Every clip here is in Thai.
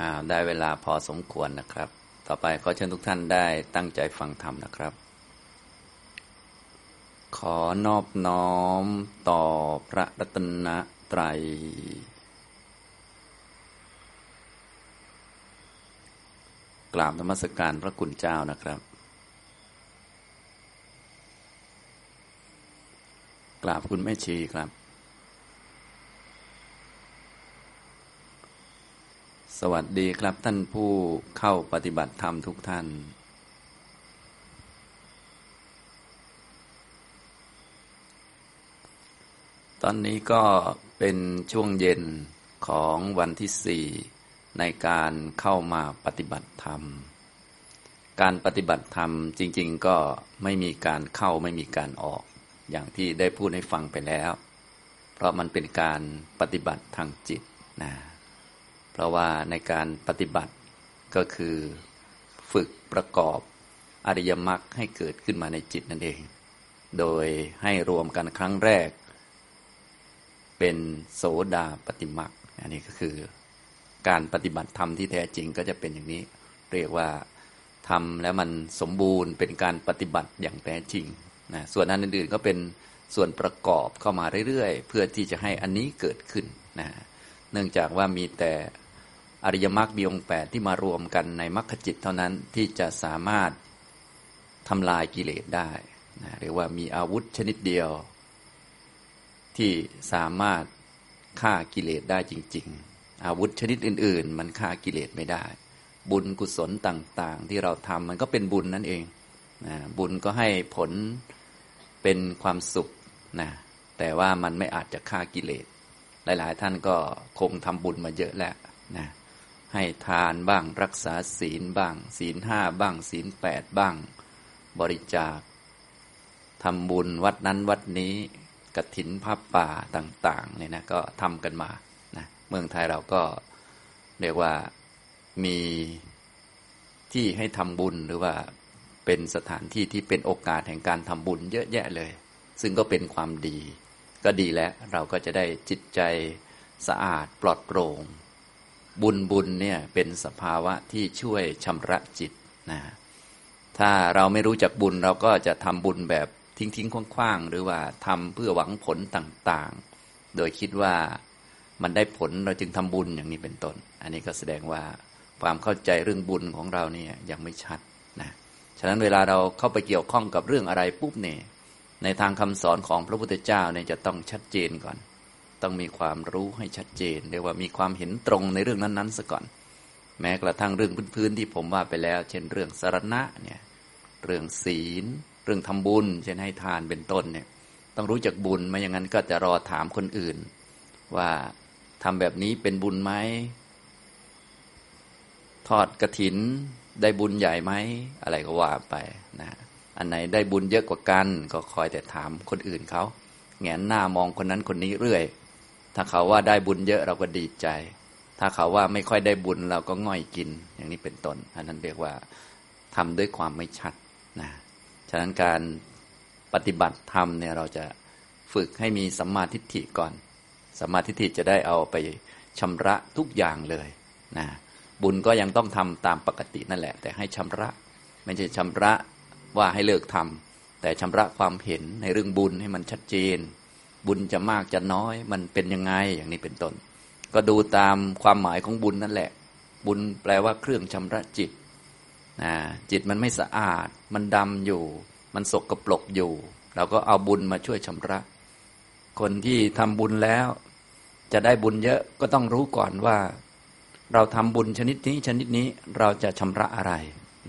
อ่าได้เวลาพอสมควรนะครับ ต่อไปขอเชิญทุกท่านได้ตั้งใจฟังธรรมนะครับ ขอนอบน้อมต่อพระรัตนตรัย กราบธรรมสการพระคุณเจ้านะครับ กราบคุณแม่ชีครับ สวัสดีครับท่านผู้เข้าปฏิบัติธรรมทุกท่าน ตอนนี้ก็เป็นช่วงเย็นของวันที่สี่ในการเข้ามาปฏิบัติธรรม การปฏิบัติธรรมจริง ๆ ก็ไม่มีการเข้าไม่มีการออก อย่างที่ได้พูดให้ฟังไปแล้ว เพราะมันเป็นการปฏิบัติทางจิตนะ เพราะว่าในการปฏิบัติก็คือฝึกประกอบอริยมรรคให้เกิดขึ้นมาในจิตนั่นเอง โดยให้รวมกันครั้งแรก เป็นโสดาปฏิมรรคอันนี้ก็คือการปฏิบัติธรรมที่แท้จริงก็จะเป็นอย่างนี้ เรียกว่าทำแล้วมันสมบูรณ์เป็นการปฏิบัติอย่างแท้จริงนะส่วนอันอื่นๆก็เป็นส่วนประกอบเข้ามาเรื่อยๆ เพื่อที่จะให้อันนี้เกิดขึ้นนะเนื่องจากว่ามีแต่ อริยมรรคมีองค์แปดที่มารวมกันในมรรคจิตเท่านั้นที่จะสามารถทำลายกิเลสได้นะเรียกว่ามีอาวุธชนิดเดียว ที่สามารถฆ่ากิเลสได้จริง ๆ อาวุธชนิดอื่น ๆ มันฆ่ากิเลสไม่ได้ บุญกุศลต่าง ๆ ที่เราทำมันก็เป็นบุญนั่นเองนะบุญก็ให้ผลเป็นความสุขนะแต่ว่ามันไม่อาจจะฆ่ากิเลส หลาย ๆ ท่านก็คงทำบุญมาเยอะแล้วนะ ให้ทานบ้างรักษาศีลบ้าง ศีลห้าบ้าง ศีลแปดบ้าง บริจาคทำบุญวัดนั้นวัดนี้กระถินผ้าป่าต่างๆเนี่ยนะก็ทำกันมานะเมืองไทยเราก็เรียกว่ามีที่ให้ทำบุญหรือว่าเป็นสถานที่ที่เป็นโอกาสแห่งการทำบุญเยอะแยะเลย ซึ่งก็เป็นความดี ก็ดีแล้วเราก็จะได้จิตใจสะอาดปลอดโปร่ง บุญบุญเนี่ยเป็นสภาวะที่ช่วยชำระจิตนะถ้าเราไม่รู้จักบุญเราก็จะทำบุญแบบทิ้งทิ้งคว้างๆหรือว่าทำเพื่อหวังผลต่างๆ โดยคิดว่ามันได้ผลเราจึงทำบุญอย่างนี้เป็นต้น อันนี้ก็แสดงว่าความเข้าใจเรื่องบุญของเราเนี่ยยังไม่ชัดนะฉะนั้นเวลาเราเข้าไปเกี่ยวข้องกับเรื่องอะไรปุ๊บเนี่ยในทางคำสอนของพระพุทธเจ้าเนี่ยจะต้องชัดเจนก่อน ต้องมีความรู้ให้ชัดเจนเรียกว่ามีความเห็นตรงในเรื่องนั้นๆซะก่อน แม้กระทั่งเรื่องพื้นๆที่ผมว่าไปแล้ว เช่นเรื่องสารณะเนี่ยเรื่องศีล เรื่องทำบุญ เช่นให้ทานเป็นต้นเนี่ยต้องรู้จักบุญไม่อย่างนั้นก็จะรอถามคนอื่น ว่าทำแบบนี้เป็นบุญไหมทอดกระถินได้บุญใหญ่ไหมอะไรก็ว่าไปนะอันไหนได้บุญเยอะกว่ากัน ก็คอยแต่ถามคนอื่นเขาแงนหน้ามองคนนั้นคนนี้เรื่อย ถ้าเขาว่าได้บุญเยอะเราก็ดีใจ ถ้าเขาว่าไม่ค่อยได้บุญเราก็ง่อยกิน อย่างนี้เป็นต้น อันนั้นเรียกว่าทำด้วยความไม่ชัดนะ ฉะนั้นการปฏิบัติธรรมเนี่ยเราจะฝึกให้มีสัมมาทิฏฐิก่อน สัมมาทิฏฐิจะได้เอาไปชำระทุกอย่างเลยนะ บุญก็ยังต้องทำตามปกตินั่นแหละ แต่ให้ชำระ ไม่ใช่ชำระว่าให้เลิกทำแต่ชำระความเห็นในเรื่องบุญให้มันชัดเจน บุญจะมากจะน้อย มันเป็นยังไงอย่างนี้เป็นต้น ก็ดูตามความหมายของบุญนั่นแหละ บุญแปลว่าเครื่องชำระจิตนะจิตมันไม่สะอาด มันดำอยู่ มันสกรปรกอยู่เราก็เอาบุญมาช่วยชำระ คนที่ทำบุญแล้ว จะได้บุญเยอะก็ต้องรู้ก่อนว่า เราทำบุญชนิดนี้ชนิดนี้เราจะชำระอะไร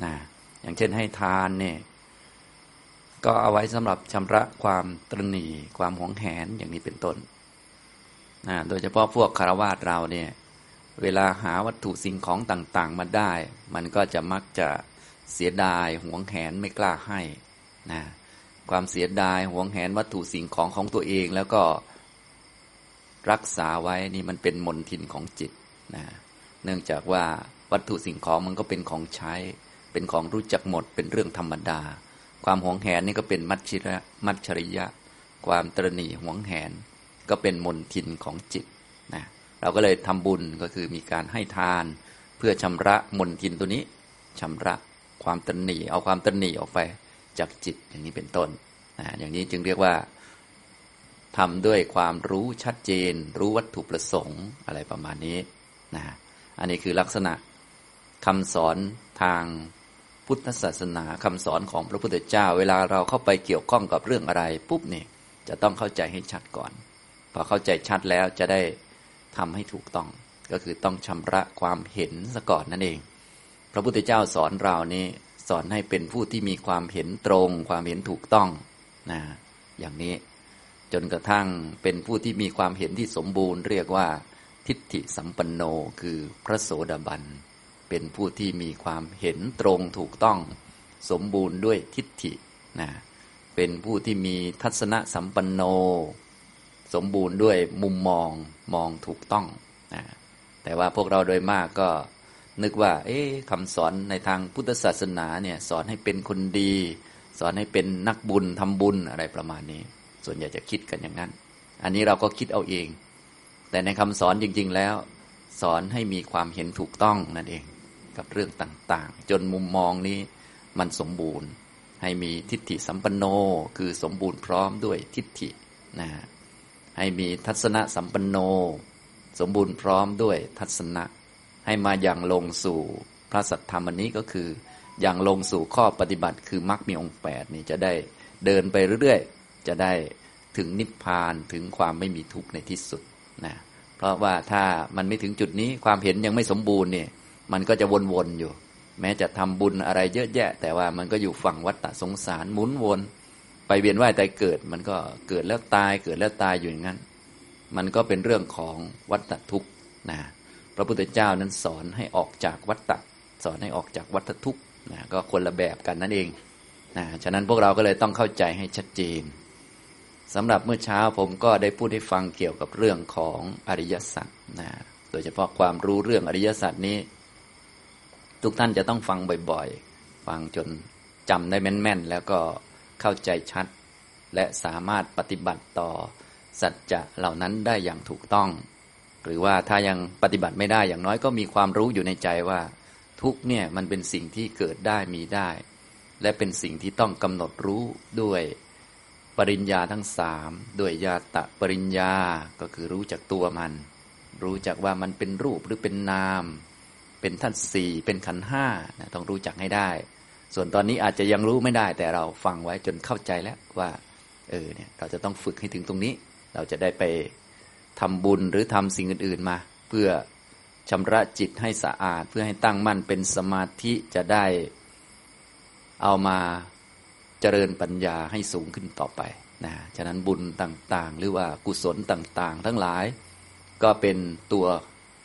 นะอย่างเช่นให้ทานเนี่ย ก็เอาไว้สำหรับชำระความตรณีความหวงแหนอย่างนี้เป็นต้นนะโดยเฉพาะพวกคารวาสเราเนี่ยเวลาหาวัตถุสิ่งของต่างๆ มาได้ มันก็จะมักจะเสียดายหวงแหนไม่กล้าให้นะความเสียดายหวงแหนวัตถุสิ่งของของตัวเองแล้วก็รักษาไว้นี่มันเป็นมนทินของจิตนะเนื่องจากว่าวัตถุสิ่งของมันก็เป็นของใช้ เป็นของรู้จักหมดเป็นเรื่องธรรมดา ความหวงแหนนี่ก็เป็นมัจฉิระมัจฉริยะ ความตรณีหวงแหน ก็เป็นมนทินของจิตนะเราก็เลยทำบุญก็คือมีการให้ทาน เพื่อชำระมนทินตัวนี้ชำระความตนหนีเอาความตนหนีออกไปจากจิตอย่างนี้เป็นต้นนะอย่างนี้จึงเรียกว่าทำด้วยความรู้ชัดเจน รู้วัตถุประสงค์อะไรประมาณนี้นะอันนี้คือลักษณะคำสอนทาง พุทธศาสนาคำสอนของพระพุทธเจ้า เวลาเราเข้าไปเกี่ยวข้องกับเรื่องอะไรปุ๊บเนี่ยจะต้องเข้าใจให้ชัดก่อน พอเข้าใจชัดแล้วจะได้ทำให้ถูกต้อง ก็คือต้องชำระความเห็นซะก่อนนั่นเอง พระพุทธเจ้าสอนเรานี้สอนให้เป็นผู้ที่มีความเห็นตรง ความเห็นถูกต้องนะอย่างนี้จนกระทั่งเป็นผู้ที่มีความเห็นที่สมบูรณ์ เรียกว่าทิฏฐิสัมปันโนคือพระโสดาบัน เป็นผู้ที่มีความเห็นตรงถูกต้อง สมบูรณ์ด้วยทิฏฐินะเป็นผู้ที่มีทัศนสัมปันโน สมบูรณ์ด้วยมุมมองมองถูกต้องนะแต่ว่าพวกเราโดยมากก็นึกว่า เอ๊คำสอนในทางพุทธศาสนาเนี่ยสอนให้เป็นคนดี สอนให้เป็นนักบุญทำบุญอะไรประมาณนี้ ส่วนใหญ่จะคิดกันอย่างนั้น อันนี้เราก็คิดเอาเอง แต่ในคำสอนจริง ๆ แล้ว สอนให้มีความเห็นถูกต้องนั่นเอง กับเรื่องต่างๆ จนมุมมองนี้มันสมบูรณ์ ให้มีทิฏฐิสัมปันโนคือสมบูรณ์พร้อมด้วยทิฏฐินะให้มีทัศนะสัมปันโน สมบูรณ์พร้อมด้วยทัศนะ ให้มาอย่างลงสู่พระสัทธรรมนี้ก็คือ อย่างลงสู่ข้อปฏิบัติ คือมรรคมีองค์แปดนี่จะได้เดินไปเรื่อยๆ จะได้ถึงนิพพานถึงความไม่มีทุกข์ในที่สุดนะเพราะว่าถ้ามันไม่ถึงจุดนี้ความเห็นยังไม่สมบูรณ์เนี่ย มันก็จะวนๆอยู่ แม้จะทำบุญอะไรเยอะแยะ แต่ว่ามันก็อยู่ฝั่งวัฏฏสงสารหมุนวน ไปเวียนว่ายตายเกิด มันก็เกิดแล้วตายเกิดแล้วตายอยู่อย่างนั้น มันก็เป็นเรื่องของวัฏฏทุกข์นะพระพุทธเจ้านั้นสอนให้ออกจากวัฏฏะสอนให้ออกจากวัฏทุกข์นะก็คนละแบบกันนั่นเองนะฉะนั้นพวกเราก็เลยต้องเข้าใจให้ชัดเจนสำหรับเมื่อเช้าผมก็ได้พูดให้ฟังเกี่ยวกับเรื่องของอริยสัจนะโดยเฉพาะความรู้เรื่องอริยสัจนี้ ทุกท่านจะต้องฟังบ่อยๆ ฟังจนจำได้แม่นๆ แล้วก็เข้าใจชัด และสามารถปฏิบัติต่อ สัจจะเหล่านั้นได้อย่างถูกต้อง หรือว่าถ้ายังปฏิบัติไม่ได้อย่างน้อยก็มีความรู้อยู่ในใจว่า ทุกเนี่ยมันเป็นสิ่งที่เกิดได้มีได้ และเป็นสิ่งที่ต้องกำหนดรู้ด้วยปริญญาทั้งสามด้วยญาตะปริญญาก็คือรู้จักตัวมัน รู้จักว่ามันเป็นรูปหรือเป็นนาม เป็นท่านสี่เป็นขันห้านะต้องรู้จักให้ได้ ส่วนตอนนี้อาจจะยังรู้ไม่ได้ แต่เราฟังไว้จนเข้าใจแล้วว่า เออเนี่ยเราจะต้องฝึกให้ถึงตรงนี้ เราจะได้ไปทำบุญหรือทำสิ่งอื่น ๆมา เพื่อชำระจิตให้สะอาด เพื่อให้ตั้งมั่นเป็นสมาธิจะได้เอามาเจริญปัญญาให้สูงขึ้นต่อไปนะฉะนั้นบุญต่างๆ หรือว่ากุศลต่างๆ ทั้งหลาย ก็เป็นตัว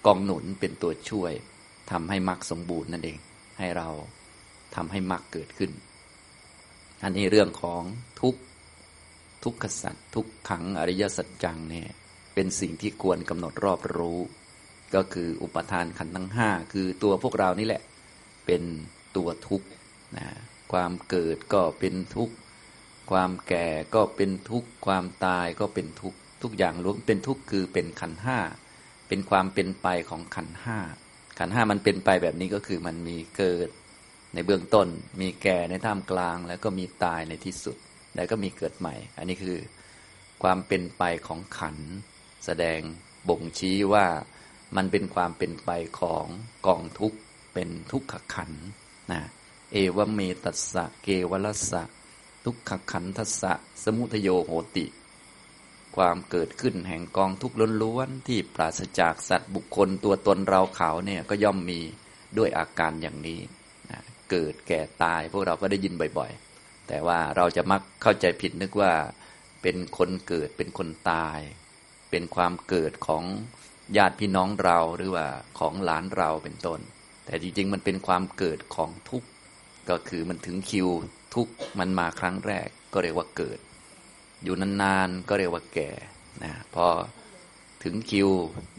กองหนุนเป็นตัวช่วย ทำให้มรรคสมบูรณ์นั่นเอง ให้เราทำให้มรรคเกิดขึ้น อันนี้เรื่องของทุกทุกขสัตทุกขังอริยสัจจังเนี่ยเป็นสิ่งที่ควรกำหนดรอบรู้ ก็คืออุปทานขันธ์ทั้งห้าคือตัวพวกเรานี่แหละ เป็นตัวทุกข์นะความเกิดก็เป็นทุกข์ความแก่ก็เป็นทุกข์ความตายก็เป็นทุกข์ทุกอย่างรวมเป็นทุกข์คือเป็นขันห้าเป็นความเป็นไปของขันห้า ขันห้ามันเป็นไปแบบนี้ก็คือมันมีเกิดในเบื้องต้น มีแก่ในท่ามกลาง แล้วก็มีตายในที่สุด แล้วก็มีเกิดใหม่ อันนี้คือความเป็นไปของขัน แสดงบ่งชี้ว่ามันเป็นความเป็นไปของกองทุกข์เป็นทุกขขันนะเอวเมตัสสะเกวลสะทุกขขันทัสสะ สมุทโยโหติ ความเกิดขึ้นแห่งกองทุกข์ล้วนๆที่ปราศจากสัตว์บุคคลตัวตนเราเขาเนี่ยก็ย่อมมีด้วยอาการอย่างนี้นะเกิดแก่ตายพวกเราก็ได้ยินบ่อยๆ แต่ว่าเราจะมักเข้าใจผิดนึกว่าเป็นคนเกิดเป็นคนตาย เป็นความเกิดของญาติพี่น้องเราหรือว่าของหลานเราเป็นต้น แต่จริงๆ มันเป็นความเกิดของทุกข์ก็คือมันถึงคิวทุกข์มันมาครั้งแรกก็เรียกว่าเกิด อยู่นานๆก็เรียกว่าแก่นะพอถึงคิว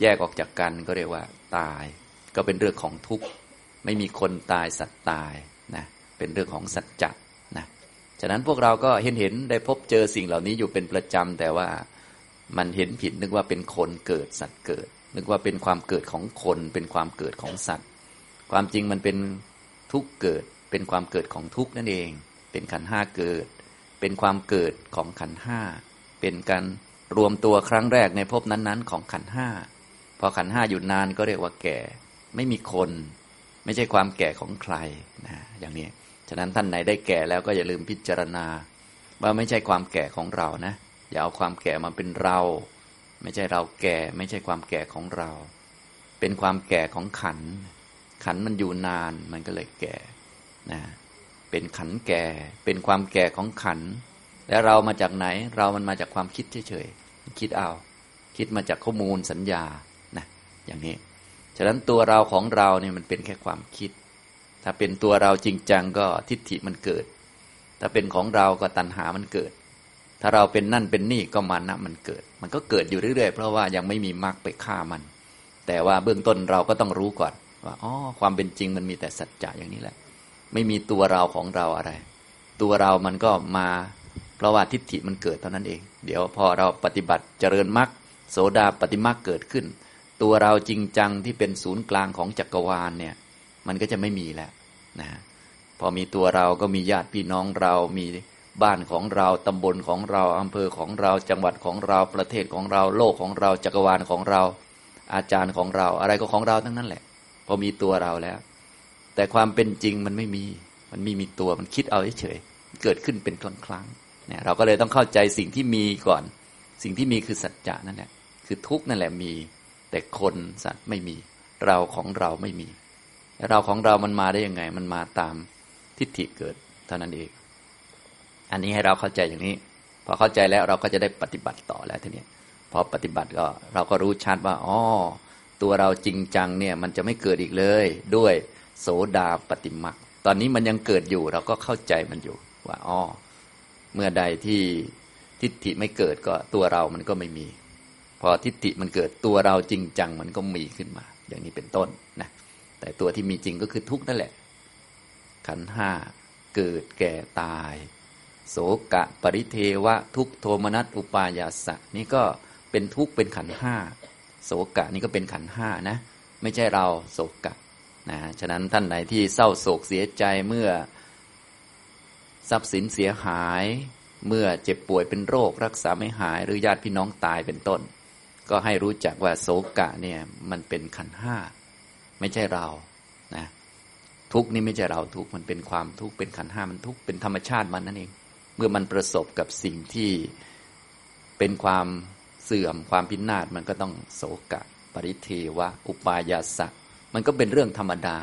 แยกออกจากกันก็เรียกว่าตาย ก็เป็นเรื่องของทุกข์ไม่มีคนตายสัตว์ตายนะเป็นเรื่องของสัจจะนะฉะนั้นพวกเราก็เห็นเห็นได้พบเจอสิ่งเหล่านี้อยู่เป็นประจำแต่ว่ามันเห็นผิดนึกว่าเป็นคนเกิดสัตว์เกิด นึกว่าเป็นความเกิดของคนเป็นความเกิดของสัตว์ ความจริงมันเป็นทุกเกิดเป็นความเกิดของทุกนั่นเอง เป็นขันห้าเกิด เป็นความเกิดของขันห้าเป็นการรวมตัวครั้งแรกในภพนั้นๆ ของขันห้าพอขันห้าอยู่นานก็เรียกว่าแก่ ไม่มีคน ไม่ใช่ความแก่ของใครนะอย่างนี้ฉะนั้นท่านไหนได้แก่แล้วก็อย่าลืมพิจารณา ว่าไม่ใช่ความแก่ของเรานะ อย่าเอาความแก่มาเป็นเรา ไม่ใช่เราแก่ ไม่ใช่ความแก่ของเรา เป็นความแก่ของขัน ขันมันอยู่นานมันก็เลยแก่นะ เป็นขันแก่ เป็นความแก่ของขัน แล้วเรามาจากไหน เรามันมาจากความคิดเฉยๆ คิดเอา คิดมาจากข้อมูลสัญญา นะ อย่างนี้ ฉะนั้นตัวเราของเราเนี่ยมันเป็นแค่ความคิด ถ้าเป็นตัวเราจริงจังก็ทิฏฐิมันเกิด ถ้าเป็นของเราก็ตัณหามันเกิด ถ้าเราเป็นนั่นเป็นนี่ก็มานะมันเกิด มันก็เกิดอยู่เรื่อยๆ เพราะว่ายังไม่มีมรรคไปฆ่ามัน แต่ว่าเบื้องต้นเราก็ต้องรู้ก่อนว่า อ๋อ ความเป็นจริงมันมีแต่สัจจะอย่างนี้แหละ ไม่มีตัวเราของเราอะไร ตัวเรามันก็มาเพราะว่าทิฏฐิมันเกิดเท่านั้นเอง เดี๋ยวพอเราปฏิบัติเจริญมรรคโสดาปฏิมรรคเกิดขึ้น ตัวเราจริงจังที่เป็นศูนย์กลางของจักรวาลเนี่ย มันก็จะไม่มีแล้วนะพอมีตัวเราก็มีญาติพี่น้องเรา มีบ้านของเรา ตำบลของเรา อำเภอของเรา จังหวัดของเรา ประเทศของเรา โลกของเรา จักรวาลของเรา อาจารย์ของเรา อะไรก็ของเราทั้งนั้นแหละ พอมีตัวเราแล้ว แต่ความเป็นจริงมันไม่มี มันมีมีตัวมันคิดเอาเฉยเกิดขึ้นเป็นครั้งครั้งเนี่ยเราก็เลยต้องเข้าใจสิ่งที่มีก่อน สิ่งที่มีคือสัจจะนั่นแหละคือทุกนั่นแหละมี แต่คนสัตว์ไม่มี เราของเราไม่มี เราของเรามันมาได้ยังไง มันมาตามทิฏฐิเกิดเท่านั้นเอง อันนี้ให้เราเข้าใจอย่างนี้ พอเข้าใจแล้วเราก็จะได้ปฏิบัติต่อแล้วทีนี้พอปฏิบัติก็เราก็รู้ชัดว่าอ๋อตัวเราจริงจังเนี่ยมันจะไม่เกิดอีกเลย ด้วย โสดาปฏิมักตอนนี้มันยังเกิดอยู่เราก็เข้าใจมันอยู่ ว่าอ๋อเมื่อใดที่ทิฏฐิไม่เกิดก็ตัวเรามันก็ไม่มี พอทิฏฐิมันเกิดตัวเราจริงจังมันก็มีขึ้นมา อย่างนี้เป็นต้นนะแต่ตัวที่มีจริงก็คือทุกข์นั่นแหละ ขันห้าเกิดแก่ตาย โสกะปริเทวะ ทุกโทมนัสอุปายาสะนี่ก็เป็นทุกข์เป็นขันห้าโสกะนี่ก็เป็นขันห้านะ ไม่ใช่เราโสกะ นะฉะนั้นท่านไหนที่เศร้าโศกเสียใจเมื่อทรัพย์สินเสียหาย เมื่อเจ็บป่วยเป็นโรค รักษาไม่หายหรือญาติพี่น้องตายเป็นต้น ก็ให้รู้จักว่าโศกะเนี่ยมันเป็นขันห้าไม่ใช่เรานะทุกนี่ไม่ใช่เราทุกมันเป็นความทุกเป็นขันห้ามันทุกเป็นธรรมชาติมันนั่นเอง เมื่อมันประสบกับสิ่งที่เป็นความเสื่อมความพินาศมันก็ต้องโศกะ ปริเทวะ อุปายาสะ มันก็เป็นเรื่องธรรมดา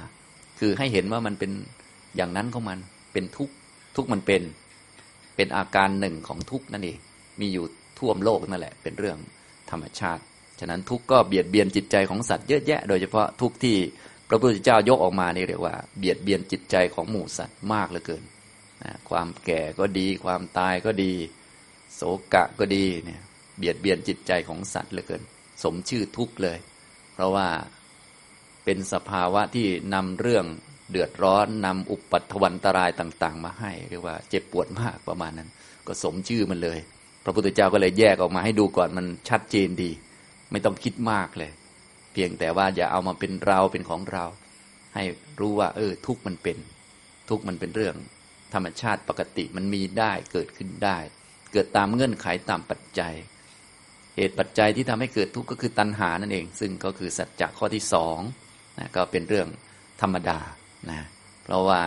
คือให้เห็นว่ามันเป็นอย่างนั้นของมัน เป็นทุกทุกมันเป็น เป็นอาการหนึ่งของทุกนั่นเอง มีอยู่ท่วมโลกนั่นแหละ เป็นเรื่องธรรมชาติ ฉะนั้นทุกก็เบียดเบียนจิตใจของสัตว์เยอะแยะ โดยเฉพาะทุกที่พระพุทธเจ้ายกออกมานี่เรียกว่า เบียดเบียนจิตใจของหมู่สัตว์มากเหลือเกิน ความแก่ก็ดี ความตายก็ดี โศกะก็ดีเนี่ย เบียดเบียนจิตใจของสัตว์เหลือเกิน สมชื่อทุกเลย เพราะว่า เป็นสภาวะที่นำเรื่องเดือดร้อนนำอุปัตวันตรายต่าง ๆ มาให้เรียกว่าเจ็บปวดมากประมาณนั้น ก็สมชื่อมันเลย พระพุทธเจ้าก็เลยแยกออกมาให้ดูก่อนมันชัดเจนดี ไม่ต้องคิดมากเลย เพียงแต่ว่าอย่าเอามาเป็นเราเป็นของเรา ให้รู้ว่า เออ ทุกมันเป็น ทุกมันเป็นเรื่อง ธรรมชาติปกติมันมีได้เกิดขึ้นได้ เกิดตามเงื่อนไขตามปัจจัย เหตุปัจจัยที่ทำให้เกิดทุกข์ก็คือตัณหานั่นเอง ซึ่งก็คือสัจจะข้อที่สอง นะก็เป็นเรื่องธรรมดานะเพราะว่า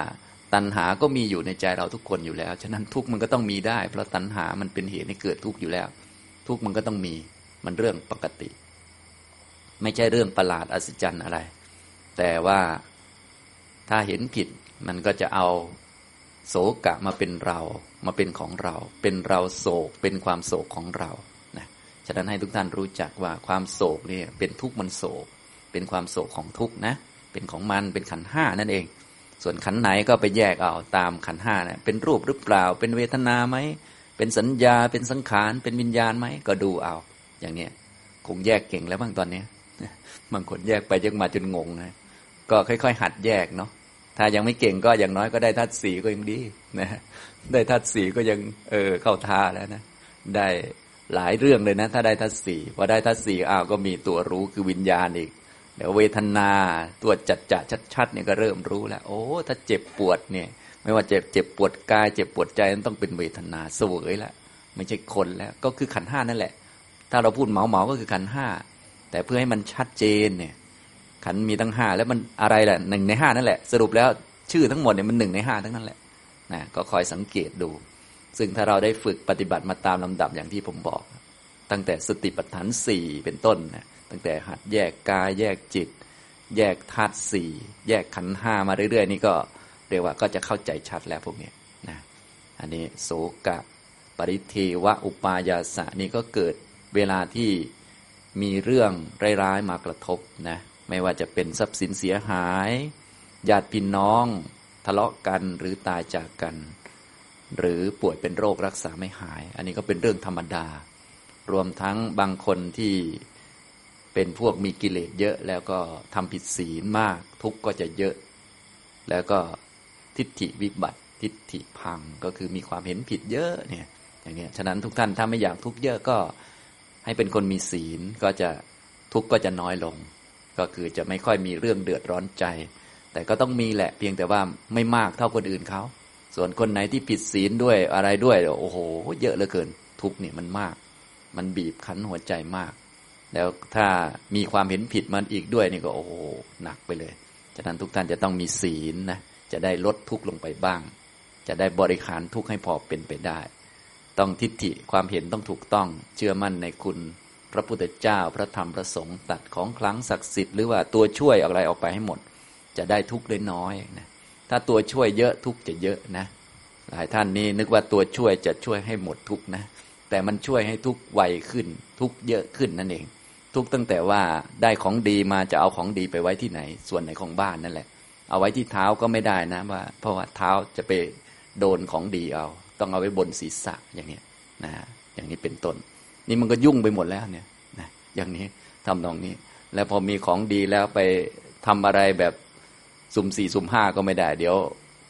ตัณหาก็มีอยู่ในใจเราทุกคนอยู่แล้ว ฉะนั้นทุกมันก็ต้องมีได้ เพราะตัณหามันเป็นเหตุให้เกิดทุกข์อยู่แล้ว ทุกมันก็ต้องมีมันเรื่องปกติ ไม่ใช่เรื่องประหลาดอัศจรรย์อะไร แต่ว่าถ้าเห็นผิดมันก็จะเอาโศกะมาเป็นเรามาเป็นของเรา เป็นเราโศก เป็นความโศกของเรานะฉะนั้นให้ทุกท่านรู้จักว่าความโศกนี่เป็นทุกข์มันโศก เป็นความโศกของทุกข์นะ เป็นของมันเป็นขันห้านั่นเอง ส่วนขันไหนก็ไปแยกเอาตามขันห้านะี่เป็นรูปหรือเปล่า เป็นเวทนาไหม เป็นสัญญา เป็นสังขาร เป็นวิญญาณไหม ก็ดูเอา อย่างเนี้ยคงแยกเก่งแล้วบ้างตอนเนี้ยบางคนแยกไปยังมาจนงงนะ ก็ค่อย ๆ หัดแยกเนาะ ถ้ายังไม่เก่งก็อย่างน้อยก็ได้ทัดสีก็ยังดีนะ ได้ทัดสีก็ยังเออเข้าท่าแล้วนะ ได้หลายเรื่องเลยนะ ถ้าได้ทัดสีพอได้ทัดสีอ้าวก็มีตัวรู้คือวิญญาณอีก เดี๋ยวเวทนาตัวจัดจะชัดๆเนี่ยก็เริ่มรู้แล้ว โอ้ ถ้าเจ็บปวดเนี่ย ไม่ว่าเจ็บเจ็บปวดกาย เจ็บปวดใจมันต้องเป็นเวทนาเสวยแล้วไม่ใช่คนแล้ว ก็คือขันห้านั่นแหละ ถ้าเราพูดเหมาเหมาก็คือขันห้าแต่เพื่อให้มันชัดเจนเนี่ย ขันมีตั้งห้าแล้วมันอะไรแหละหนึ่งในห้านั่นแหละ สรุปแล้วชื่อทั้งหมดเนี่ยมันหนึ่งในห้าทั้งนั้นแหละนะก็คอยสังเกตดู ซึ่งถ้าเราได้ฝึกปฏิบัติมาตามลำดับอย่างที่ผมบอก ตั้งแต่สติปัฏฐานสี่เป็นต้นนะ ตั้งแต่หัดแยกกายแยกจิต แยกธาตุสี่แยกขันห้ามาเรื่อย ๆ นี่ก็เรียกว่าก็จะเข้าใจชัดแล้วพวกนี้นะอันนี้โสกะปริเทวะอุปายาสะนี่ก็เกิดเวลาที่มีเรื่องร้ายๆมากระทบนะไม่ว่าจะเป็นทรัพย์สินเสียหายญาติพี่น้องทะเลาะกันหรือตายจากกัน หรือป่วยเป็นโรครักษาไม่หาย อันนี้ก็เป็นเรื่องธรรมดา รวมทั้งบางคนที่ เป็นพวกมีกิเลสเยอะ แล้วก็ทำผิดศีลมาก ทุกข์ก็จะเยอะ แล้วก็ทิฏฐิวิบัติ ทิฏฐิพังก็คือมีความเห็นผิดเยอะเนี่ยอย่างนี้ฉะนั้นทุกท่านถ้าไม่อยากทุกข์เยอะก็ให้เป็นคนมีศีลก็จะทุกข์ก็จะน้อยลง ก็คือจะไม่ค่อยมีเรื่องเดือดร้อนใจ แต่ก็ต้องมีแหละเพียงแต่ว่าไม่มากเท่าคนอื่นเขาส่วนคนไหนที่ผิดศีลด้วยอะไรด้วย โอ้โห เยอะเหลือเกิน ทุกเนี่ยมันมาก มันบีบคั้นหัวใจมาก แล้วถ้ามีความเห็นผิดมันอีกด้วยนี่ก็โอ้โหหนักไปเลย ฉะนั้นทุกท่านจะต้องมีศีลนะจะได้ลดทุกข์ลงไปบ้าง จะได้บริหารทุกข์ให้พอเป็นไปได้ ต้องทิฏฐิความเห็นต้องถูกต้องเชื่อมั่นในคุณ พระพุทธเจ้าพระธรรมพระสงฆ์ตัดของคลังศักดิ์สิทธิ์หรือว่าตัวช่วยอะไรออกไปให้หมด จะได้ทุกข์ได้น้อยนะถ้าตัวช่วยเยอะทุกข์จะเยอะนะ หลายท่านนี่นึกว่าตัวช่วยจะช่วยให้หมดทุกข์นะ แต่มันช่วยให้ทุกข์ไวขึ้นทุกข์เยอะขึ้นนั่นเอง ทุกตั้งแต่ว่าได้ของดีมาจะเอาของดีไปไว้ที่ไหน ส่วนไหนของบ้านนั่นแหละ เอาไว้ที่เท้าก็ไม่ได้นะว่า เพราะว่าเท้าจะไปโดนของดีเอา ต้องเอาไว้บนศีรษะอย่างนี้นะอย่างนี้เป็นต้น นี่มันก็ยุ่งไปหมดแล้วเนี่ยนะอย่างนี้ทำตรงนี้ แล้วพอมีของดีแล้วไปทำอะไรแบบสุ่มสี่สุ่มห้าก็ไม่ได้ เดี๋ยว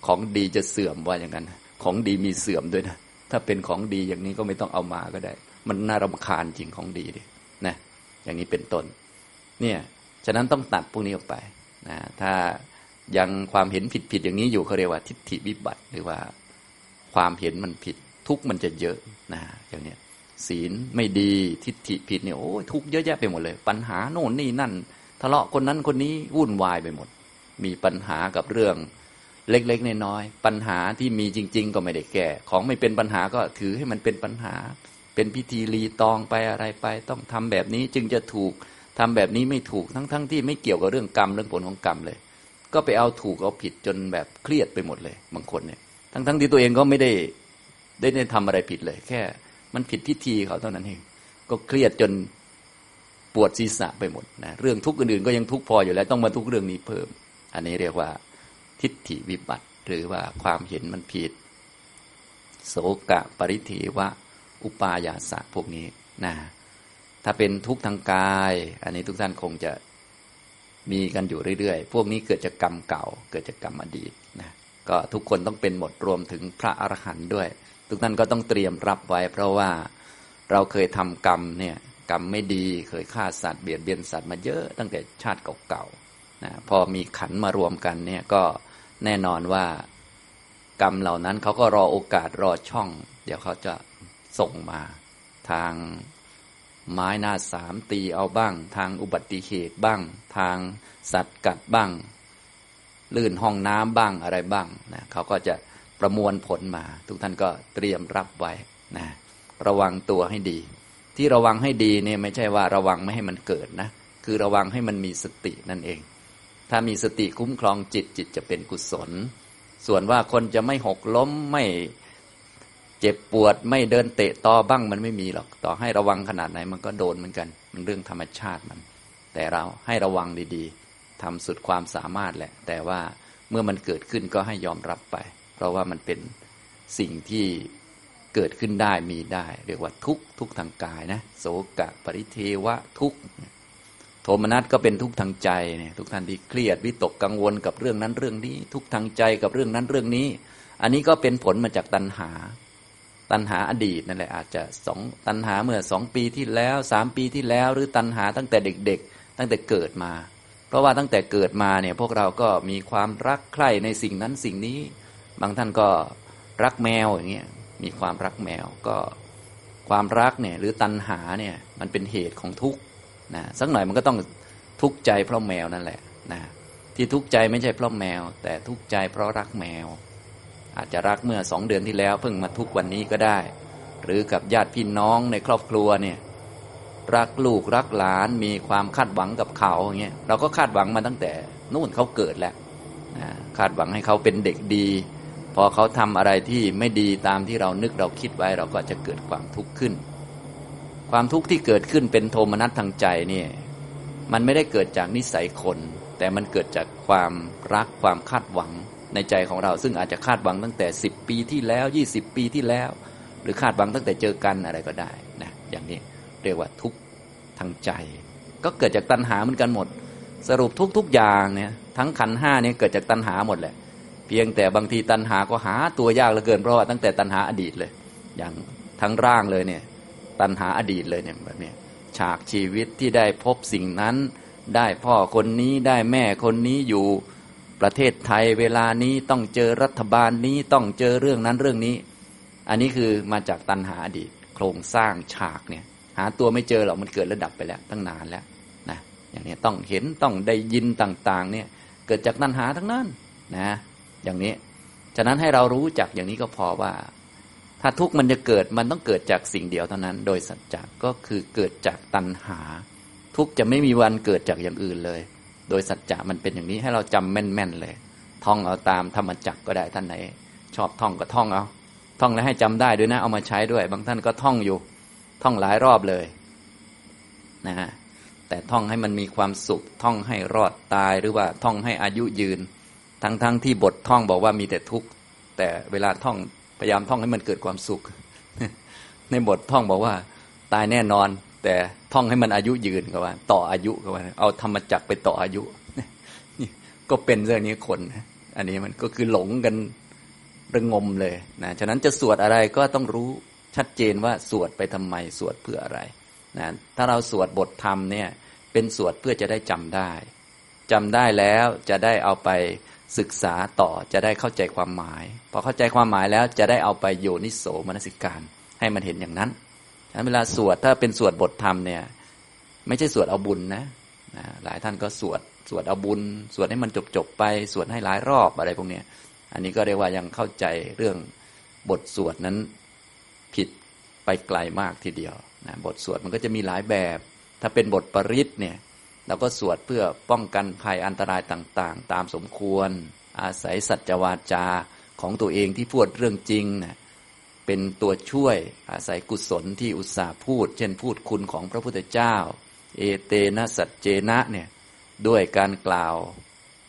ของดีจะเสื่อมว่าอย่างนั้น ของดีมีเสื่อมด้วยนะถ้าเป็นของดีอย่างนี้ก็ไม่ต้องเอามาก็ได้ มันน่ารำคาญจริงของดีดินะ อย่างนี้เป็นต้นเนี่ยฉะนั้นต้องตัดพวกนี้ออกไปนะถ้ายังความเห็นผิดผิดอย่างนี้อยู่เขาเรียกว่าทิฏฐิวิบัติ หรือว่าความเห็นมันผิดทุกมันจะเยอะนะอย่างเนี้ยศีลไม่ดีทิฏฐิผิดเนี่ยโอ้ยทุกเยอะแยะไปหมดเลย ปัญหาโน่นนี่นั่น ทะเลาะคนนั้นคนนี้วุ่นวายไปหมด มีปัญหากับเรื่องเล็กๆน้อยๆปัญหาที่มีจริง ๆ ก็ไม่ได้แก้ ของไม่เป็นปัญหาก็ถือให้มันเป็นปัญหา เป็นพิธีรีตองไปอะไรไป ต้องทำแบบนี้จึงจะถูกทำแบบนี้ไม่ถูกทั้งๆทที่ไม่เกี่ยวกับเรื่องกรรมเรื่องผลของกรรมเลย ก็ไปเอาถูกเอาผิดจนแบบเครียดไปหมดเลยบางคนเนี่ย ทั้งๆทที่ตัวเองก็ไม่ได้ได้ได้ทำอะไรผิดเลย แค่มันผิดพิธีเขาเท่านั้นเองก็เครียดจนปวดศีรษะไปหมดนะเรื่องทุกข์อื่นๆก็ยังทุกข์พออยู่แล้วต้องมาทุกเรื่องนี้เพิ่ม อันนี้เรียกว่าทิฏฐิวิบัติ หรือว่าความเห็นมันผิด โสกะปริเทวะ อุปายาสะพวกนี้นะถ้าเป็นทุกข์ทางกาย อันนี้ทุกท่านคงจะมีกันอยู่เรื่อยๆ พวกนี้เกิดจากกรรมเก่า เกิดจากกรรมอดีตนะก็ทุกคนต้องเป็นหมดรวมถึงพระอรหันต์ด้วย ทุกท่านก็ต้องเตรียมรับไว้ เพราะว่าเราเคยทำกรรมเนี่ยกรรมไม่ดีเคยฆ่าสัตว์เบียดเบียนสัตว์มาเยอะตั้งแต่ชาติเก่าๆนะพอมีขันมารวมกันเนี่ยก็แน่นอนว่ากรรมเหล่านั้นเขาก็รอโอกาสรอช่อง เดี๋ยวเขาจะ ส่งมา ทางไม้หน้าสามตีเอาบ้าง ทางอุบัติเหตุบ้าง ทางสัตว์กัดบ้าง ลื่นห้องน้ำบ้างอะไรบ้างนะเขาก็จะประมวลผลมา ทุกท่านก็เตรียมรับไว้นะระวังตัวให้ดี ที่ระวังให้ดีเนี่ยไม่ใช่ว่าระวังไม่ให้มันเกิดนะคือระวังให้มันมีสตินั่นเอง ถ้ามีสติคุ้มครองจิตจิตจะเป็นกุศล ส่วนว่าคนจะไม่หกล้มไม่ เจ็บปวดไม่เดินเตะตอบ้างมันไม่มีหรอก ต่อให้ระวังขนาดไหนมันก็โดนเหมือนกัน มันเรื่องธรรมชาติมัน แต่เราให้ระวังดีๆทำสุดความสามารถแหละ แต่ว่าเมื่อมันเกิดขึ้นก็ให้ยอมรับไป เพราะว่ามันเป็นสิ่งที่เกิดขึ้นได้มีได้ เรียกว่าทุกทุกทางกายนะโสกะ ปริเทวะทุกโทมนัสก็เป็นทุกทางใจเนี่ยทุกท่านที่เครียดวิตกกังวลกับเรื่องนั้นเรื่องนี้ ทุกทางใจกับเรื่องนั้นเรื่องนี้ อันนี้ก็เป็นผลมาจากตัณหา ตัณหาอดีตนั่นแหละอาจจะสองตัณหาเมื่อสองปีที่แล้วสามปีที่แล้ว หรือตัณหาตั้งแต่เด็ก ๆ ตั้งแต่เกิดมา เพราะว่าตั้งแต่เกิดมาเนี่ยพวกเราก็มีความรักใคร่ในสิ่งนั้นสิ่งนี้ บางท่านก็รักแมวอย่างเงี้ยมีความรักแมวก็ความรักเนี่ยหรือตัณหาเนี่ยมันเป็นเหตุของทุกข์นะสักหน่อยมันก็ต้องทุกข์ใจเพราะแมวนั่นแหละนะที่ทุกข์ใจไม่ใช่เพราะแมว แต่ทุกข์ใจเพราะรักแมว อาจจะรักเมื่อสองเดือนที่แล้วเพิ่งมาทุกวันนี้ก็ได้ หรือกับญาติพี่น้องในครอบครัวเนี่ยรักลูกรักหลานมีความคาดหวังกับเขาอย่างเงี้ยเราก็คาดหวังมาตั้งแต่นู่นเขาเกิดแล้วนะคาดหวังให้เขาเป็นเด็กดี พอเขาทำอะไรที่ไม่ดีตามที่เรานึกเราคิดไว้เราก็จะเกิดความทุกข์ขึ้น ความทุกข์ที่เกิดขึ้นเป็นโทมนัสทางใจเนี่ยมันไม่ได้เกิดจากนิสัยคน แต่มันเกิดจากความรักความคาดหวัง ในใจของเรา ซึ่งอาจจะคาดหวังตั้งแต่ 10 ปีที่แล้ว 20 ปีที่แล้ว หรือคาดหวังตั้งแต่เจอกันอะไรก็ได้นะอย่างนี้เรียกว่าทุกข์ทางใจ ก็เกิดจากตัณหาเหมือนกันหมด สรุปทุกทุกอย่างเนี่ยทั้งขันห้าเนี่ยเกิดจากตัณหาหมดแหละ เพียงแต่บางทีตัณหาก็หาตัวยากเหลือเกินเพราะว่าตั้งแต่ตัณหาอดีตเลย อย่างทั้งร่างเลยเนี่ยตัณหาอดีตเลยเนี่ยแบบนี้ฉากชีวิตที่ได้พบสิ่งนั้น ได้พ่อคนนี้ได้แม่คนนี้อยู่ ประเทศไทยเวลานี้ต้องเจอรัฐบาลนี้ต้องเจอเรื่องนั้นเรื่องนี้ อันนี้คือมาจากตัณหาอดีตโครงสร้างฉากเนี่ย หาตัวไม่เจอหรอกมันเกิดระดับไปแล้วตั้งนานแล้วนะอย่างนี้ต้องเห็นต้องได้ยินต่างๆ เนี่ยเกิดจากตัณหาทั้งนั้นนะอย่างนี้ฉะนั้นให้เรารู้จักอย่างนี้ก็พอว่า ถ้าทุกข์มันจะเกิดมันต้องเกิดจากสิ่งเดียวเท่านั้น โดยสัจจะก็คือเกิดจากตัณหา ทุกข์จะไม่มีวันเกิดจากอย่างอื่นเลย โดยสัจจะมันเป็นอย่างนี้ให้เราจำแม่นๆเลย ท่องเอาตามธรรมจักก็ได้ท่านไหน ชอบท่องก็ท่องเอา ท่องแล้วให้จำได้ด้วยนะ เอามาใช้ด้วย บางท่านก็ท่องอยู่ ท่องหลายรอบเลยนะฮะแต่ท่องให้มันมีความสุข ท่องให้รอดตายหรือว่าท่องให้อายุยืน ทั้งๆทที่บทท่องบอกว่ามีแต่ทุกข์แต่เวลาท่องพยายามท่องให้มันเกิดความสุข ในบทท่องบอกว่า ตายแน่นอน แต่ท่องให้มันอายุยืนก็ว่า ต่ออายุก็ว่า เอาธรรมจักไปต่ออายุก็เป็นเรื่องนี้คน อันนี้มันก็คือหลงกันระงมเลยนะฉะนั้นจะสวดอะไรก็ต้องรู้ชัดเจนว่าสวดไปทำไมสวดเพื่ออะไรนะถ้าเราสวดบทธรรมเนี่ยเป็นสวดเพื่อจะได้จำได้จำได้แล้วจะได้เอาไปศึกษาต่อจะได้เข้าใจความหมาย พอเข้าใจความหมายแล้วจะได้เอาไปโยนิโสมนสิการ ให้มันเห็นอย่างนั้น นั้นเวลาสวดถ้าเป็นสวดบทธรรมเนี่ย ไม่ใช่สวดเอาบุญนะหลายท่านก็สวดสวดเอาบุญ สวดให้มันจบจบไป สวดให้หลายรอบอะไรพวกนี้อันนี้ก็เรียกว่ายังเข้าใจเรื่องบทสวดนั้นผิดไปไกลมากทีเดียวนะบทสวดมันก็จะมีหลายแบบ ถ้าเป็นบทปริศเนี่ยเราก็สวดเพื่อป้องกันภัยอันตรายต่างๆ ตามสมควร อาศัยสัจวาจาของตัวเองที่พูดเรื่องจริงนะ เป็นตัวช่วยอาศัยกุศลที่อุตส่าห์พูด เช่นพูดคุณของพระพุทธเจ้า เอเตนะสัจเจนะเนี่ยด้วยการกล่าว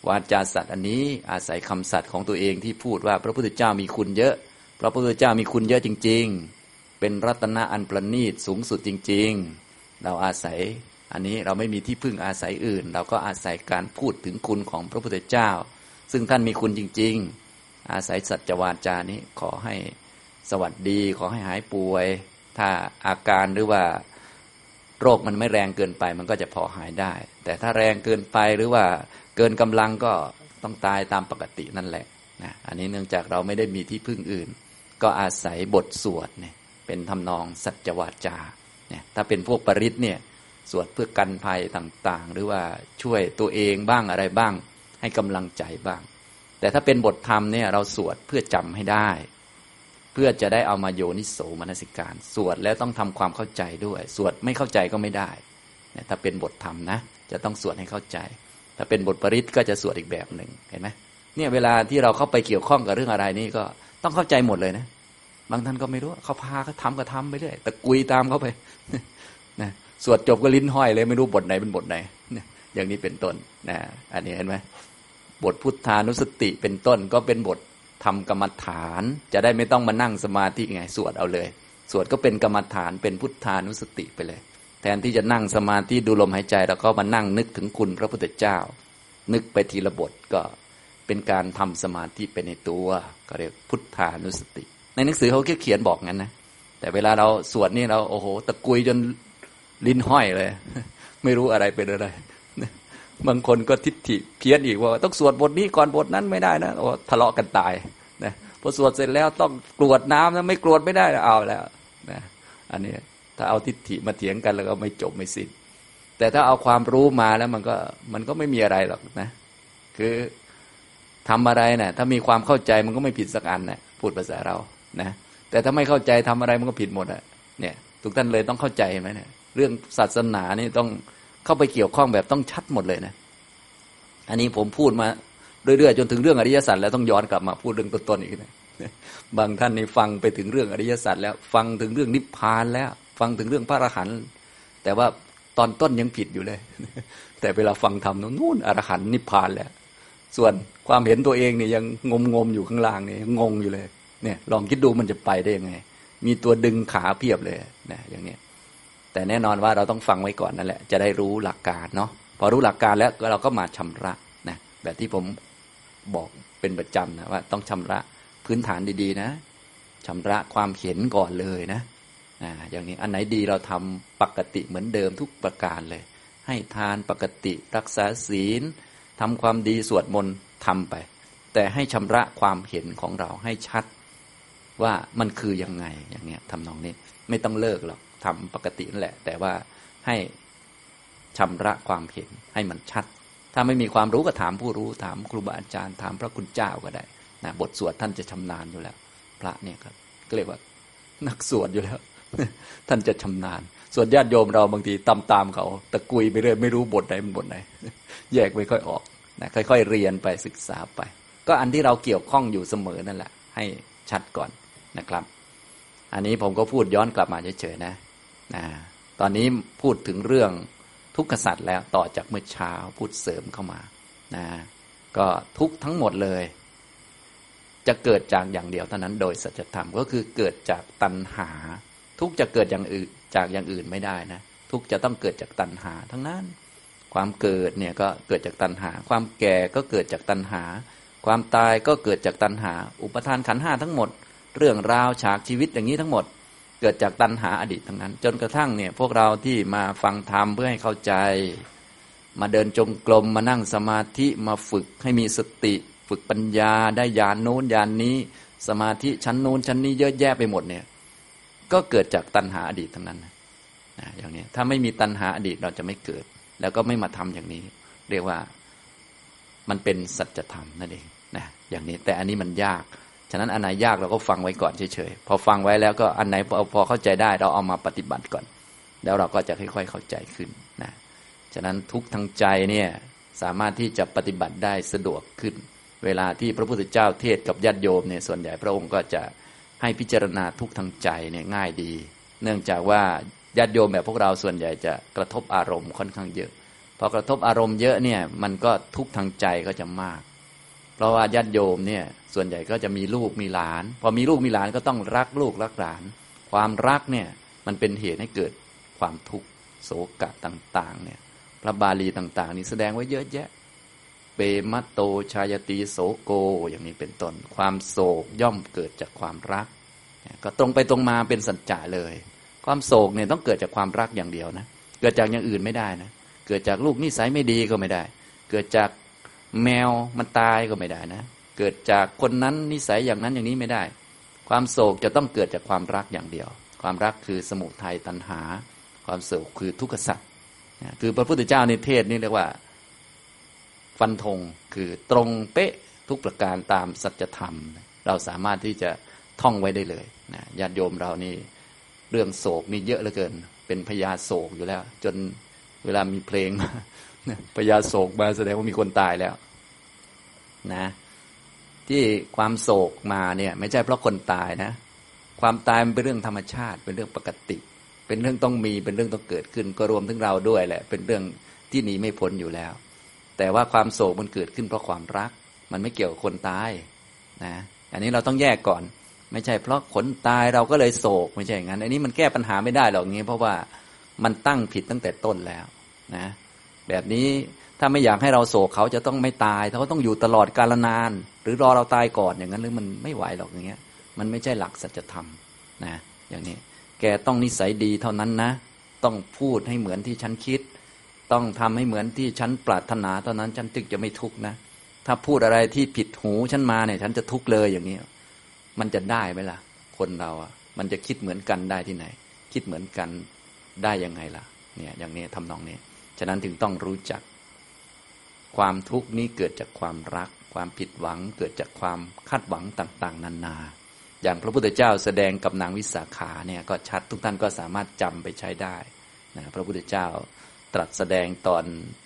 วาจาสัตว์อันนี้อาศัยคำสัตย์ของตัวเองที่พูดว่าพระพุทธเจ้ามีคุณเยอะ พระพุทธเจ้ามีคุณเยอะจริง ๆ เป็นรัตนะอันประณีตสูงสุดจริง ๆ เราอาศัยอันนี้เราไม่มีที่พึ่งอาศัยอื่น เราก็อาศัยการพูดถึงคุณของพระพุทธเจ้า ซึ่งท่านมีคุณจริง ๆ อาศัยสัจวาจานี้ขอให้ สวัสดีขอให้หายป่วย ถ้าอาการหรือว่าโรคมันไม่แรงเกินไปมันก็จะพอหายได้ แต่ถ้าแรงเกินไปหรือว่าเกินกำลังก็ต้องตายตามปกตินั่นแหละนะอันนี้เนื่องจากเราไม่ได้มีที่พึ่งอื่น ก็อาศัยบทสวดเนี่ยเป็นทำนองสัจวาจาเนี่ยถ้าเป็นพวกปริศเนี่ยสวดเพื่อกันภัยต่างๆ หรือว่าช่วยตัวเองบ้างอะไรบ้าง ให้กำลังใจบ้าง แต่ถ้าเป็นบทธรรมเนี่ยเราสวดเพื่อจำให้ได้ พื่อจะได้เอามาโยนิโสมนสิการ สวดแล้วต้องทำความเข้าใจด้วย สวดไม่เข้าใจก็ไม่ได้เนี่ยถ้าเป็นบทธรรมนะ จะต้องสวดให้เข้าใจ ถ้าเป็นบทปริศก็จะสวดอีกแบบหนึ่งเห็นไหมเนี่ยเวลาที่เราเข้าไปเกี่ยวข้องกับเรื่องอะไรนี่ก็ต้องเข้าใจหมดเลยนะ บางท่านก็ไม่รู้เขาพาเขาทำก็ทำไปเรื่อยแตะกุยตามเขาไปนะสวดจบก็ลิ้นห้อยเลย ไม่รู้บทไหนเป็นบทไหนอย่างนี้เป็นต้นนะอันนี้เห็นไหมบทพุทธานุสติเป็นต้นก็เป็นบท ทำกรรมฐาน จะได้ไม่ต้องมานั่งสมาธิไงสวดเอาเลย สวดก็เป็นกรรมฐานเป็นพุทธานุสติไปเลย แทนที่จะนั่งสมาธิดูลมหายใจ แล้วก็มานั่งนึกถึงคุณพระพุทธเจ้า นึกไปทีละบทก็เป็นการทำสมาธิไปในตัวก็เรียกพุทธานุสติ ในหนังสือเขาเขียนบอกงั้นนะแต่เวลาเราสวดนี่เราโอ้โห ตะกุยจนลิ้นห้อยเลย ไม่รู้อะไรเป็นอะไร บางคนก็ทิฏฐิเพี้ยนอีกว่า ต้องสวดบทนี้ก่อนบทนั้นไม่ได้นะโอ้ทะเลาะกันตายนะพอสวดเสร็จแล้วต้องกรวดน้ำนะไม่กรวดไม่ได้เอาแล้วนะอันนี้ถ้าเอาทิฏฐิมาเถียงกันแล้วก็ไม่จบไม่สิ้นแต่ถ้าเอาความรู้มาแล้วมันก็มันก็ไม่มีอะไรหรอกนะ คือทำอะไรนะ่ะถ้ามีความเข้าใจมันก็ไม่ผิดสักอันนะพูดภาษาเรานะแต่ถ้าไม่เข้าใจทำอะไรมันก็ผิดหมดอะเนี่ยทุกท่านเลยต้องเข้าใจไหมเนี่ยเรื่องศาสนานี่ต้อง เข้าไปเกี่ยวข้องแบบต้องชัดหมดเลยนะ อันนี้ผมพูดมาเรื่อยๆจนถึงเรื่องอริยสัจแล้วต้องย้อนกลับมาพูดเรื่องต้นๆอีกนะบางท่านนี่ฟังไปถึงเรื่องอริยสัจแล้ว ฟังถึงเรื่องนิพพานแล้ว ฟังถึงเรื่องพระอรหันต์แต่ว่าตอนต้นยังผิดอยู่เลย แต่เวลาฟังธรรมนู่นอรหันต์นิพพานแล้ว ส่วนความเห็นตัวเองเนี่ยยังงมงมอยู่ข้างล่างเนี่ยงงอยู่เลย เนี่ย ลองคิดดูมันจะไปได้ยังไง มีตัวดึงขาเพียบเลยนะอย่างเนี้ย แต่แน่นอนว่าเราต้องฟังไว้ก่อนนั่นแหละ จะได้รู้หลักการเนาะพอรู้หลักการแล้วเราก็มาชำระนะแบบที่ผมบอกเป็นประจำนะว่าต้องชำระพื้นฐานดีๆนะชำระความเห็นก่อนเลยนะนะอย่างนี้อันไหนดีเราทำปกติเหมือนเดิมทุกประการเลย ให้ทานปกติรักษาศีลทำความดีสวดมนต์ทำไป แต่ให้ชำระความเห็นของเราให้ชัดว่ามันคือยังไงอย่างเนี้ยทำนองนี้ไม่ต้องเลิกหรอก ทำปกตินั่นแหละ แต่ว่าให้ชำระความเห็นให้มันชัด ถ้าไม่มีความรู้ก็ถามผู้รู้ ถามครูบาอาจารย์ ถามพระคุณเจ้าก็ได้นะบทสวดท่านจะชำนาญอยู่แล้ว พระเนี่ยครับ ก็เรียกว่านักสวดอยู่แล้ว ท่านจะชำนาญ ส่วนญาติโยมเราบางทีตามตามเขา ตะกุยไปเรื่อยไม่รู้บทไหนมันบทไหน แยกไม่ค่อยออกนะค่อย ๆ เรียนไปศึกษาไป ก็อันที่เราเกี่ยวข้องอยู่เสมอนั่นแหละ ให้ชัดก่อนนะครับ อันนี้ผมก็พูดย้อนกลับมาเฉยๆนะ นะตอนนี้พูดถึงเรื่องทุกขสัตว์แล้วต่อจากเมื่อเช้าพูดเสริมเข้ามานะก็ทุกทั้งหมดเลย จะเกิดจากอย่างเดียวเท่านั้นโดยสัจธรรมก็คือเกิดจากตัณหา ทุกจะเกิดอย่างอื่นจากอย่างอื่นไม่ได้นะทุกจะต้องเกิดจากตัณหาทั้งนั้น ความเกิดเนี่ยก็เกิดจากตัณหา ความแก่ก็เกิดจากตัณหา ความตายก็เกิดจากตัณหา อุปทานขันห้าทั้งหมด เรื่องราวฉากชีวิตอย่างนี้ทั้งหมด เกิดจากตัณหาอดีตทั้งนั้น จนกระทั่งเนี่ยพวกเราที่มาฟังธรรมเพื่อให้เข้าใจ มาเดินจงกรมมานั่งสมาธิมาฝึกให้มีสติ ฝึกปัญญาได้ญาณโน้นญาณนนี้ สมาธิชั้นโน้นชั้นนี้เยอะแยะไปหมดเนี่ยก็เกิดจากตัณหาอดีตทั้งนั้นนะอย่างนี้ถ้าไม่มีตัณหาอดีตเราจะไม่เกิด แล้วก็ไม่มาทำอย่างนี้ เรียกว่ามันเป็นสัจธรรมนั่นเองนะอย่างนี้แต่อันนี้มันยาก ฉะนั้นอันไหนยากเราก็ฟังไว้ก่อนเฉยๆพอฟังไว้แล้วก็อันไหนพอเข้าใจได้เราเอามาปฏิบัติก่อน แล้วเราก็จะค่อยๆเข้าใจขึ้นนะฉะนั้นทุกทางใจเนี่ยสามารถที่จะปฏิบัติได้สะดวกขึ้น เวลาที่พระพุทธเจ้าเทศกับญาติโยมเนี่ยส่วนใหญ่พระองค์ก็จะให้พิจารณาทุกทางใจเนี่ยง่ายดี เนื่องจากว่าญาติโยมแบบพวกเราส่วนใหญ่จะกระทบอารมณ์ค่อนข้างเยอะพอกระทบอารมณ์เยอะเนี่ยมันก็ทุกทางใจก็จะมาก เพราะว่าญาติโยมเนี่ย ส่วนใหญ่ก็จะมีลูกมีหลาน พอมีลูกมีหลานก็ต้องรักลูกรักหลาน ความรักเนี่ยมันเป็นเหตุให้เกิดความทุกข์โศกะต่าง ๆ เนี่ย พระบาลีต่างๆ นี่แสดงไว้เยอะแยะ เปมัตโตชายตีโสโก อย่างนี้เป็นต้น ความโศกย่อมเกิดจากความรัก ก็ตรงไปตรงมาเป็นสัจจะเลย ความโศกเนี่ยต้องเกิดจากความรักอย่างเดียวนะ เกิดจากอย่างอื่นไม่ได้นะ เกิดจากลูกนิสัยไม่ดีก็ไม่ได้ เกิดจากแมวมันตายก็ไม่ได้นะ เกิดจากคนนั้นนิสัยอย่างนั้นอย่างนี้ไม่ได้ ความโศกจะต้องเกิดจากความรักอย่างเดียว ความรักคือสมุทัยตัณหา ความโศกคือทุกขสัตว์คือพระพุทธเจ้าในเทศนี่เรียกว่า ฟันธงคือตรงเป๊ะทุกประการตามสัจธรรม เราสามารถที่จะท่องไว้ได้เลยนะญาติโยมเรานี่เรื่องโศกนี่เยอะเหลือเกิน เป็นพยาโศกอยู่แล้ว จนเวลามีเพลงพญาโศกมาแสดงว่ามีคนตายแล้ว นะ ที่ความโศกมาเนี่ย ไม่ใช่เพราะคนตายนะ ความตายมันเป็นเรื่องธรรมชาติ เป็นเรื่องปกติ เป็นเรื่องต้องมีเป็นเรื่องต้องเกิดขึ้น ก็รวมถึงเราด้วยแหละ เป็นเรื่องที่หนีไม่พ้นอยู่แล้ว แต่ว่าความโศกมันเกิดขึ้นเพราะความรัก มันไม่เกี่ยวกับคนตายนะอันนี้เราต้องแยกก่อน ไม่ใช่เพราะคนตายเราก็เลยโศกไม่ใช่อย่างนั้นอันนี้มันแก้ปัญหาไม่ได้หรอกงี้ เพราะว่ามันตั้งผิดตั้งแต่ต้นแล้วนะแบบนี้ ถ้าไม่อยากให้เราโศกเขาจะต้องไม่ตายเขาต้องอยู่ตลอดกาลนาน หรือรอเราตายก่อนอย่างนั้นหรือมันไม่ไหวหรอกอย่างเงี้ย มันไม่ใช่หลักสัจธรรมนะอย่างนี้แกต้องนิสัยดีเท่านั้นนะ ต้องพูดให้เหมือนที่ฉันคิด ต้องทำให้เหมือนที่ฉันปรารถนาเท่านั้นฉันจึงจะไม่ทุกข์นะ ถ้าพูดอะไรที่ผิดหูฉันมาเนี่ย ฉันจะทุกข์เลยอย่างนี้มันจะได้ไหมล่ะ คนเราอะ มันจะคิดเหมือนกันได้ที่ไหน คิดเหมือนกันได้ยังไงล่ะ เนี่ย อย่างนี้ทำนองนี้ ฉะนั้นถึงต้องรู้จัก ความทุกข์นี้เกิดจากความรัก ความผิดหวังเกิดจากความคาดหวังต่าง ๆ นานา อย่างพระพุทธเจ้าแสดงกับนางวิสาขาเนี่ยก็ชัดทุกท่านก็สามารถจำไปใช้ได้นะพระพุทธเจ้าตรัสแสดงตอน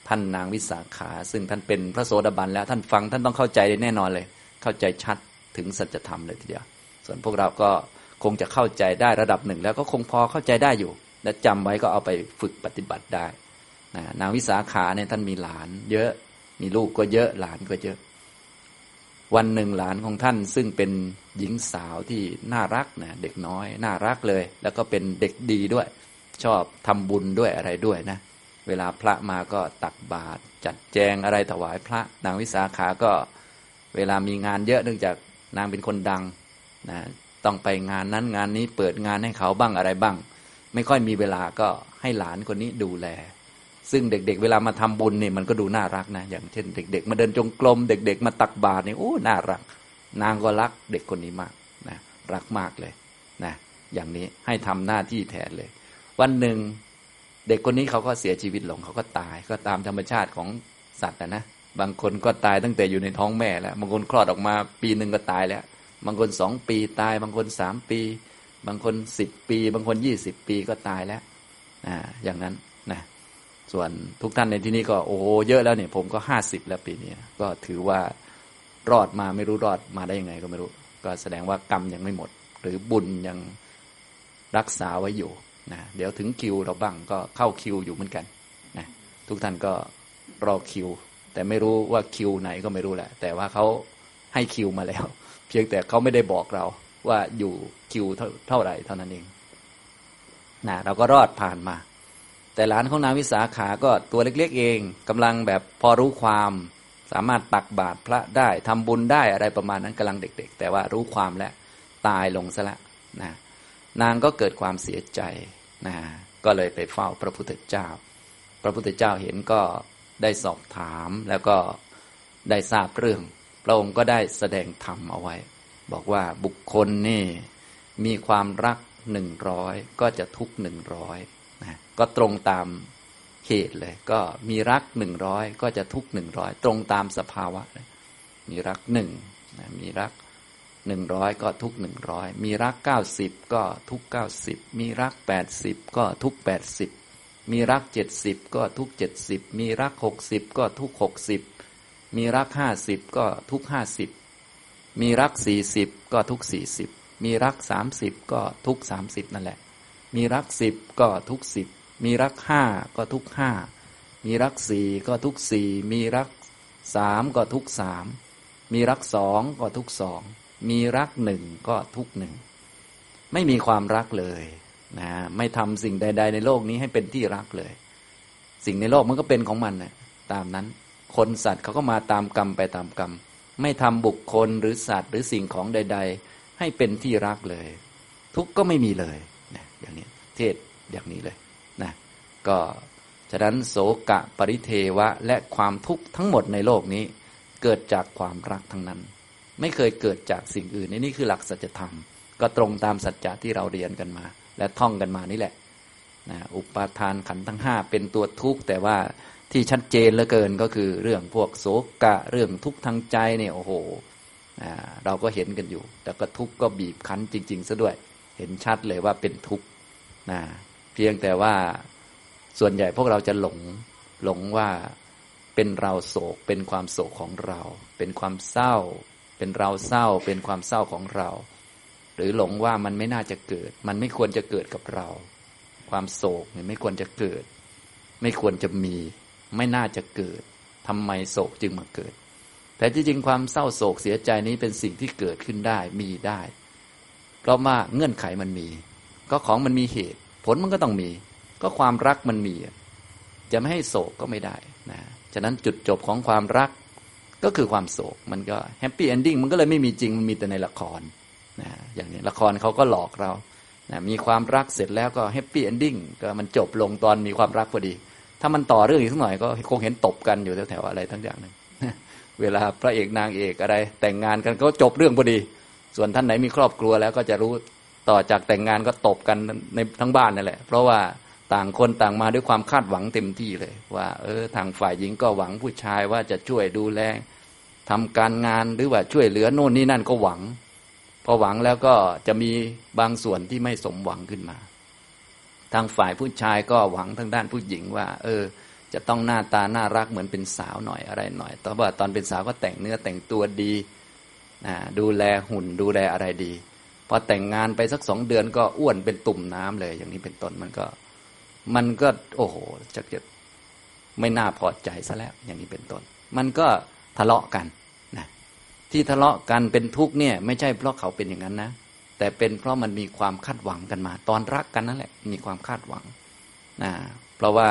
ท่านนางวิสาขา ซึ่งท่านเป็นพระโสดาบันแล้วท่านฟังท่านต้องเข้าใจแน่นอนเลย เข้าใจชัดถึงสัจธรรมเลยทีเดียว ส่วนพวกเราก็คงจะเข้าใจได้ระดับหนึ่ง แล้วก็คงพอเข้าใจได้อยู่ และจำไว้ก็เอาไปฝึกปฏิบัติได้นะนางวิสาขาเนี่ยท่านมีหลาน เยอะ มีลูกก็เยอะหลานก็เยอะ วันหนึ่งหลานของท่านซึ่งเป็นหญิงสาวที่น่ารักนะเด็กน้อย น่ารักเลย แล้วก็เป็นเด็กดีด้วย ชอบทำบุญด้วยอะไรด้วยนะ เวลาพระมาก็ตักบาตรจัดแจงอะไรถวายพระนางวิสาขาก็ เวลามีงานเยอะเนื่องจากนางเป็นคนดังนะต้องไปงานนั้นงานนี้เปิดงานให้เขาบ้างอะไรบ้าง ไม่ค่อยมีเวลาก็ให้หลานคนนี้ดูแล ซึ่งเด็ก ๆ เวลามาทำบุญนี่มันก็ดูน่ารักนะ อย่างเช่น เด็ก ๆ มาเดินจงกรมเด็ก ๆ มาตักบาตรนี่โอ้น่ารัก นางก็รักเด็กคนนี้มากนะรักมากเลยนะอย่างนี้ให้ทำหน้าที่แทนเลย วันหนึ่งเด็กคนนี้เขาก็เสียชีวิตลงเขาก็ตายก็ตามธรรมชาติของสัตว์นะนะบางคนก็ตายตั้งแต่อยู่ในท้องแม่แล้วบางคนคลอดออกมาปีหนึ่งก็ตายแล้ว บางคนสองปีตาย บางคนสามปี บางคนสิบปี บางคนยี่สิบปีก็ตายแล้วนะอย่างนั้น ส่วนทุกท่านในที่นี้ก็โอ้เยอะแล้วเนี่ยผมก็ห้าสิบแล้วปีนี้ก็ถือว่ารอดมาไม่รู้รอดมาได้ยังไงก็ไม่รู้ ก็แสดงว่ากรรมยังไม่หมด หรือบุญยังรักษาไว้อยู่นะเดี๋ยวถึงคิวเราบ้างก็เข้าคิวอยู่เหมือนกันนะทุกท่านก็รอคิว แต่ไม่รู้ว่าคิวไหนก็ไม่รู้แหละ แต่ว่าเขาให้คิวมาแล้ว เพียงแต่เขาไม่ได้บอกเราว่าอยู่คิวเท่าไหร่เท่านั้นเองนะเราก็รอดผ่านมา แต่หลานของนางวิสาขาก็ตัวเล็กๆเองกำลังแบบพอรู้ความ สามารถตักบาตรพระได้ทำบุญได้อะไรประมาณนั้นกำลังเด็ก ๆ แต่ว่ารู้ความแล้วตายลงซะล้วนะนางก็เกิดความเสียใจนะก็เลยไปเฝ้าพระพุทธเจ้า พระพุทธเจ้าเห็นก็ได้สอบถามแล้วก็ได้ทราบเรื่อง พระองค์ก็ได้แสดงธรรมเอาไว้ บอกว่าบุคคลนี่มีความรักหนึ่งร้อยก็จะทุกหนึ่งร้อย นะก็ตรงตามเหตุเลย ก็มีรักหนึ่งร้อยก็จะทุกหนึ่งร้อยตรงตามสภาวะเลยมีรักหนึ่งนะมีรักหนึ่งร้อยก็ทุกหนึ่งร้อยมีรักเก้าสิบก็ทุกเก้าสิบมีรักแปดสิบก็ทุกแปดสิบมีรักเจ็ดสิบก็ทุกเจ็ดสิบมีรักหกสิบก็ทุกหกสิบมีรักห้าสิบก็ทุกห้าสิบมีรักสี่สิบก็ทุกสี่สิบมีรักสามสิบก็ทุกสามสิบนั่นแหละ มีรักสิบก็ทุกสิบมีรักห้าก็ทุกห้ามีรักสี่ก็ทุกสี่มีรักสามก็ทุกสามมีรักสองก็ทุกสองมีรักหนึ่งก็ทุกหนึ่งไม่มีความรักเลยนะไม่ทำสิ่งใด ๆ ในโลกนี้ให้เป็นที่รักเลย สิ่งในโลกมันก็เป็นของมันนะตามนั้น คนสัตว์เขาก็มาตามกรรมไปตามกรรม ไม่ทำบุคคลหรือสัตว์หรือสิ่งของใด ๆ ให้เป็นที่รักเลย ทุกก็ไม่มีเลย อย่างนี้เทศอย่างนี้เลยนะก็ฉะนั้นโสกะปริเทวะและความทุกข์ทั้งหมดในโลกนี้ เกิดจากความรักทั้งนั้น ไม่เคยเกิดจากสิ่งอื่นนี่คือหลักสัจธรรม ก็ตรงตามสัจจะที่เราเรียนกันมา และท่องกันมานี่แหละนะอุปาทานขันทั้งห้าเป็นตัวทุกข์แต่ว่าที่ชัดเจนเหลือเกินก็คือเรื่องพวกโศกะเรื่องทุกข์ทางใจเนี่ยโอ้โหเราก็เห็นกันอยู่ แต่ก็ทุกข์ก็บีบคั้นจริง ๆซะด้วย เห็นชัดเลยว่าเป็นทุกข์ นะเพียงแต่ว่าส่วนใหญ่พวกเราจะหลงหลงว่าเป็นเราโศก เป็นความโศกของเรา เป็นความเศร้า เป็นเราเศร้า เป็นความเศร้าของเรา หรือหลงว่ามันไม่น่าจะเกิด มันไม่ควรจะเกิดกับเรา ความโศกเนี่ยไม่ควรจะเกิด ไม่ควรจะมี ไม่น่าจะเกิดทำไมโศกจึงมาเกิด แต่ที่จริงความเศร้าโศกเสียใจนี้เป็นสิ่งที่เกิดขึ้นได้มีได้ เพราะว่าเงื่อนไขมันมี ก็ของมันมีเหตุ ผลมันก็ต้องมี ก็ความรักมันมี จะไม่ให้โศกก็ไม่ได้นะฉะนั้นจุดจบของความรักก็คือความโศก มันก็ happy ending มันก็เลยไม่มีจริงมันมีแต่ในละครนะอย่างนี้ละครเขาก็หลอกเรานะมีความรักเสร็จแล้วก็ happy ending ก็มันจบลงตอนมีความรักพอดี ถ้ามันต่อเรื่องอีกสักหน่อยก็คงเห็นตบกันอยู่แถวๆอะไรทั้งอย่างหนึ่งเวลาพระเอกนางเอกอะไร แต่งงานกันก็จบเรื่องพอดี ส่วนท่านไหนมีครอบครัวแล้วก็จะรู้ ต่อจากแต่งงานก็ตบกันในทั้งบ้านนั่นแหละ เพราะว่าต่างคนต่างมาด้วยความคาดหวังเต็มที่เลย ว่า เออทางฝ่ายหญิงก็หวังผู้ชายว่าจะช่วยดูแลทำการงานหรือว่าช่วยเหลือโน่นนี่นั่นก็หวัง พอหวังแล้วก็จะมีบางส่วนที่ไม่สมหวังขึ้นมา ทางฝ่ายผู้ชายก็หวังทางด้านผู้หญิงว่า เออ จะต้องหน้าตาน่ารักเหมือนเป็นสาวหน่อยอะไรหน่อยแต่ว่าตอนเป็นสาวก็แต่งเนื้อแต่งตัวดีดูแลหุ่นดูแลอะไรดี อแต่งงานไปสักสองเดือนก็อ้วนเป็นตุ่มน้ำเลย อย่างนี้เป็นต้นมันก็ มันก็ โอ้โหจะเก็บไม่น่าพอใจซะแล้ว อย่างนี้เป็นต้น มันก็ทะเลาะกันนะที่ทะเลาะกันเป็นทุกข์เนี่ย ไม่ใช่เพราะเขาเป็นอย่างนั้นนะแต่เป็นเพราะมันมีความคาดหวังกันมา ตอนรักกันนั่นแหละ มีความคาดหวังนะเพราะว่า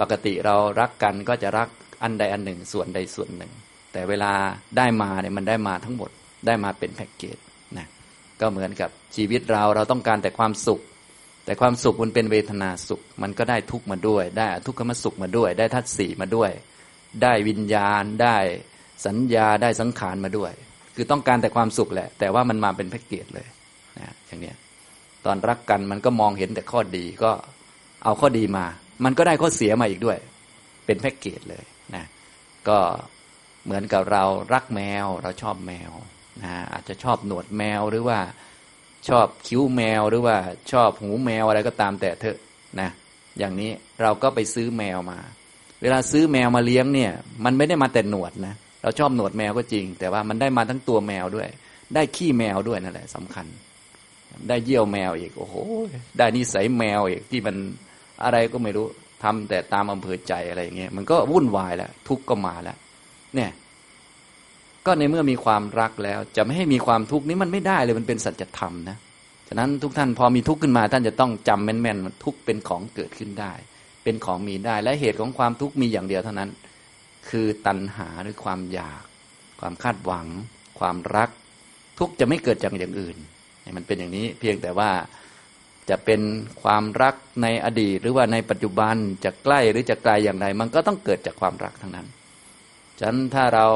ปกติเรารักกันก็จะรักอันใดอันหนึ่งส่วนใดส่วนหนึ่ง แต่เวลาได้มาเนี่ยมันได้มาทั้งหมดได้มาเป็นแพ็กเกจ ก็เหมือนกับชีวิตเราเราต้องการแต่ความสุข แต่ความสุขมันเป็นเวทนาสุข มันก็ได้ทุกข์มาด้วย ได้ทุกขมสุขมาด้วย ได้ทัศสีมาด้วย ได้วิญญาณ ได้สัญญาได้สังขารมาด้วย คือต้องการแต่ความสุขแหละ แต่ว่ามันมาเป็นแพ็กเกจเลยนะอย่างนี้ตอนรักกันมันก็มองเห็นแต่ข้อดีก็เอาข้อดีมา มันก็ได้ข้อเสียมาอีกด้วย เป็นแพ็กเกจเลยนะก็เหมือนกับเรารักแมวเราชอบแมว นะอาจจะชอบหนวดแมวหรือว่าชอบคิ้วแมวหรือว่าชอบหูแมวอะไรก็ตามแต่เถอะนะอย่างนี้เราก็ไปซื้อแมวมา เวลาซื้อแมวมาเลี้ยงเนี่ย มันไม่ได้มาแต่หนวดนะเราชอบหนวดแมวก็จริง แต่ว่ามันได้มาทั้งตัวแมวด้วย ได้ขี้แมวด้วยนั่นแหละสำคัญ ได้เยี่ยวแมวอีกโอ้โหได้นิสัยแมวอีกที่มันอะไรก็ไม่รู้ทำแต่ตามอำเภอใจอะไรอย่างเงี้ยมันก็วุ่นวายแล้วทุกข์ก็มาแล้วเนี่ย ก็ในเมื่อมีความรักแล้ว จะไม่ให้มีความทุกข์นี้มันไม่ได้เลยมันเป็นสัจธรรมนะฉะนั้นทุกท่านพอมีทุกข์ขึ้นมา ท่านจะต้องจำแม่นๆทุกข์เป็นของเกิดขึ้นได้ เป็นของมีได้และเหตุของความทุกข์มีอย่างเดียวเท่านั้น คือตัณหาหรือความอยาก ความคาดหวัง ความรัก ทุกจะไม่เกิดจากอย่างอื่นมันเป็นอย่างนี้เพียงแต่ว่าจะเป็นความรักในอดีต หรือว่าในปัจจุบันจะใกล้หรือจะไกลอย่างไร มันก็ต้องเกิดจากความรักทั้งนั้น ฉะนั้นถ้าเรา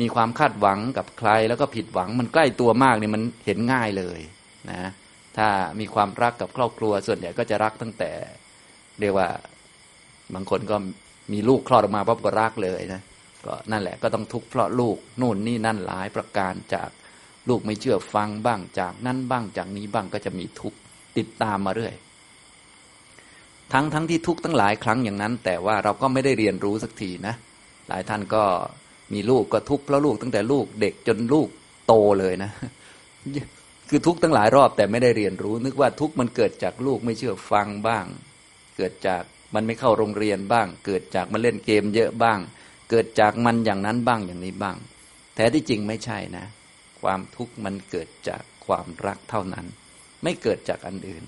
มีความคาดหวังกับใคร แล้วก็ผิดหวังมันใกล้ตัวมากเนี่ยมันเห็นง่ายเลยนะถ้ามีความรักกับครอบครัวส่วนใหญ่ก็จะรักตั้งแต่ เรียกว่าบางคนก็มีลูกคลอดออกมาปั๊บก็รักเลยนะก็นั่นแหละก็ต้องทุกข์เพราะลูกนู่นนี่นั่นหลายประการจากลูกไม่เชื่อฟังบ้างจากนั้นบ้างจากนี้บ้างก็จะมีทุกข์ติดตามมาเรื่อยทั้งทั้งที่ทุกข์ตั้งหลายครั้งอย่างนั้น แต่ว่าเราก็ไม่ได้เรียนรู้สักทีนะหลายท่านก็ มีลูกก็ทุกข์เพราะลูกตั้งแต่ลูกเด็กจนลูกโตเลยนะ คือทุกข์ตั้งหลายรอบแต่ไม่ได้เรียนรู้ นึกว่าทุกข์มันเกิดจากลูกไม่เชื่อฟังบ้าง เกิดจากมันไม่เข้าโรงเรียนบ้าง เกิดจากมันเล่นเกมเยอะบ้าง เกิดจากมันอย่างนั้นบ้างอย่างนี้บ้าง แท้ที่จริงไม่ใช่นะ ความทุกข์มันเกิดจากความรักเท่านั้น ไม่เกิดจากอันอื่น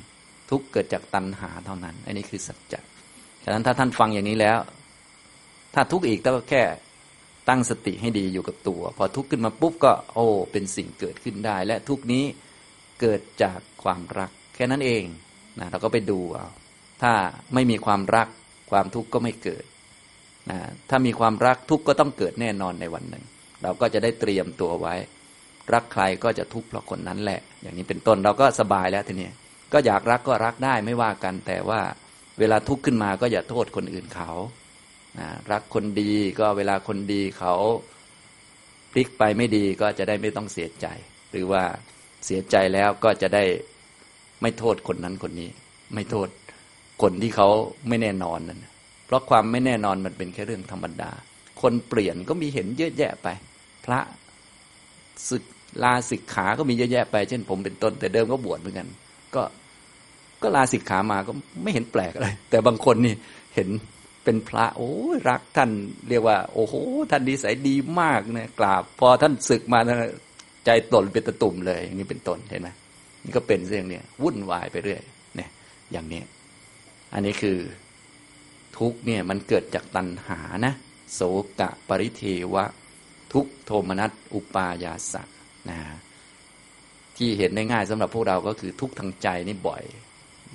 ทุกเกิดจากตัณหาเท่านั้น อันนี้คือสัจจะฉะนั้นถ้าท่านฟังอย่างนี้แล้ว ถ้าทุกข์อีกก็แค่ ตั้งสติให้ดีอยู่กับตัว พอทุกข์ขึ้นมาปุ๊บก็ โอ้เป็นสิ่งเกิดขึ้นได้ และทุกนี้เกิดจากความรัก แค่นั้นเองนะเราก็ไปดูเอาถ้าไม่มีความรักความทุกข์ก็ไม่เกิดนะถ้ามีความรักทุกข์ก็ต้องเกิดแน่นอนในวันหนึ่ง เราก็จะได้เตรียมตัวไว้ รักใครก็จะทุกข์เพราะคนนั้นแหละ อย่างนี้เป็นต้นเราก็สบายแล้วทีนี้ก็อยากรักก็รักได้ไม่ว่ากัน แต่ว่าเวลาทุกข์ขึ้นมาก็อย่าโทษคนอื่นเขา รักคนดีก็เวลาคนดีเขาพลิกไปไม่ดีก็จะได้ไม่ต้องเสียใจ หรือว่าเสียใจแล้วก็จะได้ไม่โทษคนนั้นคนนี้ ไม่โทษคนที่เขาไม่แน่นอนนั่นเพราะความไม่แน่นอนมันเป็นแค่เรื่องธรรมดา คนเปลี่ยนก็มีเห็นเยอะแยะไป พระศึกลาสิกขาก็มีเยอะแยะไป เช่น ผมเป็นต้นแต่เดิมก็บวชเหมือนกัน ก็ก็ลาสิกขามาก็ไม่เห็นแปลกอะไรแต่บางคนนี่เห็น เป็นพระโอ้รักท่านเรียกว่า โอ้โหท่านดีสายดีมากนะกราบ พอท่านศึกมาใจตนเป็นตะตุ่มเลย อย่างนี้เป็นตนเห็นไหมนี่ก็เป็นเรื่องเนี่ยวุ่นวายไปเรื่อยเนี่ยอย่างนี้ อันนี้คือทุกเนี่ยมันเกิดจากตัณหานะโสกะปริเทวะ ทุกโทมนัสอุปายาสะนะที่เห็นได้ง่ายสำหรับพวกเราก็คือทุกทางใจนี่บ่อย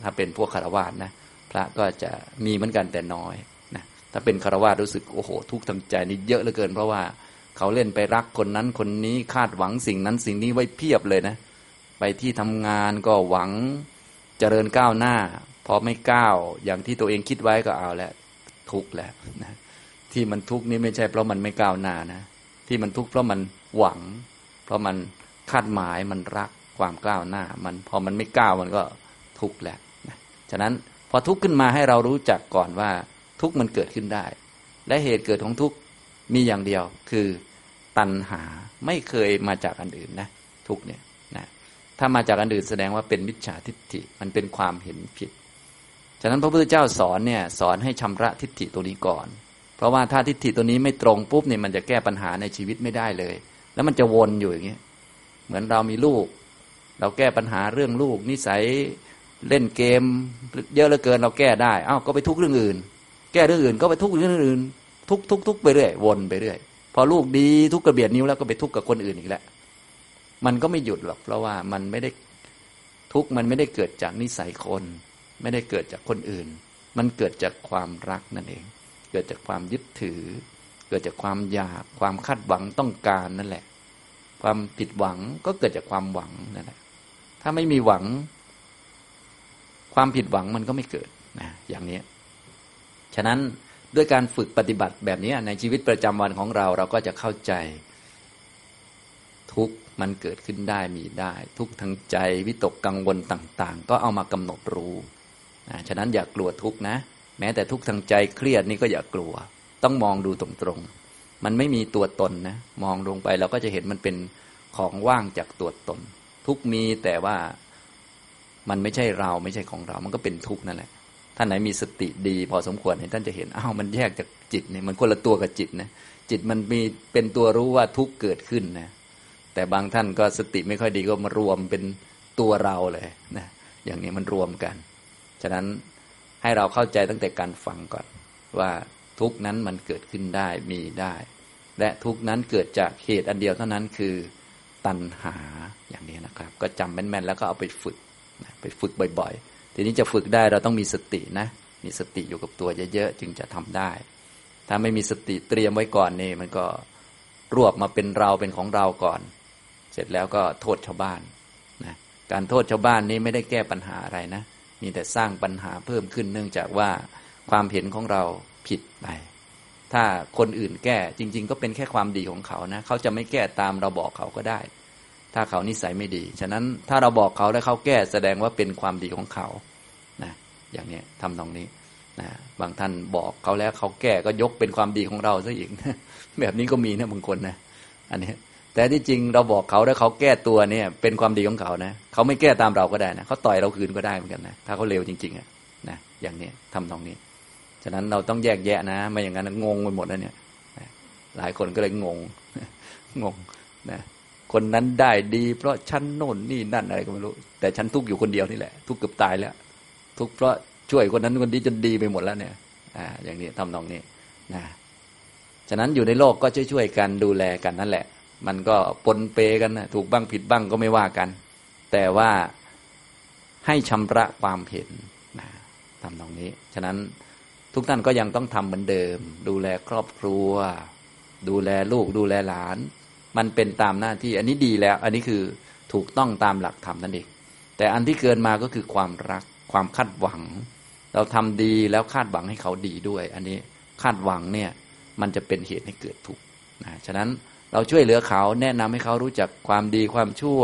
ถ้าเป็นพวกคารวะนะพระก็จะมีเหมือนกันแต่น้อย ถ้าเป็นคารวะรู้สึกโอ้โห ทุกข์ทางใจนี่เยอะเหลือเกิน เพราะว่าเขาเล่นไปรักคนนั้นคนนี้คาดหวังสิ่งนั้นสิ่งนี้ไว้เพียบเลยนะ ไปที่ทำงานก็หวังเจริญก้าวหน้า พอไม่ก้าวอย่างที่ตัวเองคิดไว้ก็เอาแล้วทุกข์แล้วนะที่มันทุกข์นี่ไม่ใช่เพราะมันไม่ก้าวหน้านะ ที่มันทุกข์เพราะมันหวัง เพราะมันคาดหมายมันรักความก้าวหน้า มันพอมันไม่ก้าวมันก็ทุกข์แหละฉะนั้นพอทุกข์ขึ้นมาให้เรารู้จักก่อนว่า ทุกข์มันเกิดขึ้นได้ และเหตุเกิดของทุกข์มีอย่างเดียวคือตัณหาไม่เคยมาจากอันอื่นนะทุกเนี่ยนะถ้ามาจากอันอื่นแสดงว่าเป็นมิจฉาทิฏฐิมันเป็นความเห็นผิด ฉะนั้นพระพุทธเจ้าสอนเนี่ยสอนให้ชำระทิฏฐิตัวนี้ก่อน เพราะว่าถ้าทิฏฐิตัวนี้ไม่ตรงปุ๊บเนี่ยมันจะแก้ปัญหาในชีวิตไม่ได้เลย แล้วมันจะวนอยู่อย่างเงี้ยเหมือนเรามีลูก เราแก้ปัญหาเรื่องลูกนิสัยเล่นเกม เยอะเหลือเกินเราแก้ได้อ้าวก็ไปทุกเรื่องอื่น แก้เรื่องอื่นก็ไปทุกเรื่องอื่น ทุกทุกทุกไปเรื่อยวนไปเรื่อยพอลูกดีทุกกระเบียดนิ้วแล้วก็ไปทุกข์กับคนอื่นอีกแล้วมันก็ไม่หยุดหรอกเพราะว่ามันไม่ได้ทุกข์มันไม่ได้เกิดจากนิสัยคน ไม่ได้เกิดจากคนอื่น มันเกิดจากความรักนั่นเอง เกิดจากความยึดถือ เกิดจากความอยากความคาดหวังต้องการนั่นแหละ ความผิดหวังก็เกิดจากความหวังนั่นแหละ ถ้าไม่มีหวัง ความผิดหวังมันก็ไม่เกิดนะอย่างนี้ ฉะนั้นด้วยการฝึกปฏิบัติแบบนี้ในชีวิตประจำวันของเราเราก็จะเข้าใจ ทุกมันเกิดขึ้นได้มีได้ ทุกทางใจวิตกกังวลต่าง ๆ ก็เอามากำหนดรู้นะฉะนั้นอย่ากลัวทุกนะ แม้แต่ทุกทางใจเครียดนี่ก็อย่ากลัว ต้องมองดูตรงๆมันไม่มีตัวตนนะมองลงไปเราก็จะเห็นมันเป็นของว่างจากตัวตน ทุกมีแต่ว่ามันไม่ใช่เราไม่ใช่ของเรา มันก็เป็นทุกนั่นแหละ ท่านไหนมีสติดี พอสมควรเนี่ยท่านจะเห็นอ้าวมันแยกจากจิตเนี่ยมันคนละตัวกับจิตนะจิตมันมีเป็นตัวรู้ว่าทุกเกิดขึ้นนะแต่บางท่านก็สติไม่ค่อยดีก็มารวมเป็นตัวเราเลยนะอย่างนี้มันรวมกัน ฉะนั้นให้เราเข้าใจตั้งแต่การฟังก่อน ว่าทุกนั้นมันเกิดขึ้นได้มีได้ และทุกนั้นเกิดจากเหตุอันเดียวเท่านั้นคือตัณหาอย่างนี้นะครับ ก็จำแม่นๆแล้วก็เอาไปฝึกไปฝึกบ่อย ๆ ทีนี้จะฝึกได้เราต้องมีสตินะ มีสติอยู่กับตัวเยอะๆจึงจะทำได้ ถ้าไม่มีสติเตรียมไว้ก่อนนี่ มันก็รวบมาเป็นเราเป็นของเราก่อน เสร็จแล้วก็โทษชาวบ้านนะการโทษชาวบ้านนี้ไม่ได้แก้ปัญหาอะไรนะ มีแต่สร้างปัญหาเพิ่มขึ้นเนื่องจากว่าความเห็นของเราผิดไป ถ้าคนอื่นแก้จริง ๆ ก็เป็นแค่ความดีของเขานะ เขาจะไม่แก้ตามเราบอกเขาก็ได้ ถ้าเขานิสัยไม่ดี ฉะนั้นถ้าเราบอกเขาแล้วเขาแก้แสดงว่าเป็นความดีของเขานะอย่างนี้ทำตรงนี้นะบางท่านบอกเขาแล้วเขาแก้ก็ยกเป็นความดีของเราซะอีกแบบนี้ก็มีนะบางคนนะอันนี้แต่ที่จริงเราบอกเขาแล้วเขาแก้ตัวเนี่ยเป็นความดีของเขานะเขาไม่แก้ตามเราก็ได้นะเขาต่อยเราคืนก็ได้เหมือนกันนะถ้าเขาเร็วจริงๆอะนะอย่างนี้ทำตรงนี้ ฉะนั้นเราต้องแยกแยะนะไม่อย่างนั้นงงไปหมดแล้วเนี่ยหลายคนก็เลยงงงงนะ คนนั้นได้ดี เพราะฉันโน่นนี่นั่นอะไรก็ไม่รู้ แต่ฉันทุกอยู่คนเดียวนี่แหละ ทุกเกือบตายแล้ว ทุกเพราะช่วยคนนั้นคนนี้จนดีไปหมดแล้วเนี่ย อ่า อย่างนี้ทำนองนี้นะฉะนั้นอยู่ในโลกก็ช่วยๆกันดูแลกันนั่นแหละ มันก็ปนเปกันนะถูกบ้างผิดบ้างก็ไม่ว่ากัน แต่ว่าให้ชำระความเห็นนะทำตรงนี้ ฉะนั้นทุกท่านก็ยังต้องทำเหมือนเดิม ดูแลครอบครัว ดูแลลูกดูแลหลาน มันเป็นตามหน้าที่อันนี้ดีแล้ว อันนี้คือถูกต้องตามหลักธรรมนั่นเองแต่อันที่เกินมาก็คือความรักความคาดหวัง เราทำดีแล้วคาดหวังให้เขาดีด้วย อันนี้คาดหวังเนี่ยมันจะเป็นเหตุให้เกิดทุกข์นะฉะนั้นเราช่วยเหลือเขาแนะนำให้เขารู้จักความดีความชั่ว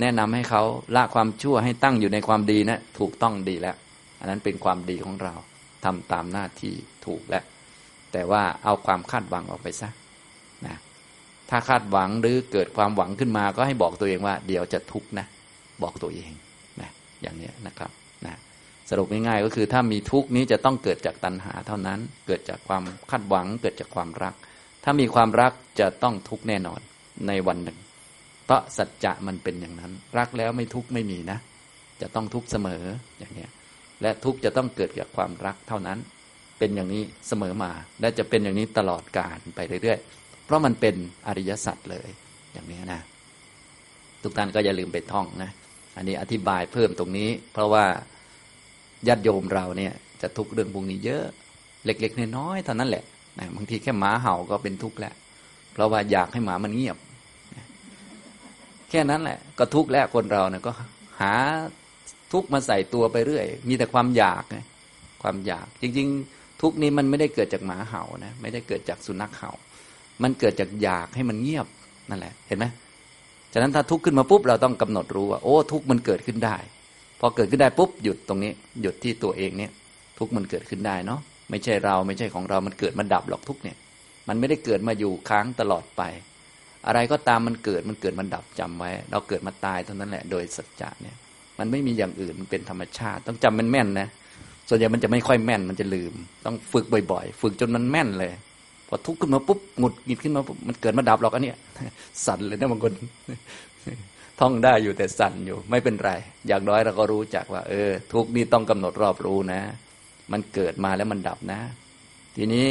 แนะนำให้เขาละความชั่วให้ตั้งอยู่ในความดีนะถูกต้องดีแล้ว อันนั้นเป็นความดีของเราทำตามหน้าที่ถูกแล้วแต่ว่าเอาความคาดหวังออกไปซะ ถ้าคาดหวังหรือเกิดความหวังขึ้นมา ก็ให้บอกตัวเองว่า เดี๋ยวจะทุกข์นะ บอกตัวเองนะอย่างนี้นะครับนะสรุปง่ายๆก็คือถ้ามีทุกข์นี้จะต้องเกิดจากตัณหาเท่านั้น เกิดจากความคาดหวัง เกิดจากความรัก ถ้ามีความรักจะต้องทุกข์แน่นอนในวันหนึ่งเพราะสัจจะมันเป็นอย่างนั้น รักแล้วไม่ทุกข์ไม่มีนะ จะต้องทุกข์เสมออย่างนี้และทุกข์จะต้องเกิดจากความรักเท่านั้น เป็นอย่างนี้เสมอมา และจะเป็นอย่างนี้ตลอดกาลไปเรื่อยๆ เพราะมันเป็นอริยสัจเลย อย่างนี้นะทุกท่านก็อย่าลืมไปท่องนะอันนี้อธิบายเพิ่มตรงนี้ เพราญาว่าญาติโยมเราเนี่ย จะทุกเรื่องพวกนี้เยอะ เล็กๆน้อยๆเท่านั้นแหละนะบางทีแค่หมาเห่าก็เป็นทุกข์แล้วเพราะว่าอยากให้หมามันเงียบ แค่นั้นแหละ ก็ทุกข์แล้วคนเราเนี่ยก็หาทุกข์มาใส่ตัวไปเรื่อย มีแต่ความอยากนะความอยาก จริง ๆ ทุกข์นี้มันไม่ได้เกิดจากหมาเห่านะไม่ได้เกิดจากสุนัขเห่า มันเกิดจากอยากให้มันเงียบนั่นแหละ เห็นไหมฉะนั้นถ้าทุกข์ขึ้นมาปุ๊บเราต้องกำหนดรู้ว่าโอ้ทุกข์มันเกิดขึ้นได้ พอเกิดขึ้นได้ปุ๊บหยุดตรงนี้ หยุดที่ตัวเองเนี่ย ทุกข์มันเกิดขึ้นได้เนาะไม่ใช่เราไม่ใช่ของเรา มันเกิดมันดับหรอกทุกเนี่ย มันไม่ได้เกิดมาอยู่ค้างตลอดไป อะไรก็ตามมันเกิดมันเกิดมันดับจำไว้ เราเกิดมาตายเท่านั้นแหละ โดยสัจจะเนี่ย มันไม่มีอย่างอื่นมันเป็นธรรมชาติ ต้องจำมันแม่นนะส่วนใหญ่มันจะไม่ค่อยแม่นมันจะลืม ต้องฝึกบ่อย ๆ ฝึกจนมันแม่นเลย พอทุกข์ขึ้นมาปุ๊บหงุดหงิดขึ้นมาปุ๊บมันเกิดมาดับหรอกอันเนี้ยสั่นเลยนะบางคนท่องได้อยู่แต่สั่นอยู่ไม่เป็นไร อย่างน้อยเราก็รู้จักว่า เออ ทุกนี้ต้องกำหนดรอบรู้นะ มันเกิดมาแล้วมันดับนะ ทีนี้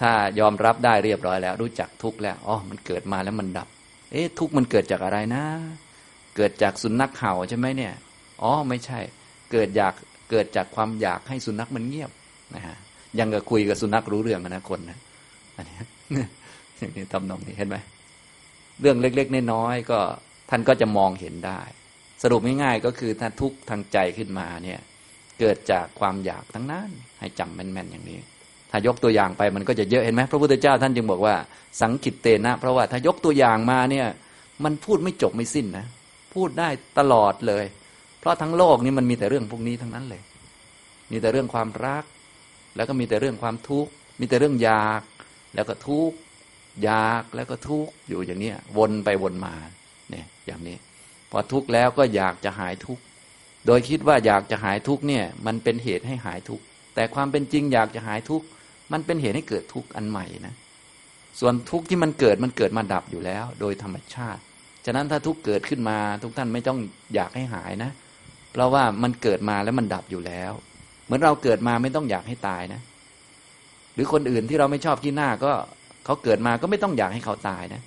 ถ้ายอมรับได้เรียบร้อยแล้ว รู้จักทุกแล้วอ๋อมันเกิดมาแล้วมันดับ เอ๊ะทุกมันเกิดจากอะไรนะ เกิดจากสุนัขเห่าใช่ไหมเนี่ยอ๋อไม่ใช่ เกิดจากเกิดจากความอยากให้สุนัขมันเงียบนะฮะยังกับคุยกับสุนัขรู้เรื่องนะคนนะ อันนี้อย่างนี้ทำนองนี้เห็นไหมเรื่องเล็กๆน้อยๆก็ท่านก็จะมองเห็นได้ สรุปง่ายๆก็คือถ้าทุกทางใจขึ้นมาเนี่ยเกิดจากความอยากทั้งนั้น ให้จำแม่นๆอย่างนี้ ถ้ายกตัวอย่างไปมันก็จะเยอะเห็นไหมพระพุทธเจ้าท่านจึงบอกว่า สังกิตเตนะ เพราะว่าถ้ายกตัวอย่างมาเนี่ย มันพูดไม่จบไม่สิ้นนะพูดได้ตลอดเลย เพราะทั้งโลกนี้มันมีแต่เรื่องพวกนี้ทั้งนั้นเลย มีแต่เรื่องความรัก แล้วก็มีแต่เรื่องความทุกข์มีแต่เรื่องอยาก แล้วก็ทุกข์อยากแล้วก็ทุกข์อยู่อย่างนี้วนไปวนมาเนี่ยอย่างนี้ พอทุกข์แล้วก็อยากจะหายทุกข์โดยคิดว่าอยากจะหายทุกข์เนี่ย มันเป็นเหตุให้หายทุกข์แต่ความเป็นจริงอยากจะหายทุกข์มันเป็นเหตุให้เกิดทุกข์อันใหม่นะส่วนทุกข์ที่มันเกิดมันเกิดมาดับอยู่แล้ว โดยธรรมชาติ ฉะนั้นถ้าทุกข์เกิดขึ้นมาทุกท่านไม่ต้องอยากให้หายนะ เพราะว่ามันเกิดมาแล้วมันดับอยู่แล้ว เหมือนเราเกิดมาไม่ต้องอยากให้ตายนะ รือคนอื่นที่เราไม่ชอบขี้หน้าก็เขาเกิดมาก็ไม่ต้องอยากให้เขาตายนะ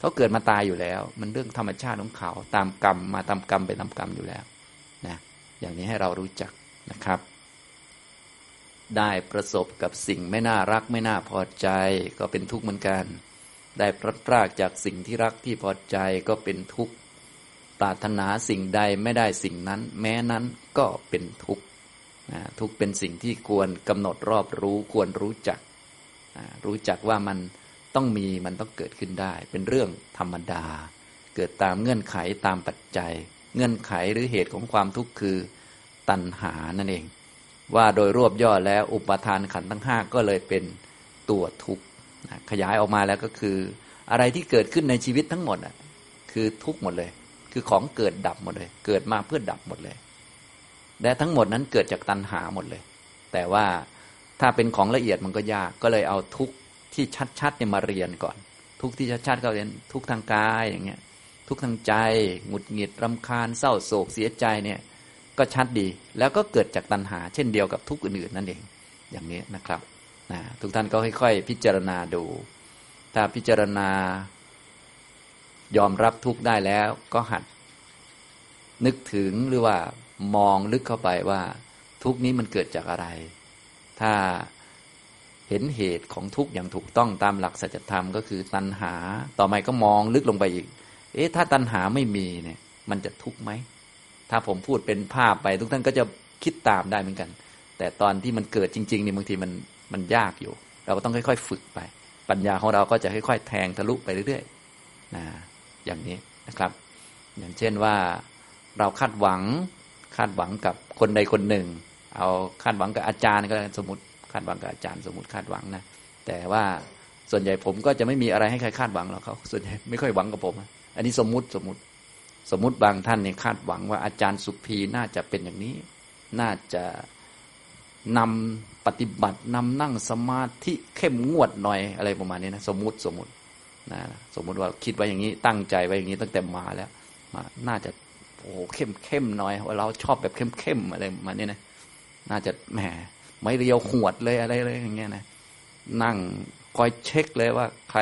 เขาเกิดมาตายอยู่แล้ว มันเรื่องธรรมชาติของเขาตามกรรมมาตามกรรมไปตามกรรมอยู่แล้วนะอย่างนี้ให้เรารู้จักนะครับ ได้ประสบกับสิ่งไม่น่ารักไม่น่าพอใจ ก็เป็นทุกข์เหมือนกัน ได้พลัดพรากจากสิ่งที่รักที่พอใจก็เป็นทุกข์ปรารถนาสิ่งใดไม่ได้สิ่งนั้น แม้นั้นก็เป็นทุกข์ ทุกเป็นสิ่งที่ควรกำหนดรอบรู้ ควรรู้จัก รู้จักว่ามันต้องมีมันต้องเกิดขึ้นได้ เป็นเรื่องธรรมดา เกิดตามเงื่อนไขตามปัจจัย เงื่อนไขหรือเหตุของความทุกข์คือตัณหานั่นเอง ว่าโดยรวบย่อแล้วอุปทานขันธ์ทั้งห้าก็เลยเป็นตัวทุกข์ขยายออกมาแล้วก็คือ อะไรที่เกิดขึ้นในชีวิตทั้งหมดคือทุกข์หมดเลย คือของเกิดดับหมดเลย เกิดมาเพื่อดับหมดเลย และทั้งหมดนั้นเกิดจากตัณหาหมดเลย แต่ว่าถ้าเป็นของละเอียดมันก็ยาก ก็เลยเอาทุกที่ชัดๆเนี่ยมาเรียนก่อน ทุกที่ชัดๆก็เรียนทุกทางกายอย่างเงี้ย ทุกทางใจหงุดหงิดรำคาญเศร้าโศกเสียใจเนี่ย ก็ชัดดี แล้วก็เกิดจากตัณหา เช่นเดียวกับทุกอื่นๆนั่นเอง อย่างนี้นะครับนะทุกท่านก็ค่อยๆ พิจารณาดู ถ้าพิจารณายอมรับทุกได้แล้วก็หัดนึกถึงหรือว่า มองลึกเข้าไปว่า ทุกนี้มันเกิดจากอะไร ถ้าเห็นเหตุของทุกอย่างถูกต้องตามหลักสัจธรรมก็คือตัณหา ต่อไปก็มองลึกลงไปอีก เอ๊ะถ้าตัณหาไม่มีเนี่ย มันจะทุกข์ไหม ถ้าผมพูดเป็นภาพไป ทุกท่านก็จะคิดตามได้เหมือนกัน แต่ตอนที่มันเกิดจริงๆนี่บางทีมันมันยากอยู่ เราก็ต้องค่อย ๆ ฝึกไป ปัญญาของเราก็จะค่อย ๆ แทงทะลุไปเรื่อยๆนะอย่างนี้นะครับ อย่างเช่นว่าเราคาดหวัง คาดหวังกับคนใดคนหนึ่ง เอาคาดหวังกับอาจารย์ก็สมมติคาดหวังกับอาจารย์สมมติคาดหวังนะแต่ว่าส่วนใหญ่ผมก็จะไม่มีอะไรให้ใครคาดหวังหรอกเขาส่วนใหญ่ไม่ค่อยหวังกับผม อันนี้สมมุติสมมุติสมมุติบางท่านเนี่ยคาดหวังว่าอาจารย์สุภีน่าจะเป็นอย่างนี้ น่าจะนำปฏิบัตินำนั่งสมาธิเข้มงวดหน่อยอะไรประมาณนี้นะสมมุติสมมุตินะสมมุติว่าคิดไว้อย่างนี้ตั้งใจไว้อย่างนี้ตั้งแต่มาแล้วมาน่าจะ โอ้เข้มเข้มหน่อยว่าเราชอบแบบเข้มเข้มอะไรมาณนี้นะน่าจะแหมไม่เรียวหวดเลยอะไรเลยอย่างเงี้ยนะนั่งคอยเช็คเลยว่า ใคร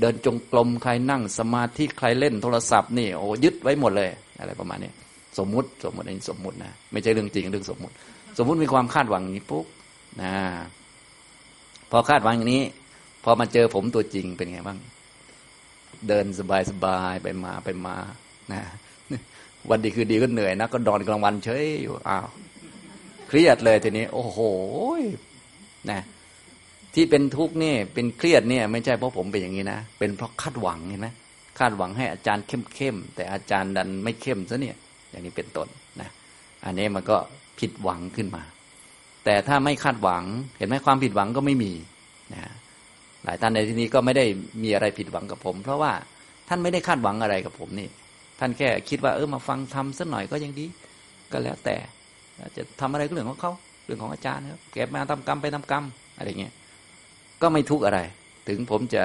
เดินจงกรมใครนั่งสมาธิใครเล่นโทรศัพท์นี่โอ้ยึดไว้หมดเลย อะไรประมาณนี้สมมุติสมมุติอันนี้สมมุตินะไม่ใช่เรื่องจริงเรื่องสมมุติ สมมุติมีความคาดหวังนี้ปุ๊บนะพอคาดหวังอย่างนี้ พอมาเจอผมตัวจริงเป็นไงบ้าง เดินสบายสบายไปมาไปมานะ วันดีคือดีก็เหนื่อยนะก็ดอนกลางวันเฉยอยู่อ้าวเครียดเลยทีนี้ โอ้โหนะที่เป็นทุกข์นี่เป็นเครียดเนี่ย ไม่ใช่เพราะผมเป็นอย่างนี้นะเป็นเพราะคาดหวังเห็นไหมคาดหวังให้อาจารย์เข้มเข้มแต่อาจารย์ดันไม่เข้มซะเนี่ย อย่างนี้เป็นต้นนะอันนี้มันก็ผิดหวังขึ้นมา แต่ถ้าไม่คาดหวัง เห็นไหมความผิดหวังก็ไม่มีนะหลายท่านในที่นี้ก็ไม่ได้มีอะไรผิดหวังกับผม เพราะว่าท่านไม่ได้คาดหวังอะไรกับผมนี่ ท่านแค่คิดว่าเออมาฟังทำสักหน่อยก็ยังดี ก็แล้วแต่จะทำอะไรก็เรื่องของเขาเรื่องของอาจารย์ครับแกมาทำกรรมไปทำกรรมอะไรเงี้ยก็ไม่ทุกข์อะไร ถึงผมจะ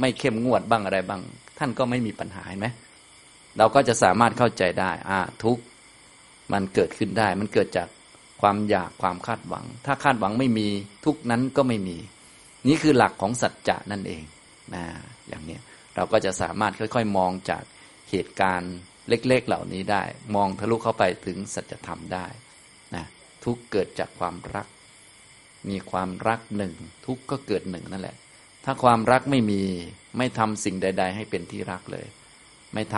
ไม่เข้มงวดบ้างอะไรบ้าง ท่านก็ไม่มีปัญหาเห็นไหมเราก็จะสามารถเข้าใจได้อ่าทุกมันเกิดขึ้นได้ มันเกิดจากความอยากความคาดหวัง ถ้าคาดหวังไม่มีทุกนั้นก็ไม่มี นี่คือหลักของสัจจะนั่นเองนะอย่างนี้เราก็จะสามารถค่อย ๆ มองจาก เหตุการณ์เล็กๆเหล่านี้ได้ มองทะลุเข้าไปถึงสัจธรรมได้นะทุกเกิดจากความรัก มีความรักหนึ่ง ทุกก็เกิดหนึ่งนั่นแหละ ถ้าความรักไม่มีไม่ทำสิ่งใด ๆ ให้เป็นที่รักเลย ไม่ท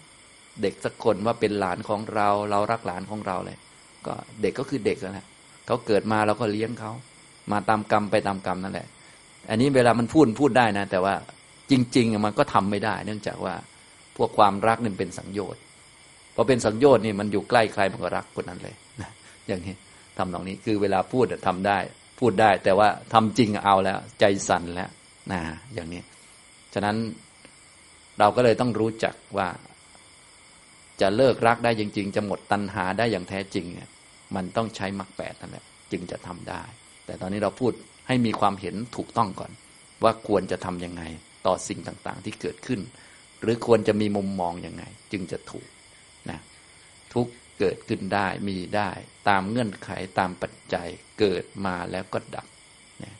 ำเด็กสักคนว่าเป็นหลานของเรา เรารักหลานของเราเลย ก็เด็กก็คือเด็กนะเขาเกิดมาเราก็เลี้ยงเขามาตามกรรมไปตามกรรมนั่นแหละ อันนี้เวลามันพูดพูดได้นะ แต่ว่าจริง ๆ มันก็ทำไม่ได้ เนื่องจากว่า พวกความรักนี่เป็นสังโยชน์พอเป็นสังโยชน์นี่มันอยู่ใกล้ใครมันก็รักคนนั้นเลยนะอย่างนี้ทำตรงนี้คือเวลาพูดทำได้ พูดได้ แต่ว่าทำจริงเอาแล้ว ใจสั่นแล้วนะอย่างนี้ ฉะนั้นเราก็เลยต้องรู้จักว่า จะเลิกรักได้จริง ๆ จะหมดตัณหาได้อย่างแท้จริงเนี่ยมันต้องใช้มรรคแปดนั่นแหละจึงจะทำได้ แต่ตอนนี้เราพูดให้มีความเห็นถูกต้องก่อน ว่าควรจะทํำยังไงต่อสิ่งต่างๆ ที่เกิดขึ้น หรือควรจะมีมุมมองยังไง จึงจะถูกนะทุกเกิดขึ้นได้มีได้ ตามเงื่อนไขตามปัจจัยเกิดมาแล้วก็ดับ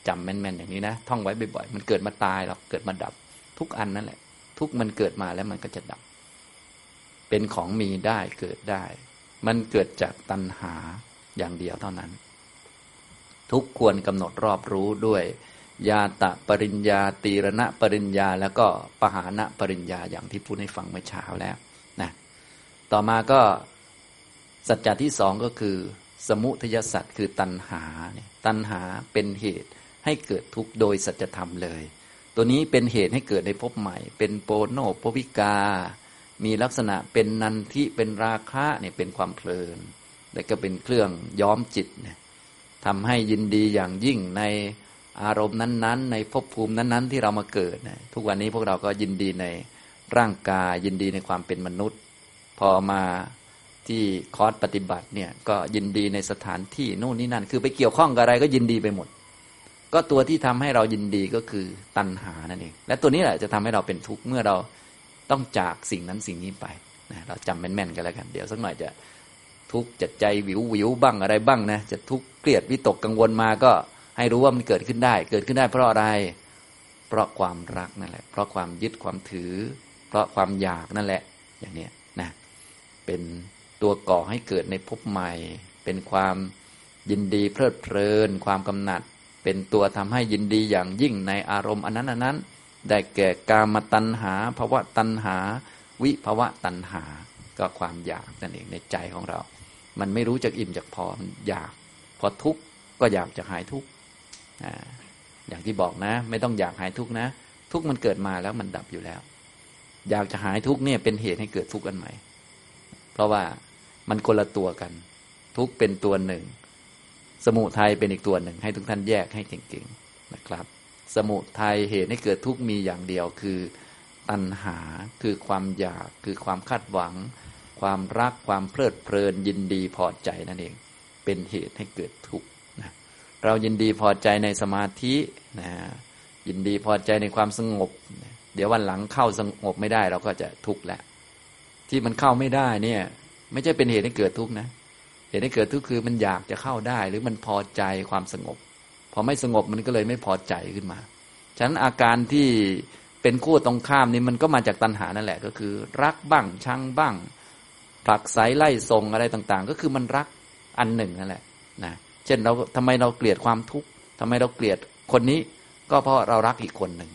จำแม่นๆอย่างนี้นะท่องไว้บ่อยๆมันเกิดมาตายหรอกเกิดมาดับ ทุกอันนั่นแหละ ทุกมันเกิดมาแล้วมันก็จะดับ เป็นของมีได้เกิดได้ มันเกิดจากตัณหาอย่างเดียวเท่านั้น ทุกควรกำหนดรอบรู้ด้วย ยาตะปริญญา ตีรณะปริญญา แล้วก็ปหานะปริญญาอย่างที่พูดให้ฟังเมื่อเช้าแล้วนะต่อมาก็สัจจะที่สองก็คือ สมุทยสัจคือตัณหาเนี่ยตัณหาเป็นเหตุให้เกิดทุกข์โดยสัจธรรมเลย ตัวนี้เป็นเหตุให้เกิดในภพใหม่ เป็นโปโนโพวิกา มีลักษณะเป็นนันทิเป็นราคะเนี่ยเป็นความเพลิน และก็เป็นเครื่องย้อมจิตเนี่ยทำให้ยินดีอย่างยิ่งใน อารมณ์นั้น ๆ ในภพภูมินั้น ๆ ที่เรามาเกิดนะทุกวันนี้พวกเราก็ยินดีในร่างกายยินดีในความเป็นมนุษย์ พอมาที่คอร์สปฏิบัติเนี่ยก็ยินดีในสถานที่โน่นนี่นั่น คือไปเกี่ยวข้องกับอะไรก็ยินดีไปหมด ก็ตัวที่ทำให้เรายินดีก็คือตัณหานั่นเองและตัวนี้แหละจะทำให้เราเป็นทุกข์เมื่อเราต้องจากสิ่งนั้นสิ่งนี้ไปนะเราจำแม่นๆกันแล้วกันเดี๋ยวสักหน่อยจะทุกข์จะใจวิววิวบ้างอะไรบ้างนะจะทุกข์เครียดวิตกกังวลมาก็ ให้รู้ว่ามันเกิดขึ้นได้ เกิดขึ้นได้เพราะอะไร เพราะความรักนั่นแหละ เพราะความยึดความถือ เพราะความอยากนั่นแหละ อย่างนี้นะเป็นตัวก่อให้เกิดในภพใหม่ เป็นความยินดีเพลิดเพลิน ความกำหนัด เป็นตัวทำให้ยินดีอย่างยิ่งในอารมณ์อันนั้นอันนั้น ได้แก่กามตัณหาภาวะตัณหา วิภาวะตัณหา ก็ความอยากนั่นเองในใจของเรา มันไม่รู้จักอิ่มจากพอมันอยาก พอทุกข์ก็อยากจะหายทุกข์ อย่างที่บอกนะ ไม่ต้องอยากหายทุกนะ ทุกมันเกิดมาแล้วมันดับอยู่แล้ว อยากจะหายทุกเนี่ยเป็นเหตุให้เกิดทุกข์อันใหม่ เพราะว่ามันคนละตัวกัน ทุกเป็นตัวหนึ่ง สมุทัยเป็นอีกตัวหนึ่ง ให้ทุกท่านแยกให้เก่งๆนะครับ สมุทัยเหตุให้เกิดทุกมีอย่างเดียวคือ ตัณหาคือความอยากคือความคาดหวัง ความรักความเพลิดเพลินยินดีพอใจนั่นเอง เป็นเหตุให้เกิดทุกข์ เรายินดีพอใจในสมาธินะยินดีพอใจในความสงบ เดี๋ยววันหลังเข้าสงบไม่ได้ เราก็จะทุกข์แหละ ที่มันเข้าไม่ได้เนี่ย ไม่ใช่เป็นเหตุให้เกิดทุกข์นะเหตุให้เกิดทุกข์คือมันอยากจะเข้าได้ หรือมันพอใจความสงบ พอไม่สงบมันก็เลยไม่พอใจขึ้นมา ฉะนั้นอาการที่เป็นคู่ตรงข้ามนี่มันก็มาจากตัณหานั่นแหละ ก็คือ รักบ้างชังบ้างผลักไสไล่ทรงอะไรต่าง ๆ ก็คือมันรักอันหนึ่งนั่นแหละนะ เช่นเราทำไมเราเกลียดความทุกข์ทำไมเราเกลียดคนนี้ ก็เพราะเรารักอีกคนหนึ่ง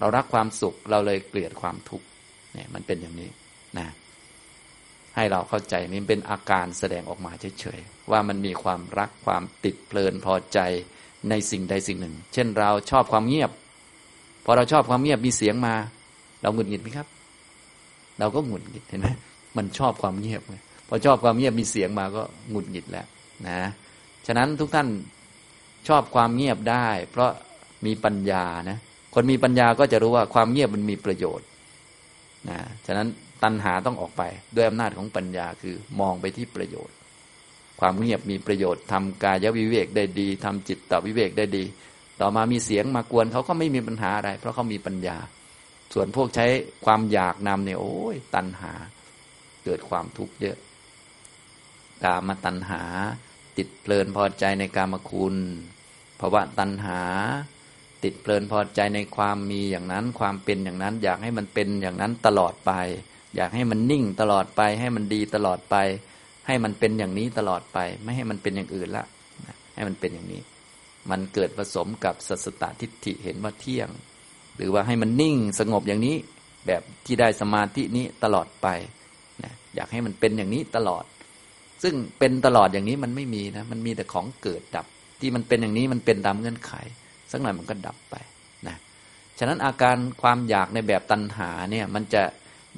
เรารักความสุขเราเลยเกลียดความทุกข์เนี่ยมันเป็นอย่างนี้นะให้เราเข้าใจนี่เป็นอาการแสดงออกมาเฉยๆว่ามันมีความรักความติดเพลินพอใจในสิ่งใดสิ่งหนึ่ง เช่นเราชอบความเงียบ พอเราชอบความเงียบมีเสียงมา เราหงุดหงิดไหมครับ เราก็หงุดหงิดเห็นไหมมันชอบความเงียบพอชอบความเงียบมีเสียงมาก็หงุดหงิดแล้วนะ ฉะนั้นทุกท่านชอบความเงียบได้ เพราะมีปัญญานะคนมีปัญญาก็จะรู้ว่าความเงียบมันมีประโยชน์นะฉะนั้นตัณหาต้องออกไปด้วยอำนาจของปัญญาคือมองไปที่ประโยชน์ ความเงียบมีประโยชน์ทำกายวิเวกได้ดีทำจิตตวิเวกได้ดี ต่อมามีเสียงมากวนเขาก็ไม่มีปัญหาอะไร เพราะเขามีปัญญา ส่วนพวกใช้ความอยากนำเนี่ยโอ้ยตัณหา เกิดความทุกข์เยอะกามาตัณหา ติดเพลินพอใจในกามคุณภาวะตัณหา ติดเพลินพอใจในความมีอย่างนั้น ความเป็นอย่างนั้น อยากให้มันเป็นอย่างนั้นตลอดไป อยากให้มันนิ่งตลอดไป ให้มันดีตลอดไป ให้มันเป็นอย่างนี้ตลอดไป ไม่ให้มันเป็นอย่างอื่นละให้มันเป็นอย่างนี้ มันเกิดผสมกับสัสตทิฏฐิเห็นว่าเที่ยง หรือว่าให้มันนิ่งสงบอย่างนี้ แบบที่ได้สมาธินี้ตลอดไปอยากให้มันเป็นอย่างนี้ตลอด ซึ่งเป็นตลอดอย่างนี้มันไม่มีนะมันมีแต่ของเกิดดับ ที่มันเป็นอย่างนี้มันเป็นตามเงื่อนไข สักหน่อยมันก็ดับไปนะฉะนั้นอาการความอยากในแบบตัณหาเนี่ยมันจะ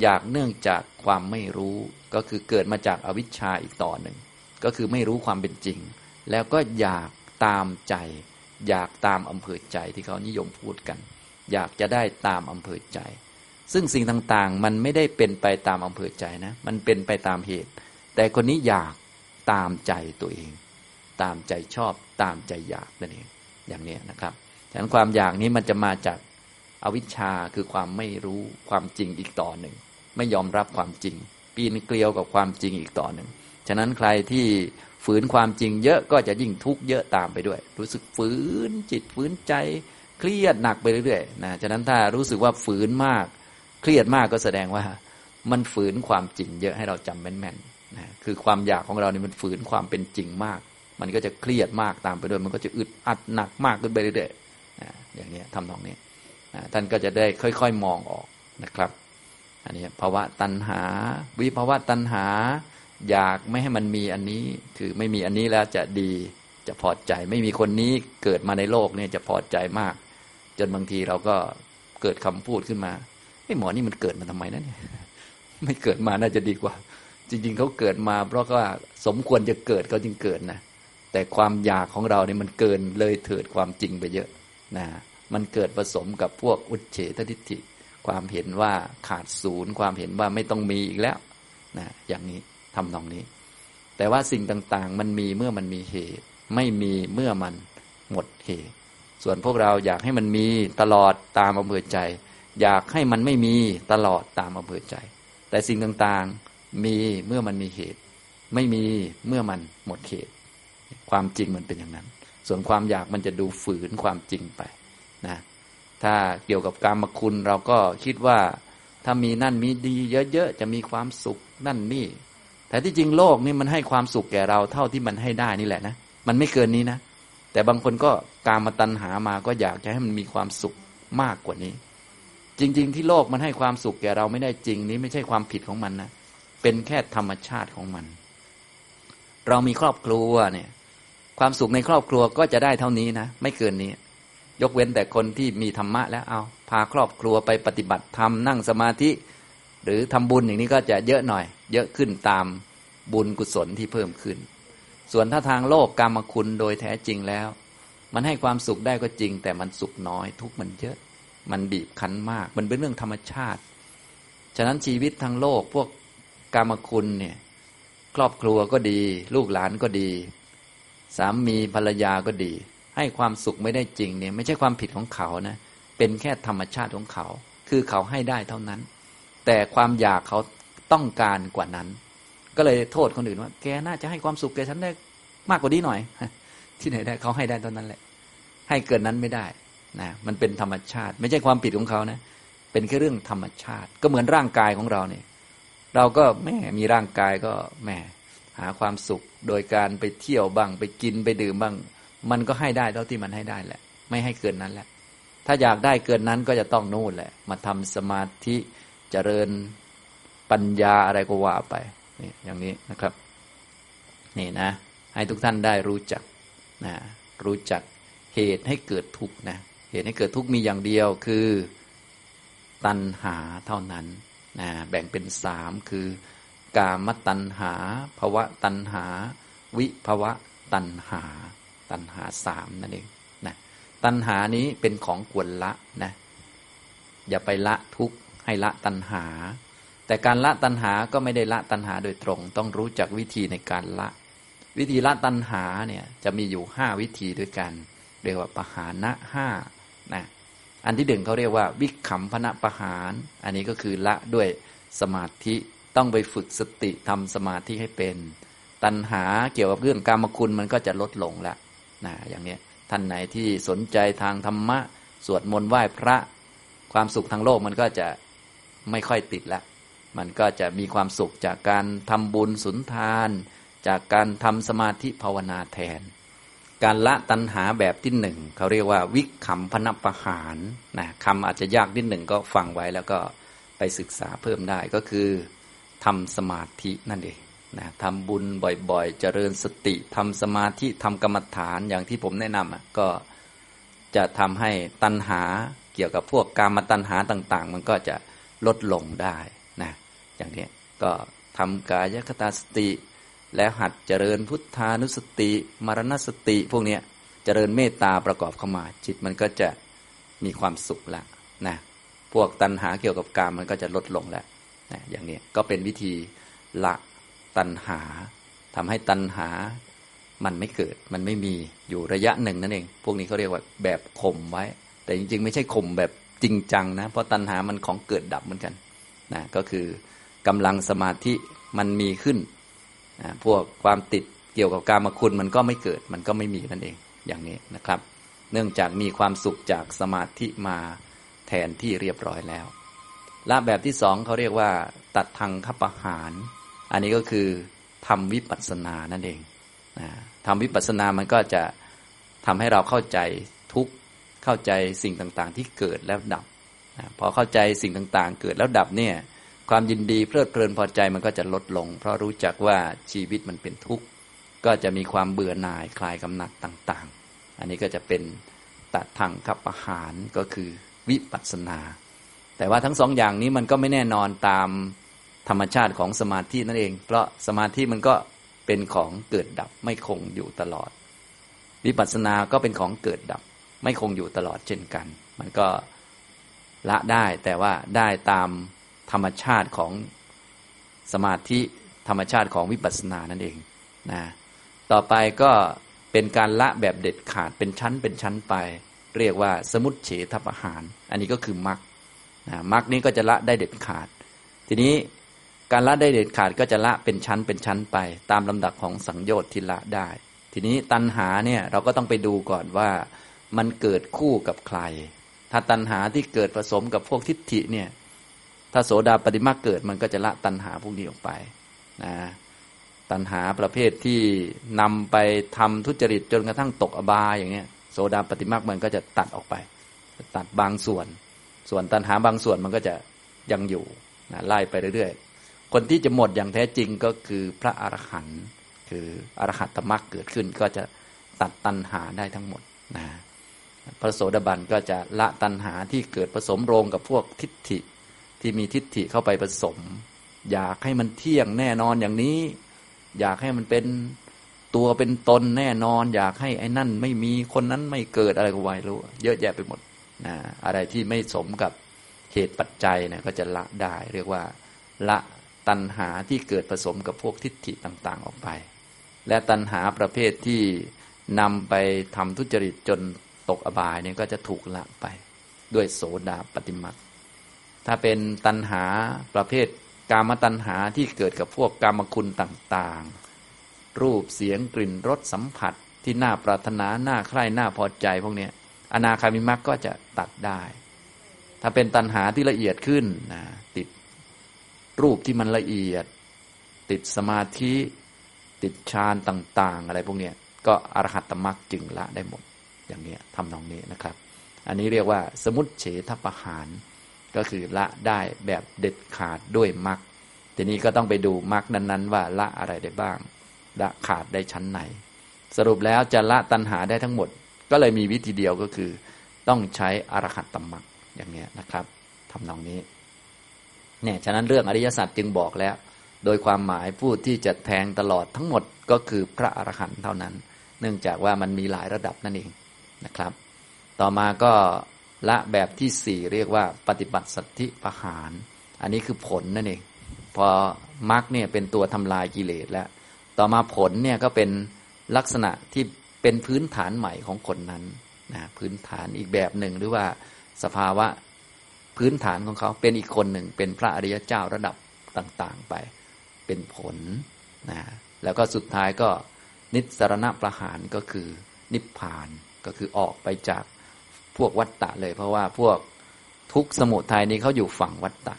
อยากเนื่องจากความไม่รู้ก็คือเกิดมาจากอวิชชาอีกต่อหนึ่ง ก็คือไม่รู้ความเป็นจริง แล้วก็อยากตามใจ อยากตามอำเภอใจที่เขานิยมพูดกัน อยากจะได้ตามอำเภอใจ ซึ่งสิ่งต่างๆ มันไม่ได้เป็นไปตามอำเภอใจนะ มันเป็นไปตามเหตุ แต่คนนี้อยากตามใจตัวเอง ตามใจชอบตามใจอยากนั่นเองอย่างนี้นะครับฉะนั้นความอยากนี้มันจะมาจากอวิชชาคือความไม่รู้ความจริงอีกต่อหนึ่ง ไม่ยอมรับความจริง ปีนเกลียวกับความจริงอีกต่อหนึ่งฉะนั้นใครที่ฝืนความจริงเยอะก็จะยิ่งทุกข์เยอะตามไปด้วย รู้สึกฝืนจิตฝืนใจ เครียดหนักไปเรื่อยๆนะฉะนั้นถ้ารู้สึกว่าฝืนมาก เครียดมากก็แสดงว่า มันฝืนความจริงเยอะให้เราจำแม่นๆ นะคือความอยากของเราเนี่ยมันฝืนความเป็นจริงมาก มันก็จะเครียดมากตามไปด้วย มันก็จะอึดอัดหนักมากขึ้นไปเรื่อยๆนะอย่างนี้ทำตรงนี้ท่านก็จะได้ค่อยๆมองออกนะครับ อันนี้ภาวะตัณหา วิภาวะตัณหา อยากไม่ให้มันมีอันนี้ คือไม่มีอันนี้แล้วจะดีจะพอใจไม่มีคนนี้เกิดมาในโลกเนี่ยจะพอใจมาก จนบางทีเราก็เกิดคำพูดขึ้นมาไอ้หมอนี่มันเกิดมาทำไมนะเนี่ยไม่เกิดมาน่าจะดีกว่า ริง ๆเขาเกิดมา เพราะว่าสมควรจะเกิดเขาจึงเกิดนะแต่ความอยากของเราเนี่ยมันเกินเลยเถิดความจริงไปเยอะนะมันเกิดผสมกับพวกอุเฉททิฏฐิ ความเห็นว่าขาดศูนย์ ความเห็นว่าไม่ต้องมีอีกแล้วนะอย่างนี้ทำตรงนี้ แต่ว่าสิ่งต่างๆ มันมีเมื่อมันมีเหตุ ไม่มีเมื่อมันหมดเหตุ ส่วนพวกเราอยากให้มันมีตลอดตามอำเภอใจ อยากให้มันไม่มีตลอดตามอำเภอใจ แต่สิ่งต่างๆ มีเมื่อมันมีเหตุ ไม่มีเมื่อมันหมดเหตุ ความจริงมันเป็นอย่างนั้น ส่วนความอยากมันจะดูฝืนความจริงไปนะถ้าเกี่ยวกับการมคุณเราก็คิดว่า ถ้ามีนั่นมีดีเยอะๆจะมีความสุขนั่นนี่แต่ที่จริงโลกนี่มันให้ความสุขแก่เราเท่าที่มันให้ได้นี่แหละนะมันไม่เกินนี้นะแต่บางคนก็การมาตัณหามาก็อยากจะให้มันมีความสุขมากกว่านี้ จริง ๆ ที่โลกมันให้ความสุขแก่เราไม่ได้จริง นี้ไม่ใช่ความผิดของมันนะ เป็นแค่ธรรมชาติของมัน เรามีครอบครัวเนี่ย ความสุขในครอบครัวก็จะได้เท่านี้นะ ไม่เกินนี้ ยกเว้นแต่คนที่มีธรรมะแล้วเอา พาครอบครัวไปปฏิบัติธรรมนั่งสมาธิ หรือทำบุญอย่างนี้ก็จะเยอะหน่อย เยอะขึ้นตามบุญกุศลที่เพิ่มขึ้น ส่วนถ้าทางโลกกรรมคุณโดยแท้จริงแล้ว มันให้ความสุขได้ก็จริง แต่มันสุขน้อย ทุกมันเยอะ มันบีบคั้นมาก มันเป็นเรื่องธรรมชาติ ฉะนั้นชีวิตทางโลกพวก กรรมคุณเนี่ยครอบครัวก็ดี ลูกหลานก็ดี สามีภรรยาก็ดี ให้ความสุขไม่ได้จริงเนี่ยไม่ใช่ความผิดของเขานะเป็นแค่ธรรมชาติของเขา คือเขาให้ได้เท่านั้น แต่ความอยากเขาต้องการกว่านั้น ก็เลยโทษคนอื่นว่า แกน่าจะให้ความสุขแกฉันได้มากกว่านี้หน่อย ที่ไหนได้เขาให้ได้เท่านั้นแหละ ให้เกินนั้นไม่ได้นะมันเป็นธรรมชาติ ไม่ใช่ความผิดของเขานะ เป็นแค่เรื่องธรรมชาติ ก็เหมือนร่างกายของเราเนี่ย เราก็แม่มีร่างกายก็แม่หาความสุขโดยการไปเที่ยวบ้าง ไปกินไปดื่มบ้าง มันก็ให้ได้เท่าที่มันให้ได้แหละ ไม่ให้เกินนั้นแหละ ถ้าอยากได้เกินนั้นก็จะต้องนู่นแหละ มาทำสมาธิเจริญปัญญาอะไรก็ว่าไปนี่อย่างนี้นะครับ นี่นะ ให้ทุกท่านได้รู้จักนะรู้จักเหตุให้เกิดทุกข์นะเหตุให้เกิดทุกข์มีอย่างเดียวคือ ตัณหาเท่านั้น นะแบ่งเป็นสามคือกามตัณหาภวะตัณหา วิภวะตัณหา ตัณหาสามนั่นเองนะตัณหานี้เป็นของควรละนะอย่าไปละทุกข์ให้ละตัณหา แต่การละตัณหาก็ไม่ได้ละตัณหาโดยตรง ต้องรู้จักวิธีในการละ วิธีละตัณหาเนี่ยจะมีอยู่ห้าวิธีด้วยกัน เรียกว่าปหานะห้านะ อันที่หนึ่งเขาเรียกว่า วิขำพนะประหาร อันนี้ก็คือละด้วยสมาธิต้องไปฝึกสติทำสมาธิให้เป็น ตัณหาเกี่ยวกับเรื่องกรรมคุณมันก็จะลดลงและนะอย่างนี้ท่านไหนที่สนใจทางธรรมะ สวดมนต์ไหว้พระ ความสุขทางโลกมันก็จะไม่ค่อยติดละมันก็จะมีความสุขจากการทำบุญสุนทาน จากการทำสมาธิภาวนาแทน การละตัณหาแบบที่หนึ่งเขาเรียกว่าวิขำพนัปหารนะคำอาจจะยากนิดหนึ่งก็ฟังไว้แล้วก็ไปศึกษาเพิ่มได้ก็คือทำสมาธินั่นเองนะทำบุญบ่อยๆ เจริญสติทำสมาธิทำกรรมฐานอย่างที่ผมแนะนำก็จะทำให้ตัณหาเกี่ยวกับพวกกามตัณหาต่าง ๆ มันก็จะลดลงได้นะอย่างนี้ก็ทำกายคตาสติ แล้วหัดเจริญพุทธานุสติ มรณสติ พวกนี้เจริญเมตตาประกอบเข้ามาจิตมันก็จะมีความสุขละนะพวกตัณหาเกี่ยวกับกามมันก็จะลดลงแล้วนะอย่างนี้ก็เป็นวิธีละตัณหาทำให้ตัณหามันไม่เกิด มันไม่มีอยู่ระยะหนึ่งนั่นเอง พวกนี้เขาเรียกว่าแบบข่มไว้ แต่จริง ๆ ไม่ใช่ข่มแบบจริงจังนะ เพราะตัณหามันของเกิดดับเหมือนกันนะก็คือกำลังสมาธิมันมีขึ้น พวกความติดเกี่ยวกับการมคุณมันก็ไม่เกิด มันก็ไม่มีนั่นเองอย่างนี้นะครับ เนื่องจากมีความสุขจากสมาธิมาแทนที่เรียบร้อยแล้วละแบบที่สองเขาเรียกว่า ตัดทางขับปหาร อันนี้ก็คือทำวิปัสสนานั่นเองทำวิปัสสนามันก็จะทำให้เราเข้าใจทุกเข้าใจสิ่งต่างๆ ที่เกิดแล้วดับพอเข้าใจสิ่งต่างๆ เกิดแล้วดับเนี่ย ความยินดีเพลิดเพลินพอใจมันก็จะลดลง เพราะรู้จักว่าชีวิตมันเป็นทุกข์ก็จะมีความเบื่อหน่ายคลายกำหนัดต่างๆ อันนี้ก็จะเป็นตัดทางขับอาหารก็คือวิปัสสนา แต่ว่าทั้งสองอย่างนี้มันก็ไม่แน่นอนตามธรรมชาติของสมาธินั่นเอง เพราะสมาธิมันก็เป็นของเกิดดับไม่คงอยู่ตลอด วิปัสสนาก็เป็นของเกิดดับ ไม่คงอยู่ตลอดเช่นกัน มันก็ละได้แต่ว่าได้ตาม ธรรมชาติของสมาธิธรรมชาติของวิปัสสนานั่นเองนะต่อไปก็เป็นการละแบบเด็ดขาดเป็นชั้นเป็นชั้นไป เรียกว่าสมุตเฉทประหาร อันนี้ก็คือมรรคนะมรรคนี้ก็จะละได้เด็ดขาด ทีนี้การละได้เด็ดขาดก็จะละเป็นชั้นเป็นชั้นไป ตามลำดับของสังโยชน์ที่ละได้ ทีนี้ตัณหาเนี่ยเราก็ต้องไปดูก่อนว่ามันเกิดคู่กับใคร ถ้าตัณหาที่เกิดผสมกับพวกทิฏฐิเนี่ย ถ้าโสดาปฏิมาเกิดมันก็จะละตัณหาพวกนี้ออกไปนะตัณหาประเภทที่นำไปทำทุจริตจนกระทั่งตกอบายอย่างเงี้ยโสดาปฏิมามันก็จะตัดออกไป ตัดบางส่วน ส่วนตัณหาบางส่วนมันก็จะยังอยู่นะไล่ไปเรื่อยๆ คนที่จะหมดอย่างแท้จริงก็คือพระอรหันต์คืออรหัตตมรรคเกิดขึ้นก็จะตัดตัณหาได้ทั้งหมดนะพระโสดาบันก็จะละตัณหาที่เกิดผสมโรงกับพวกทิฏฐิ ที่มีทิฏฐิเข้าไปผสม อยากให้มันเที่ยงแน่นอนอย่างนี้ อยากให้มันเป็นตัวเป็นตนแน่นอน อยากให้ไอ้นั่นไม่มีคนนั้นไม่เกิดอะไรก็ไว้รู้ เยอะแยะไปหมดนะอะไรที่ไม่สมกับเหตุปัจจัยเนี่ยก็จะละได้ เรียกว่า ละตัณหาที่เกิดผสมกับพวกทิฏฐิต่าง ๆ ออกไป และตัณหาประเภทที่นำไปทำทุจริตจนตกอบายเนี่ยก็จะถูกละไป ด้วยโสดาปฏิมัติ ถ้าเป็นตัณหาประเภทกามตัณหาที่เกิดกับพวกกามคุณต่างๆ รูปเสียงกลิ่นรสสัมผัสที่น่าปรารถนาน่าใคร่น่าพอใจพวกนี้อนาคามิมักก็จะตัดได้ ถ้าเป็นตัณหาที่ละเอียดขึ้นนะติดรูปที่มันละเอียด ติดสมาธิติดฌานต่าง ๆ อะไรพวกนี้ก็อรหัตตมักจึงละได้หมด อย่างนี้ทำนองนี้นะครับ อันนี้เรียกว่าสมุติเฉทประหาร ก็คือละได้แบบเด็ดขาดด้วยมรรคทีนี้ก็ต้องไปดูมรรคนั้นๆ ว่าละอะไรได้บ้าง ละขาดได้ชั้นไหน สรุปแล้วจะละตัณหาได้ทั้งหมด ก็เลยมีวิธีเดียวก็คือ ต้องใช้อรหัตตมรรคอย่างนี้นะครับทำนองนี้เนี่ยฉะนั้นเรื่องอริยสัจจึงบอกแล้ว โดยความหมายผู้ที่จะแทงตลอดทั้งหมดก็คือพระอรหันต์เท่านั้น เนื่องจากว่ามันมีหลายระดับนั่นเองนะครับ ต่อมาก็ ละแบบที่สี่เรียกว่าปฏิบัติสัตธิปหาร อันนี้คือผลนั่นเองพอมรรคเนี่ยเป็นตัวทำลายกิเลสแล้ว ต่อมาผลเนี่ยก็เป็นลักษณะที่เป็นพื้นฐานใหม่ของคนนั้นนะพื้นฐานอีกแบบหนึ่งหรือว่าสภาวะพื้นฐานของเขาเป็นอีกคนหนึ่ง เป็นพระอริยเจ้าระดับต่างๆไปเป็นผลนะแล้วก็สุดท้ายก็นิสรณะประหารก็คือนิพพานก็คือออกไปจาก พวกวัตตะเลย เพราะว่าพวกทุกสมุทัยนี้เขาอยู่ฝั่งวัตตะ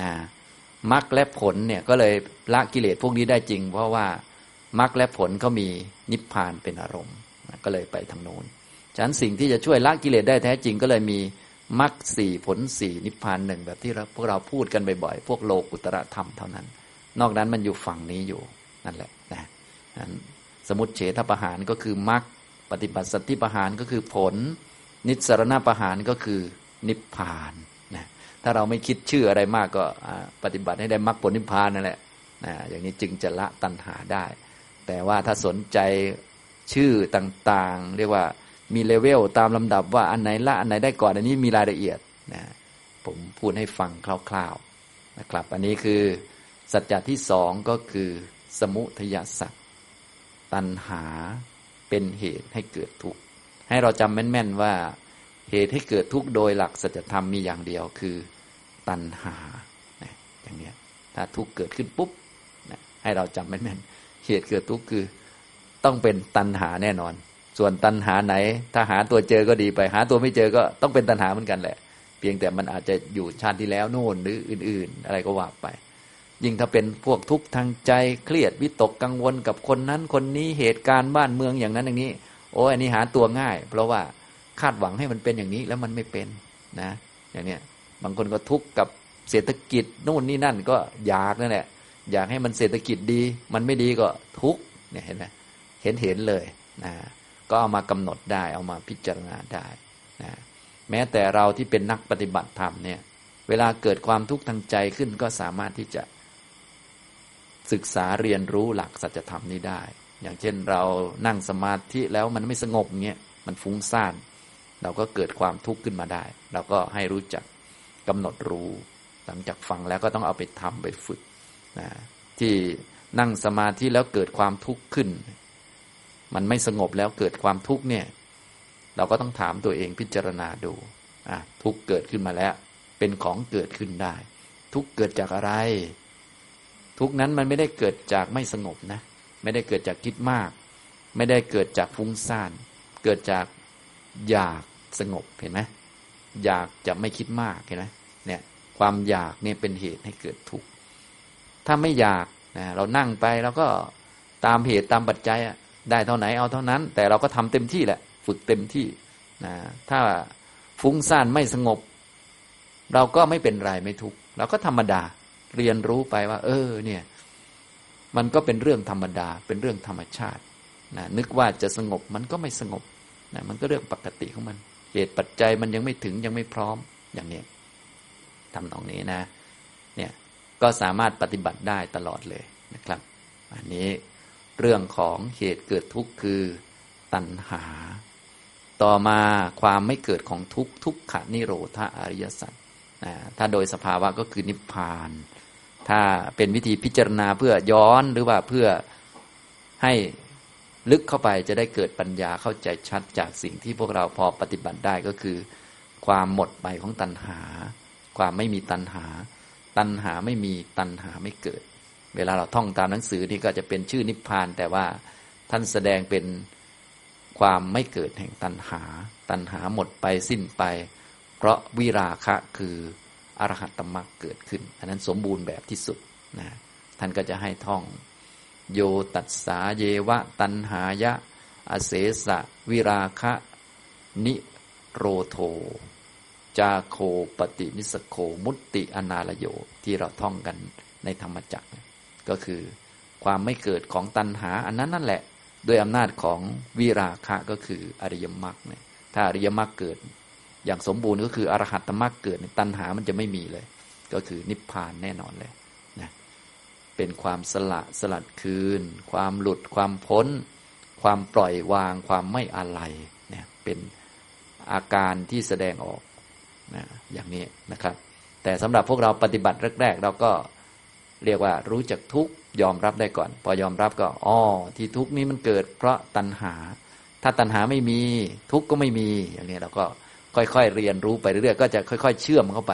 นะมรรคและผลเนี่ยก็เลยละกิเลสพวกนี้ได้จริง เพราะว่ามรรคและผลเขามีนิพพานเป็นอารมณ์ก็เลยไปทางโน้นฉะนั้นสิ่งที่จะช่วยละกิเลสได้แท้จริงก็เลยมีมรรคสี่ผลสี่นิพพานหนึ่งแบบที่พวกเราพูดกันบ่อยๆพวกโลกุตระธรรมเท่านั้น นอกนั้นมันอยู่ฝั่งนี้อยู่นั่นแหละนะสมุติเฉทประหารก็คือมรรคปฏิบัติสัติประหารก็คือผล นิสรณประหารก็คือนิพพานนะถ้าเราไม่คิดชื่ออะไรมากก็ปฏิบัติให้ได้มรรคผลนิพพานนั่นแหละนะอย่างนี้จึงจะละตัณหาได้ แต่ว่าถ้าสนใจชื่อต่างๆ เรียกว่ามีเลเวลตามลำดับว่าอันไหนละอันไหนได้ก่อนอันนี้มีรายละเอียดนะผมพูดให้ฟังคร่าวๆนะครับ อันนี้คือสัจจะที่สองก็คือสมุทยสัจตัณหาเป็นเหตุให้เกิดทุกข์ ให้เราจำแม่นๆว่าเหตุให้เกิดทุกข์โดยหลักสัจธรรมมีอย่างเดียวคือตัณหาอย่างนี้ถ้าทุกข์เกิดขึ้นปุ๊บให้เราจำแม่นๆเหตุเกิดทุกข์คือต้องเป็นตัณหาแน่นอน ส่วนตัณหาไหน ถ้าหาตัวเจอก็ดีไป หาตัวไม่เจอก็ต้องเป็นตัณหาเหมือนกันแหละ เพียงแต่มันอาจจะอยู่ชาติที่แล้วโน่นหรืออื่น ๆ อะไรก็ว่าไป ยิ่งถ้าเป็นพวกทุกข์ทางใจเครียดวิตกกังวลกับคนนั้นคนนี้เหตุการณ์บ้านเมืองอย่างนั้นอย่างนี้ โอ้อันนี้หาตัวง่าย เพราะว่าคาดหวังให้มันเป็นอย่างนี้แล้วมันไม่เป็นนะ อย่างเนี้ยบางคนก็ทุกข์กับเศรษฐกิจโน่นนี่นั่นก็อยากนั่นแหละอยากให้มันเศรษฐกิจดี มันไม่ดีก็ทุกข์เนี่ยเห็นไหมเห็นเห็นเลยนะก็เอามากำหนดได้เอามาพิจารณาได้นะแม้แต่เราที่เป็นนักปฏิบัติธรรมเนี่ย เวลาเกิดความทุกข์ทางใจขึ้นก็สามารถที่จะศึกษาเรียนรู้หลักสัจธรรมนี้ได้ อย่างเช่นเรานั่งสมาธิแล้วมันไม่สงบเงี้ยมันฟุ้งซ่าน เราก็เกิดความทุกข์ขึ้นมาได้ เราก็ให้รู้จักกำหนดรู้ หลังจากฟังแล้วก็ต้องเอาไปทำไปฝึกนะที่นั่งสมาธิแล้วเกิดความทุกข์ขึ้น มันไม่สงบแล้วเกิดความทุกข์เนี่ย เราก็ต้องถามตัวเองพิจารณาดูอะทุกข์เกิดขึ้นมาแล้ว เป็นของเกิดขึ้นได้ ทุกข์เกิดจากอะไร ทุกข์นั้นมันไม่ได้เกิดจากไม่สงบนะ ไม่ได้เกิดจากคิดมาก ไม่ได้เกิดจากฟุ้งซ่าน เกิดจากอยากสงบเห็นไหมอยากจะไม่คิดมากเห็นไหมเนี่ยความอยากเนี่ยเป็นเหตุให้เกิดทุกข์ถ้าไม่อยากนะเรานั่งไปแล้วก็ตามเหตุตามปัจจัยอะได้เท่าไหนเอาเท่านั้น แต่เราก็ทำเต็มที่แหละ ฝึกเต็มที่นะถ้าฟุ้งซ่านไม่สงบ เราก็ไม่เป็นไรไม่ทุกข์เราก็ธรรมดาเรียนรู้ไปว่า เออเนี่ย มันก็เป็นเรื่องธรรมดา เป็นเรื่องธรรมชาตินะนึกว่าจะสงบมันก็ไม่สงบนะมันก็เรื่องปกติของมัน เหตุปัจจัยมันยังไม่ถึงยังไม่พร้อมอย่างนี้ทำตรงนี้นะเนี่ยก็สามารถปฏิบัติได้ตลอดเลยนะครับ อันนี้เรื่องของเหตุเกิดทุกข์คือตัณหา ต่อมาความไม่เกิดของทุกข์ทุกขนิโรธาอริยสัจถ้าโดยสภาวะก็คือนิพพาน ถ้าเป็นวิธีพิจารณาเพื่อย้อนหรือว่าเพื่อให้ลึกเข้าไปจะได้เกิดปัญญาเข้าใจชัดจากสิ่งที่พวกเราพอปฏิบัติได้ก็คือ ความหมดไปของตัณหา ความไม่มีตัณหา ตัณหาไม่มีตัณหาไม่เกิด เวลาเราท่องตามหนังสือนี่ก็จะเป็นชื่อนิพพาน แต่ว่าท่านแสดงเป็นความไม่เกิดแห่งตัณหา ตัณหาหมดไปสิ้นไป เพราะวิราคะคือ อรหัตตมรรคเกิดขึ้น อันนั้นสมบูรณ์แบบที่สุดนะท่านก็จะให้ท่อง โยตัสสาเยวะ ตันหายะ อเสสะ วิราคะ นิโรโท จาโคปฏินิสโคมุตติอนาลโยที่เราท่องกันในธรรมจักรก็คือความไม่เกิดของตัณหา อันนั้นนั่นแหละด้วยอำนาจของวิราคะก็คืออริยมรรคเนี่ยถ้าอริยมรรคเกิด อย่างสมบูรณ์ก็คืออรหัตมรรคเกิดตัณหามันจะไม่มีเลย ก็คือนิพพานแน่นอนเลยนะเป็นความสละสลัดคืน ความหลุดความพ้น ความปล่อยวางความไม่อะไรเนี่ยเป็นอาการที่แสดงออกนะอย่างนี้นะครับ แต่สำหรับพวกเราปฏิบัติแรก ๆ เราก็เรียกว่ารู้จักทุกยอมรับได้ก่อน พอยอมรับก็อ๋อที่ทุกนี้มันเกิด เพราะตัณหา ถ้าตัณหาไม่มีทุกก็ไม่มีอย่างนี้เราก็ ค่อยๆเรียนรู้ไปเรื่อยๆก็จะค่อย ๆ เชื่อมเข้าไป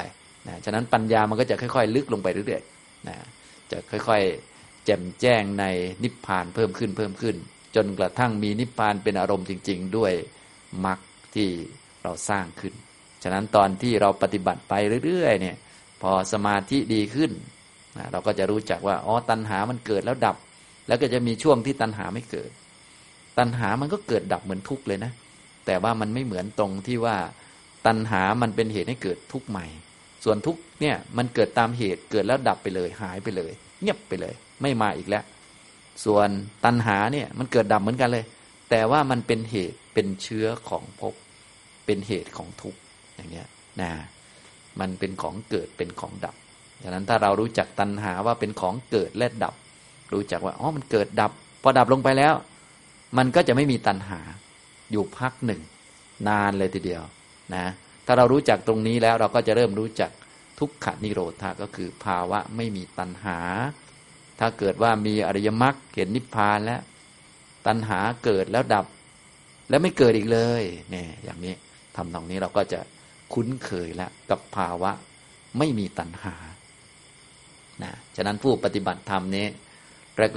นะฉะนั้นปัญญามันก็จะค่อย ๆ ลึกลงไปเรื่อยๆนะจะค่อยๆ แจ่มแจ้งในนิพพานเพิ่มขึ้นเพิ่มขึ้น จนกระทั่งมีนิพพานเป็นอารมณ์จริง ๆ ด้วยมรรคที่เราสร้างขึ้น ฉะนั้นตอนที่เราปฏิบัติไปเรื่อยๆเนี่ยพอสมาธิดีขึ้นนะเราก็จะรู้จักว่าอ๋อตัณหามันเกิดแล้วดับ แล้วก็จะมีช่วงที่ตัณหาไม่เกิด ตัณหามันก็เกิดดับเหมือนทุกข์เลยนะ แต่ว่ามันไม่เหมือนตรงที่ว่า ตัณหามันเป็นเหตุให้เกิดทุกข์ใหม่ ส่วนทุกข์เนี่ยมันเกิดตามเหตุเกิดแล้วดับไปเลย หายไปเลย เงียบไปเลย ไม่มาอีกแล้ว ส่วนตัณหาเนี่ยมันเกิดดับเหมือนกันเลย แต่ว่ามันเป็นเหตุเป็นเชื้อของภพเป็นเหตุของทุกข์อย่างเนี้ยนะมันเป็นของเกิดเป็นของดับฉะนั้นถ้าเรารู้จักตัณหาว่าเป็นของเกิดและดับ รู้จักว่าอ๋อมันเกิดดับ พอดับลงไปแล้ว มันก็จะไม่มีตัณหาอยู่พักหนึ่ง นานเลยทีเดียว นะถ้าเรารู้จักตรงนี้แล้วเราก็จะเริ่มรู้จักทุกขนิโรธาก็คือภาวะไม่มีตัณหา ถ้าเกิดว่ามีอริยมรรคเห็นนิพพานแล้ว ตัณหาเกิดแล้วดับ แล้วไม่เกิดอีกเลยเนี่ยอย่างนี้ทำตรงนี้เราก็จะคุ้นเคยแล้วกับภาวะไม่มีตัณหานะฉะนั้นผู้ปฏิบัติธรรมนี้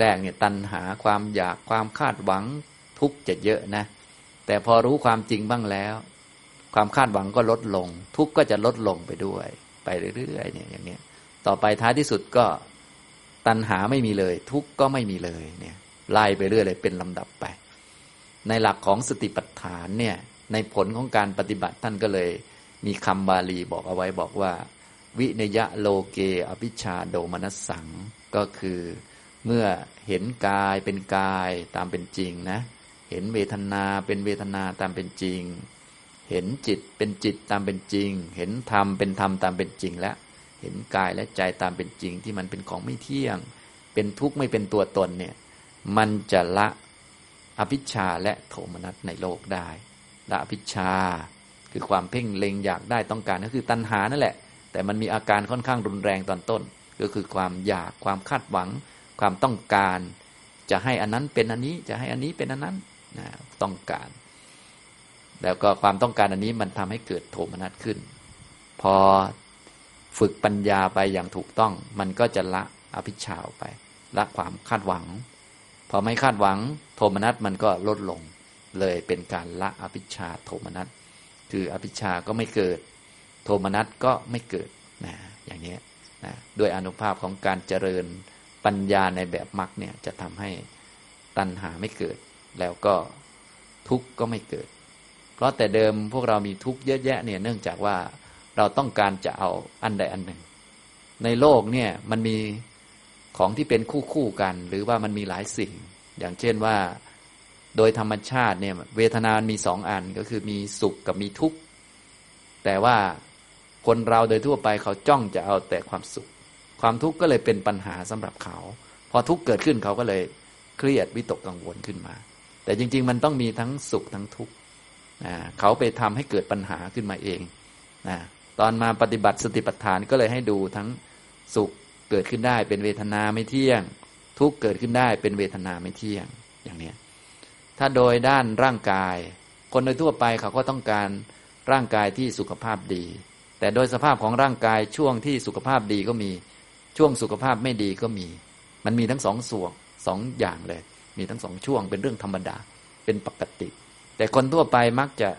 แรกๆเนี่ยตัณหาความอยากความคาดหวังทุกข์จะเยอะนะ แต่พอรู้ความจริงบ้างแล้ว ความคาดหวังก็ลดลง ทุกข์ก็จะลดลงไปด้วย ไปเรื่อยๆเนี่ยอย่างนี้ต่อไปท้ายที่สุดก็ตัณหาไม่มีเลย ทุกข์ก็ไม่มีเลยเนี่ยไล่ไปเรื่อยเลยเป็นลำดับไป ในหลักของสติปัฏฐานเนี่ยในผลของการปฏิบัติท่านก็เลยมีคำบาลีบอกเอาไว้บอกว่า วิเนยะโลเกอภิชาโดมนัสสังก็คือเมื่อเห็นกายเป็นกายตามเป็นจริงนะ เห็นเวทนาเป็นเวทนาตามเป็นจริง เห็นจิตเป็นจิตตามเป็นจริง เห็นธรรมเป็นธรรมตามเป็นจริงแล้ว เห็นกายและใจตามเป็นจริง ที่มันเป็นของไม่เที่ยง เป็นทุกข์ไม่เป็นตัวตนเนี่ยมันจะละอภิชาและโทมนัสในโลกได้ละอภิชา คือความเพ่งเล็งอยากได้ต้องการก็คือตัณหานั่นแหละ แต่มันมีอาการค่อนข้างรุนแรงตอนต้น ก็คือความอยากความคาดหวัง ความต้องการ จะให้อันนั้นเป็นอันนี้จะให้อันนี้เป็นอันนั้นนะต้องการ แล้วก็ความต้องการอันนี้มันทำให้เกิดโทมนัสขึ้น พอฝึกปัญญาไปอย่างถูกต้อง มันก็จะละอภิชาไป ละความคาดหวัง พอไม่คาดหวัง โทมนัสมันก็ลดลง เลยเป็นการละอภิชาโทมนัสคืออภิชาก็ไม่เกิด โทมนัสก็ไม่เกิดนะอย่างนี้นะด้วยอนุภาพของการเจริญปัญญาในแบบมรรคเนี่ยจะทำให้ตัณหาไม่เกิด แล้วก็ทุกข์ก็ไม่เกิด ราะแต่เดิมพวกเรามีทุกข์เยอะแยะเนี่ยเนื่องจากว่าเราต้องการจะเอาอันใดอันหนึ่ง ในโลกเนี่ยมันมีของที่เป็นคู่คู่กัน หรือว่ามันมีหลายสิ่ง อย่างเช่นว่าโดยธรรมชาติเนี่ยเวทนา มีสองอันก็คือมีสุขกับมีทุกข์แต่ว่าคนเราโดยทั่วไปเขาจ้องจะเอาแต่ความสุข ความทุกข์ก็เลยเป็นปัญหาสำหรับเขา พอทุกข์เกิดขึ้นเขาก็เลยเครียดวิตกกังวลขึ้นมา แต่จริง ๆ มันต้องมีทั้งสุขทั้งทุกข์ เขาไปทำให้เกิดปัญหาขึ้นมาเองนะตอนมาปฏิบัติสติปัฏฐานก็เลยให้ดูทั้งสุขเกิดขึ้นได้เป็นเวทนาไม่เที่ยง ทุกเกิดขึ้นได้เป็นเวทนาไม่เที่ยงอย่างนี้ถ้าโดยด้านร่างกาย คนโดยทั่วไปเขาก็ต้องการร่างกายที่สุขภาพดี แต่โดยสภาพของร่างกายช่วงที่สุขภาพดีก็มีช่วงสุขภาพไม่ดีก็มี มันมีทั้งสองส่วนสองอย่างเลย มีทั้งสองช่วงเป็นเรื่องธรรมดาเป็นปกติ แต่คนทั่วไปมักจะ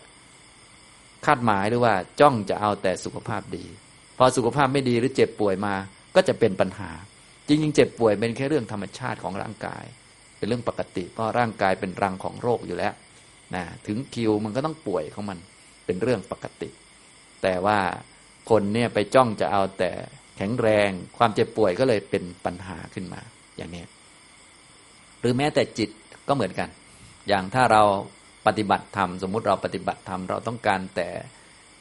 คาดหมายหรือว่าจ้องจะเอาแต่สุขภาพดี พอสุขภาพไม่ดีหรือเจ็บป่วยมา ก็จะเป็นปัญหา จริงๆ เจ็บป่วยเป็นแค่เรื่องธรรมชาติของร่างกาย เป็นเรื่องปกติ เพราะร่างกายเป็นรังของโรคอยู่แล้วนะถึงคิวมันก็ต้องป่วยของมันเป็นเรื่องปกติ แต่ว่าคนเนี่ยไปจ้องจะเอาแต่แข็งแรง ความเจ็บป่วยก็เลยเป็นปัญหาขึ้นมาอย่างนี้หรือแม้แต่จิตก็เหมือนกัน อย่างถ้าเรา ปฏิบัติธรรมสมมุติเราปฏิบัติธรรมเราต้องการแต่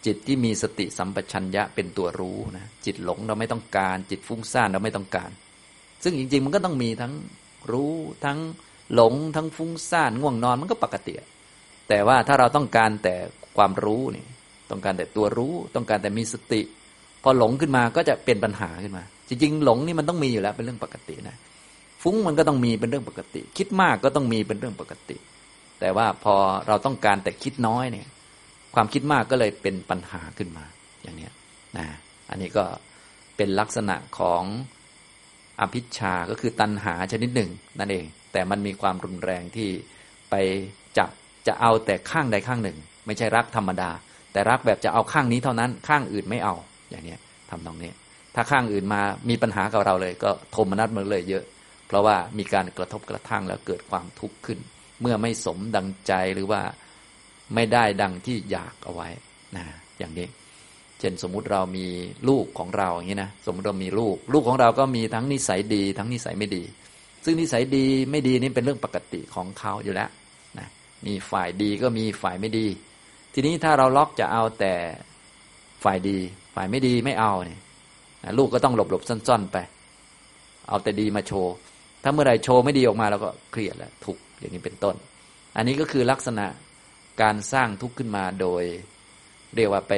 จิตที่มีสติสัมปชัญญะเป็นตัวรู้นะจิตหลงเราไม่ต้องการ จิตฟุ้งซ่านเราไม่ต้องการ ซึ่งจริง ๆ มันก็ต้องมีทั้งรู้ทั้งหลงทั้งฟุ้งซ่านง่วงนอนมันก็ปกติแต่ว่าถ้าเราต้องการแต่ความรู้นี่ต้องการแต่ตัวรู้ต้องการแต่มีสติ พอหลงขึ้นมาก็จะเป็นปัญหาขึ้นมา จริง ๆ หลงนี่มันต้องมีอยู่แล้วเป็นเรื่องปกตินะฟุ้งมันก็ต้องมีเป็นเรื่องปกติ คิดมากก็ต้องมีเป็นเรื่องปกติ แต่ว่าพอเราต้องการแต่คิดน้อยเนี่ย ความคิดมากก็เลยเป็นปัญหาขึ้นมา อย่างนี้นะอันนี้ก็เป็นลักษณะของอภิชาก็คือตัณหาชนิดหนึ่งนั่นเอง แต่มันมีความรุนแรงที่ไปจับจะเอาแต่ข้างใดข้างหนึ่ง ไม่ใช่รักธรรมดา แต่รักแบบจะเอาข้างนี้เท่านั้น ข้างอื่นไม่เอา อย่างนี้ทำตรงนี้ ถ้าข้างอื่นมามีปัญหากับเราเลย ก็โทมนัสมันเลยเยอะ เพราะว่ามีการกระทบกระทั่งแล้วเกิดความทุกข์ขึ้น เมื่อไม่สมดังใจหรือว่าไม่ได้ดังที่อยากเอาไว้นะอย่างนี้ เช่นสมมุติเรามีลูกของเราอย่างนี้นะสมมติเรามีลูก ลูกของเราก็มีทั้งนิสัยดี ทั้งนิสัยไม่ดี ซึ่งนิสัยดีไม่ดีนี่เป็นเรื่องปกติของเขาอยู่แล้วนะมีฝ่ายดีก็มีฝ่ายไม่ดี ทีนี้ถ้าเราล็อกจะเอาแต่ฝ่ายดี ฝ่ายไม่ดีไม่เอาเนี่ยนะลูกก็ต้องหลบหลบซ่อนๆไป เอาแต่ดีมาโชว์ ถ้าเมื่อไรโชว์ไม่ดีออกมาเราก็เครียดแล้วถูก อย่างนี้เป็นต้น อันนี้ก็คือลักษณะการสร้างทุกข์ขึ้นมาโดย เรียกว่าไป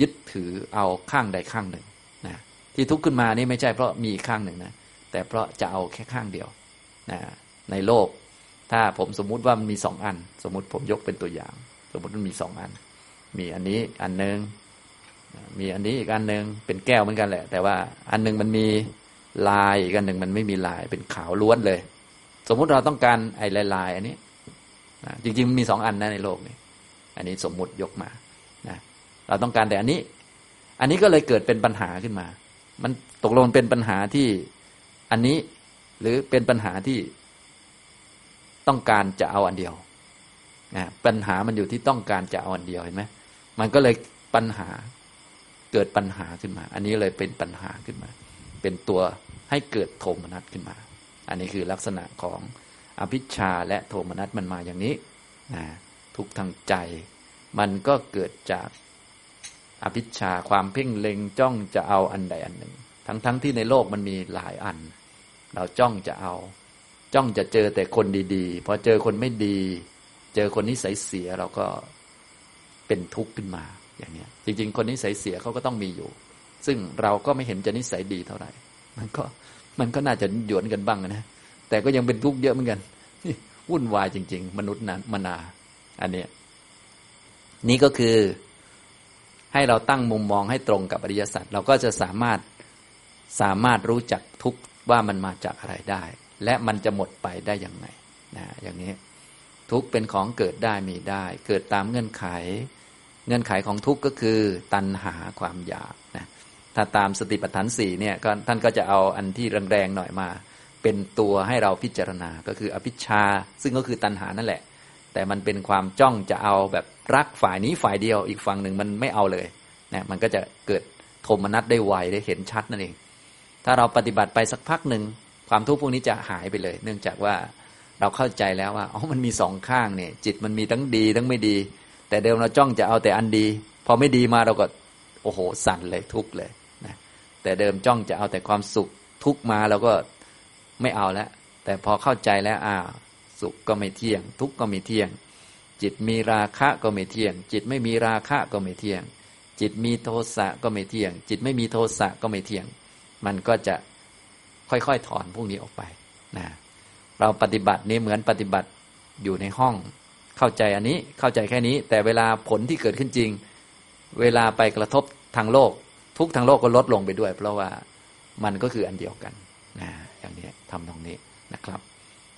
ยึดถือเอาข้างใดข้างหนึ่งนะที่ทุกข์ขึ้นมานี่ไม่ใช่เพราะมีข้างหนึ่งนะแต่เพราะจะเอาแค่ข้างเดียวนะในโลก ถ้าผมสมมุติว่ามันมีสองอัน สมมุติผมยกเป็นตัวอย่าง สมมติมันมีสองอัน มีอันนี้อันหนึ่งมีอันนี้อีกอันหนึ่งเป็นแก้วเหมือนกันแหละ แต่ว่าอันหนึ่งมันมีลายอีกอันหนึ่งมันไม่มีลายเป็นขาวล้วนเลย สมมุติเราต้องการไอ้ลายๆอันนี้นะจริงๆมีสองอันนะในโลกนี้ อันนี้สมมุติยกมานะเราต้องการแต่อันนี้ อันนี้ก็เลยเกิดเป็นปัญหาขึ้นมา มันตกลงเป็นปัญหาที่อันนี้หรือเป็นปัญหาที่ต้องการจะเอาอันเดียวนะปัญหามันอยู่ที่ต้องการจะเอาอันเดียวเห็นไหมมันก็เลยปัญหาเกิดปัญหาขึ้นมา อันนี้เลยเป็นปัญหาขึ้นมา เป็นตัวให้เกิดโทมนัสขึ้นมา อันนี้คือลักษณะของอภิชาและโทมนัสมันมาอย่างนี้นะทุกทางใจ มันก็เกิดจากอภิชาความเพ่งเล็งจ้องจะเอาอันใดอันหนึ่ง ทั้งๆทที่ในโลกมันมีหลายอัน เราจ้องจะเอา จ้องจะเจอแต่คนดีๆพอเจอคนไม่ดี เจอคนนิสัยเสียเราก็เป็นทุกข์ขึ้นมาอย่างนี้จริง ๆ คนนิสัยเสียเขาก็ต้องมีอยู่ ซึ่งเราก็ไม่เห็นจะนิสัยดีเท่าไหร่ มันก็ มันก็น่าจะหยวนกันบ้างนะแต่ก็ยังเป็นทุกข์เยอะเหมือนกันวุ่นวายจริง ๆ มนุษย์นั้นมนา อันเนี้ยนี่ก็คือให้เราตั้งมุมมองให้ตรงกับอริยสัจเราก็จะสามารถสามารถรู้จักทุกว่ามันมาจากอะไรได้ และมันจะหมดไปได้อย่างไรนะอย่างนี้ทุกเป็นของเกิดได้มีได้ เกิดตามเงื่อนไข เงื่อนไขของทุกก็คือตัณหาความอยากนะ ถ้าตามสติปัฏฐานสี่เนี่ยก็ท่านก็จะเอาอันที่แรงๆหน่อยมา เป็นตัวให้เราพิจารณาก็คืออภิชา ซึ่งก็คือตัณหานั่นแหละ แต่มันเป็นความจ้องจะเอาแบบรักฝ่ายนี้ฝ่ายเดียว อีกฝั่งหนึ่งมันไม่เอาเลยนะมันก็จะเกิดโทมนัสได้ไวได้เห็นชัดนั่นเอง ถ้าเราปฏิบัติไปสักพักหนึ่งความทุกข์พวกนี้จะหายไปเลย เนื่องจากว่าเราเข้าใจแล้วว่าอ๋อมันมีสองข้างเนี่ย จิตมันมีทั้งดีทั้งไม่ดี แต่เดิมเราจ้องจะเอาแต่อันดี พอไม่ดีมาเราก็โอ้โหสั่นเลยทุกข์เลย แต่เดิมจ้องจะเอาแต่ความสุขทุกมาเราก็ไม่เอาแล้ว แต่พอเข้าใจแล้วอ่า สุขก็ไม่เที่ยง ทุกก็ไม่เที่ยง จิตมีราคะก็ไม่เที่ยง จิตไม่มีราคะก็ไม่เที่ยง จิตมีโทสะก็ไม่เที่ยง จิตไม่มีโทสะก็ไม่เที่ยง มันก็จะค่อยๆถอนพวกนี้ออกไปนะเราปฏิบัตินี้เหมือนปฏิบัติอยู่ในห้อง เข้าใจอันนี้เข้าใจแค่นี้ แต่เวลาผลที่เกิดขึ้นจริง เวลาไปกระทบทางโลก ทุกทางโลกก็ลดลงไปด้วย เพราะว่ามันก็คืออันเดียวกันนะอย่างนี้ทำตรงนี้นะครับ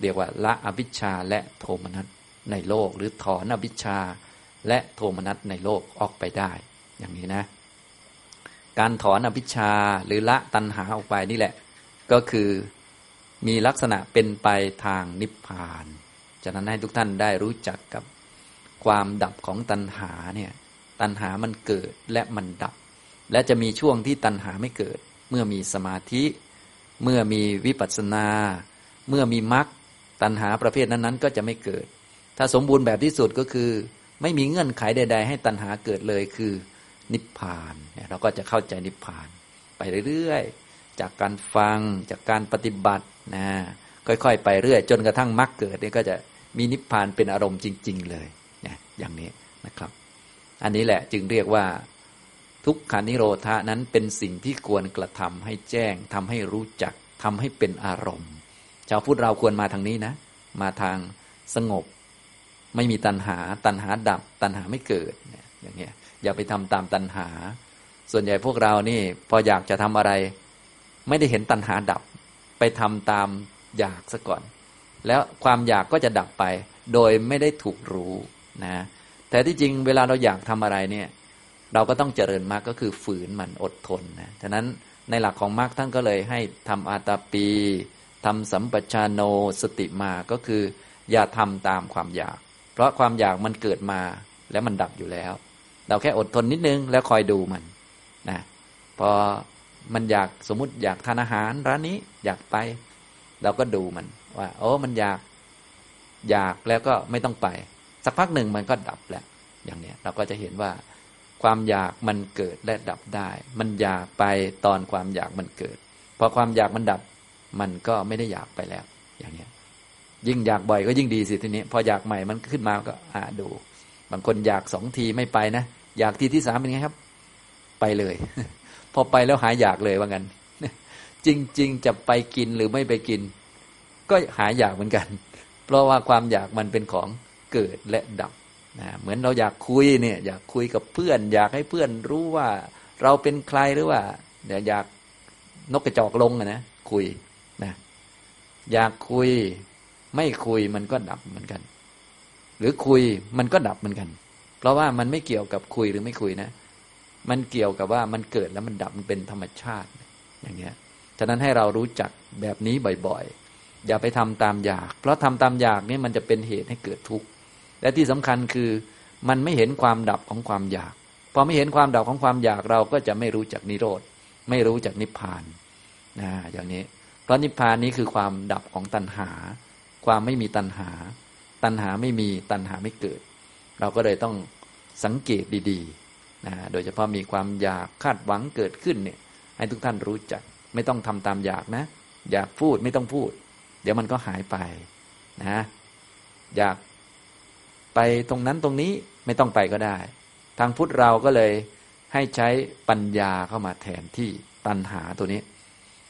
เรียกว่าละอภิชาและโทมนัสในโลก หรือถอนอภิชาและโทมนัสในโลกออกไปได้ อย่างนี้นะ การถอนอภิชาหรือละตัณหาออกไปนี่แหละ ก็คือมีลักษณะเป็นไปทางนิพพานฉะนั้นให้ทุกท่านได้รู้จักกับความดับของตัณหาเนี่ยตัณหามันเกิดและมันดับ และจะมีช่วงที่ตัณหาไม่เกิด เมื่อมีสมาธิ เมื่อมีวิปัสสนา เมื่อมีมรรคตัณหาประเภทนั้นๆ ก็จะไม่เกิด ถ้าสมบูรณ์แบบที่สุดก็คือ ไม่มีเงื่อนไขใด ๆ ให้ตัณหาเกิดเลยคือนิพพานเราก็จะเข้าใจนิพพาน ไปเรื่อยๆ จากการฟังจากการปฏิบัตินะค่อยๆ ไปเรื่อย จนกระทั่งมรรคเกิดนี่ก็จะมีนิพพานเป็นอารมณ์จริง ๆ เลยนะอย่างนี้นะครับ อันนี้แหละจึงเรียกว่า ทุกขานิโรธานั้นเป็นสิ่งที่ควรกระทำให้แจ้งทำให้รู้จักทำให้เป็นอารมณ์ ชาวพุทธเราควรมาทางนี้นะ มาทางสงบ ไม่มีตัณหา ตัณหาดับ ตัณหาไม่เกิดอย่างเงี้ยอย่าไปทำตามตัณหา ส่วนใหญ่พวกเรานี่พออยากจะทำอะไร ไม่ได้เห็นตัณหาดับ ไปทำตามอยากซะก่อน แล้วความอยากก็จะดับไป โดยไม่ได้ถูกรู้นะแต่ที่จริงเวลาเราอยากทำอะไรเนี่ย เราก็ต้องเจริญมากก็คือฝืนมันอดทนนะฉะนั้นในหลักของมรรคท่านก็เลยให้ทำอาตาปีทำสัมปชานโนสติมาก็คือ อย่าทำตามความอยาก เพราะความอยากมันเกิดมาแล้วมันดับอยู่แล้ว เราแค่อดทนนิดนึงแล้วคอยดูมันนะพอมันอยากสมมติอยากทานอาหารร้านนี้อยากไป เราก็ดูมันว่าโอ้มันอยากอยากแล้วก็ไม่ต้องไป สักพักหนึ่งมันก็ดับแล้วอย่างเนี้ยเราก็จะเห็นว่า ความอยากมันเกิดและดับได้ มันอยากไปตอนความอยากมันเกิด พอความอยากมันดับ มันก็ไม่ได้อยากไปแล้ว อย่างนี้ยิ่งอยากบ่อยก็ยิ่งดีสิทีนี้ พออยากใหม่มันขึ้นมาก็อ่าดู บางคนอยากสองทีไม่ไปนะ อยากทีที่สามเป็นไงครับ ไปเลย พอไปแล้วหายอยากเลยว่างั้นจริง ๆ จะไปกินหรือไม่ไปกิน ก็หายอยากเหมือนกัน เพราะว่าความอยากมันเป็นของเกิดและดับ นะเหมือนเราอยากคุยเนี่ยอยากคุยกับเพื่อน อยากให้เพื่อนรู้ว่าเราเป็นใครหรือว่าเดี๋ยวอยากนกกระจอกลงนะคุยนะอยากคุยไม่คุยมันก็ดับเหมือนกัน หรือคุยมันก็ดับเหมือนกัน เพราะว่ามันไม่เกี่ยวกับคุยหรือไม่คุยนะ มันเกี่ยวกับว่ามันเกิดแล้วมันดับมันเป็นธรรมชาติอย่างเงี้ยฉะนั้นให้เรารู้จักแบบนี้บ่อยๆ อย่าไปทำตามอยาก เพราะทำตามอยากนี่มันจะเป็นเหตุให้เกิดทุกข์ และที่สำคัญคือมันไม่เห็นความดับของความอยาก พอไม่เห็นความดับของความอยากเราก็จะไม่รู้จักนิโรธ ไม่รู้จักนิพพานนะอย่างนี้ เพราะนิพพานนี้คือความดับของตัณหา ความไม่มีตัณหา ตัณหาไม่มีตัณหาไม่เกิด เราก็เลยต้องสังเกตดีๆนะโดยเฉพาะมีความอยากคาดหวังเกิดขึ้นเนี่ยให้ทุกท่านรู้จัก ไม่ต้องทำตามอยากนะ อยากพูดไม่ต้องพูด เดี๋ยวมันก็หายไปนะอยาก ไปตรงนั้นตรงนี้ไม่ต้องไปก็ได้ ทางพุทธเราก็เลยให้ใช้ปัญญาเข้ามาแทนที่ตัณหาตัวนี้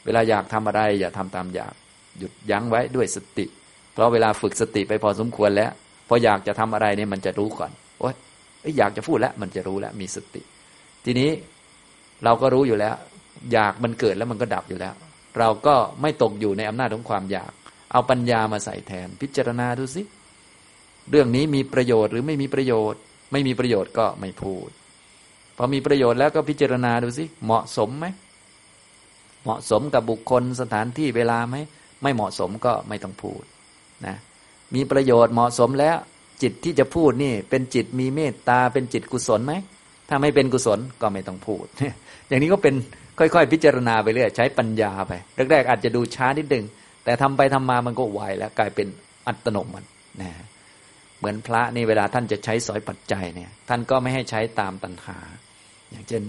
เวลาอยากทำอะไรอย่าทำตามอยากหยุดยั้งไว้ด้วยสติ เพราะเวลาฝึกสติไปพอสมควรแล้ว พออยากจะทำอะไรเนี่ยมันจะรู้ก่อนโอ๊ยอยากจะพูดแล้วมันจะรู้แล้วมีสติ ทีนี้เราก็รู้อยู่แล้ว อยากมันเกิดแล้วมันก็ดับอยู่แล้ว เราก็ไม่ตกอยู่ในอำนาจของความอยาก เอาปัญญามาใส่แทน พิจารณาดูสิ เรื่องนี้มีประโยชน์หรือไม่มีประโยชน์ ไม่มีประโยชน์ก็ไม่พูดพอมีประโยชน์แล้วก็พิจารณาดูสิเหมาะสมไหมเหมาะสมกับบุคคลสถานที่เวลาไหมไม่เหมาะสมก็ไม่ต้องพูดนะมีประโยชน์เหมาะสมแล้ว จิตที่จะพูดนี่ เป็นจิตมีเมตตาเป็นจิตกุศลไหมถ้าไม่เป็นกุศลก็ไม่ต้องพูด อย่างนี้ก็เป็นค่อยๆ พิจารณาไปเรื่อยใช้ปัญญาไปแรกๆอาจจะดูช้านิดนึงแต่ทำไปทำมามันก็ไวแล้วกลายเป็นอัตโนมัตินะ เหมือนพระนี่เวลาท่านจะใช้สอยปัจจัยเนี่ย ท่านก็ไม่ให้ใช้ตามตัณหา อย่างเช่น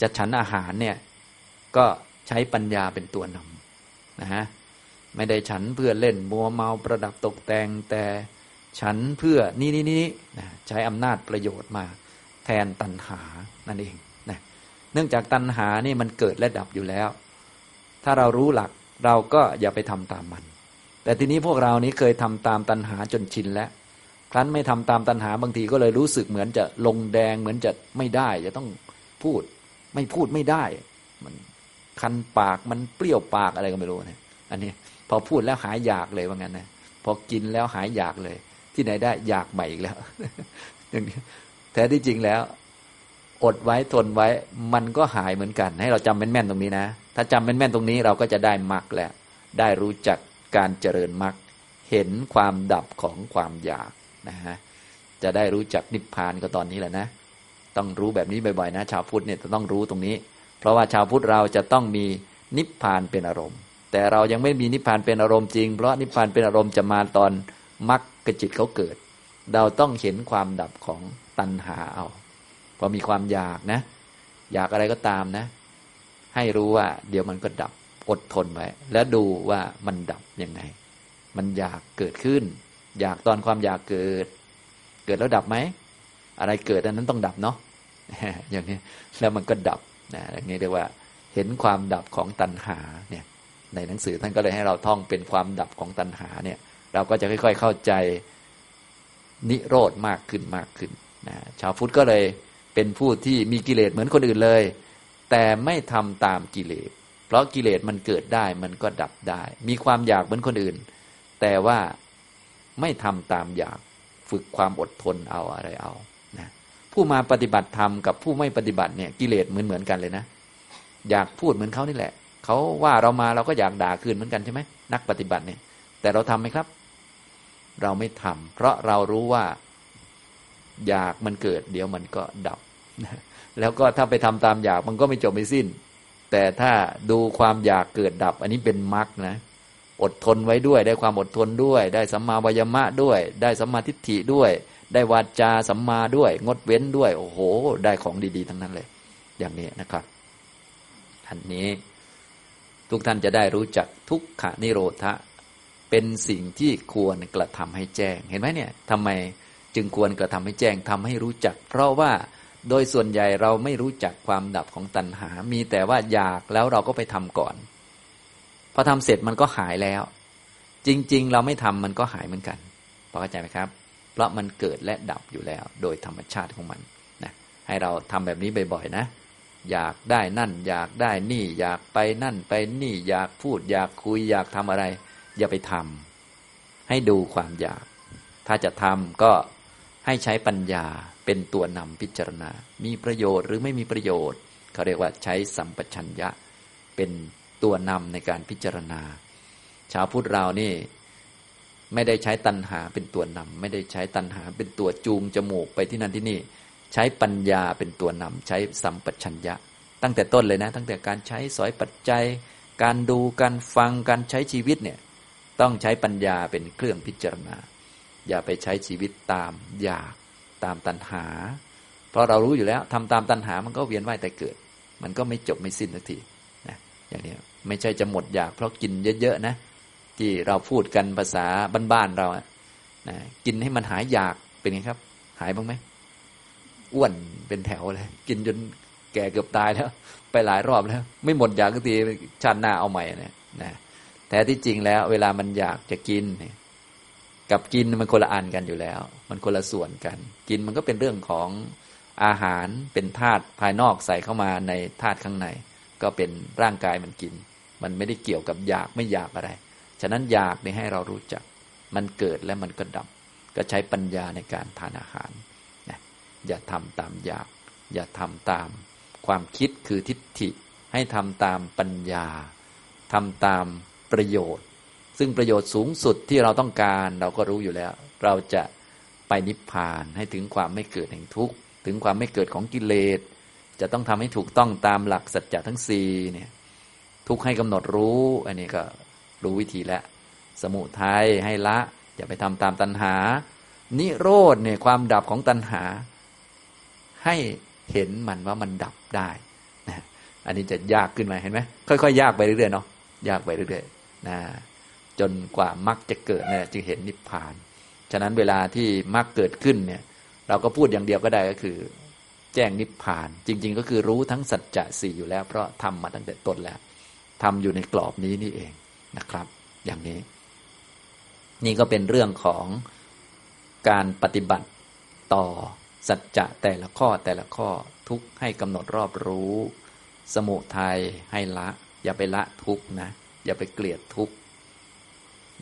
จะฉันอาหารเนี่ยก็ใช้ปัญญาเป็นตัวนำนะฮะไม่ได้ฉันเพื่อเล่นมัวเมาประดับตกแต่งแต่ฉันเพื่อนี่นี่นี่นะใช้อำนาจประโยชน์มาแทนตัณหานั่นเองนะเนื่องจากตัณหานี่มันเกิดและดับอยู่แล้ว ถ้าเรารู้หลักเราก็อย่าไปทำตามมัน แต่ทีนี้พวกเรานี้เคยทำตามตัณหาจนชินแล้ว ครั้นไม่ทำตามตัณหาบางทีก็เลยรู้สึกเหมือนจะลงแดงเหมือนจะไม่ได้ จะต้องพูด ไม่พูดไม่ได้ มันคันปากมันเปรี้ยวปากอะไรก็ไม่รู้นะอันนี้พอพูดแล้วหายอยากเลยว่างั้นนะพอกินแล้วหายอยากเลย ที่ไหนได้อยากใหม่อีกแล้วอย่างนี้แท้ที่จริงแล้ว อดไว้ทนไว้ มันก็หายเหมือนกัน ให้เราจำแม่นๆตรงนี้นะ ถ้าจำแม่นๆตรงนี้เราก็จะได้มรรคแล้วได้รู้จักการเจริญมรรคเห็นความดับของความอยาก นะฮะจะได้รู้จักนิพพานก็ตอนนี้แหละนะ ต้องรู้แบบนี้บ่อยๆนะ ชาวพุทธเนี่ยจะต้องรู้ตรงนี้ เพราะว่าชาวพุทธเราจะต้องมีนิพพานเป็นอารมณ์ แต่เรายังไม่มีนิพพานเป็นอารมณ์จริง เพราะนิพพานเป็นอารมณ์จะมาตอนมรรคกจิตเขาเกิด เราต้องเห็นความดับของตัณหาเอาพอมีความอยากนะ อยากอะไรก็ตามนะ ให้รู้ว่า เดี๋ยวมันก็ดับอดทนไว้ แล้วดูว่ามันดับยังไง มันอยากเกิดขึ้น อยากตอนความอยากเกิด เกิดแล้วดับไหม อะไรเกิดอันนั้นต้องดับเนาะอย่างนี้แล้วมันก็ดับนะอย่างนี้เรียกว่า เห็นความดับของตัณหาเนี่ย ในหนังสือท่านก็เลยให้เราท่องเป็นความดับของตัณหาเนี่ย เราก็จะค่อย ๆเข้าใจนิโรธมากขึ้นมากขึ้นนะชาวพุทธก็เลยเป็นผู้ที่มีกิเลสเหมือนคนอื่นเลย แต่ไม่ทำตามกิเลส เพราะกิเลสมันเกิดได้มันก็ดับได้ มีความอยากเหมือนคนอื่น แต่ว่า ไม่ทำตามอยาก ฝึกความอดทนเอาอะไรเอานะผู้มาปฏิบัติธรรมกับผู้ไม่ปฏิบัติเนี่ยกิเลสเหมือนเหมือนกันเลยนะ อยากพูดเหมือนเขานี่แหละ เขาว่าเรามาเราก็อยากด่าคืนเหมือนกันใช่ไหมนักปฏิบัติเนี่ย แต่เราทำไหมครับ เราไม่ทำเพราะเรารู้ว่าอยากมันเกิด เดี๋ยวมันก็ดับ แล้วก็ถ้าไปทำตามอยากมันก็ไม่จบไม่สิ้น แต่ถ้าดูความอยากเกิดดับ อันนี้เป็นมรรคนะ อดทนไว้ด้วย ได้ความอดทนด้วย ได้สัมมาวายมะด้วย ได้สัมมาทิฏฐิด้วย ได้วาจาสัมมาด้วย งดเว้นด้วย โอ้โห ได้ของดี ๆ ทั้งนั้นเลย อย่างนี้นะครับ อันนี้ทุกท่านจะได้รู้จักทุกขนิโรธะเป็นสิ่งที่ควรกระทำให้แจ้ง เห็นไหมเนี่ยทำไมจึงควรกระทำให้แจ้งทำให้รู้จัก เพราะว่าโดยส่วนใหญ่เราไม่รู้จักความดับของตัณหา มีแต่ว่าอยากแล้วเราก็ไปทำก่อน อทำเสร็จมันก็หายแล้ว จริง ๆ เราไม่ทำมันก็หายเหมือนกันพอเข้าใจไหมครับ เพราะมันเกิดและดับอยู่แล้ว โดยธรรมชาติของมันนะให้เราทำแบบนี้บ่อยๆนะ อยากได้นั่น อยากได้นี่ อยากไปนั่นไปนี่ อยากพูด อยากคุย อยากทำอะไร อย่าไปทำให้ดูความอยาก ถ้าจะทำก็ให้ใช้ปัญญาเป็นตัวนำพิจารณา มีประโยชน์หรือไม่มีประโยชน์เขาเรียกว่าใช้สัมปชัญญะเป็น ตัวนำในการพิจารณา ชาวพุทธเรานี่ ไม่ได้ใช้ตัณหาเป็นตัวนำไม่ได้ใช้ตัณหาเป็นตัวจูงจมูกไปที่นั่นที่นี่ ใช้ปัญญาเป็นตัวนำใช้สัมปชัญญะ ตั้งแต่ต้นเลยนะ ตั้งแต่การใช้สอยปัจจัย การดูการฟังการใช้ชีวิตเนี่ยต้องใช้ปัญญาเป็นเครื่องพิจารณา อย่าไปใช้ชีวิตตามอยากตามตัณหา เพราะเรารู้อยู่แล้วทำตามตัณหามันก็เวียนว่ายแต่เกิด มันก็ไม่จบไม่สิ้นสักทีนะอย่างนี้ ไม่ใช่จะหมดอยาก เพราะกินเยอะๆนะ ที่เราพูดกันภาษาบ้านๆเรานะกินให้มันหายอยากเป็นไงครับ หายบ้างไหมอ้วนเป็นแถวเลย กินจนแก่เกือบตายแล้ว ไปหลายรอบแล้ว ไม่หมดอยากสักทีชาติหน้าเอาใหม่เนี่ยนะแต่ที่จริงแล้ว เวลามันอยากจะกินกับกินมันคนละอันกันอยู่แล้ว มันคนละส่วนกัน กินมันก็เป็นเรื่องของอาหารเป็นธาตุภายนอกใส่เข้ามาในธาตุข้างใน ก็เป็นร่างกายมันกิน มันไม่ได้เกี่ยวกับอยากไม่อยากอะไร ฉะนั้นอยากนี่ให้เรารู้จัก มันเกิดและมันก็ดับ ก็ใช้ปัญญาในการทานอาหารนะอย่าทำตามอยาก อย่าทำตาม ความคิดคือทิฏฐิ ให้ทำตามปัญญาทำตามประโยชน์ ซึ่งประโยชน์สูงสุดที่เราต้องการเราก็รู้อยู่แล้ว เราจะไปนิพพานให้ถึงความไม่เกิดแห่งทุกข์ ถึงความไม่เกิดของกิเลส จะต้องทำให้ถูกต้องตามหลักสัจจะทั้งสี่เนี่ย ทุกให้กำหนดรู้ อันนี้ก็รู้วิธีแล้วสมุทัยให้ละ อย่าไปทำตามตัณหา นิโรธเนี่ยความดับของตัณหา ให้เห็นมันว่ามันดับได้นะอันนี้จะยากขึ้นมาเห็นไหมค่อยๆยากไปเรื่อยๆเนาะยากไปเรื่อยๆนะจนกว่ามรรคจะเกิดเนี่ยจึงเห็นนิพพาน ฉะนั้นเวลาที่มรรคเกิดขึ้นเนี่ย เราก็พูดอย่างเดียวก็ได้ก็คือ แจ้งนิพพาน จริง ๆ ก็คือรู้ทั้งสัจจะสี่อยู่แล้ว เพราะทำมาตั้งแต่ต้นแล้ว ทำอยู่ในกรอบนี้นี่เองนะครับ อย่างนี้ นี่ก็เป็นเรื่องของการปฏิบัติต่อสัจจะแต่ละข้อแต่ละข้อทุกให้กำหนดรอบรู้ สมุทัยให้ละ อย่าไปละทุกนะ อย่าไปเกลียดทุก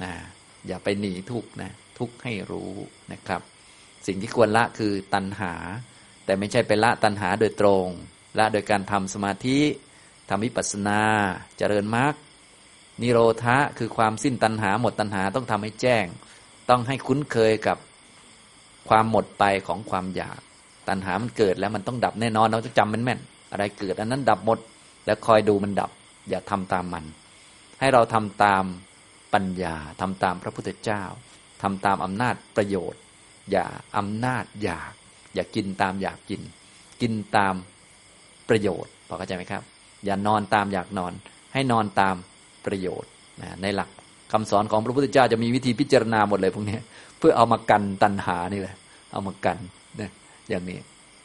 นะอย่าไปหนีทุกนะทุกให้รู้นะครับ สิ่งที่ควรละคือตัณหา แต่ไม่ใช่ไปละตัณหาโดยตรง ละโดยการทำสมาธิ ทำวิปัสนาเจริญมรรคนิโรธะคือความสิ้นตัณหาหมดตัณหาต้องทำให้แจ้ง ต้องให้คุ้นเคยกับความหมดไปของความอยาก ตัณหามันเกิดแล้วมันต้องดับแน่นอนเราจะจำมันแม่น อะไรเกิดอันนั้นดับหมด แล้วคอยดูมันดับ อย่าทำตามมัน ให้เราทำตามปัญญาทำตามพระพุทธเจ้าทำตามอำนาจประโยชน์ อย่าอำนาจอยาก อย่ากินตามอยากกิน กินตามประโยชน์พอเข้าใจไหมครับ อย่านอนตามอยากนอน ให้นอนตามประโยชน์นะในหลักคำสอนของพระพุทธเจ้าจะมีวิธีพิจารณาหมดเลยพวกนี้เพื่อเอามากันตัณหานี่แหละ เอามากันนะอย่างนี้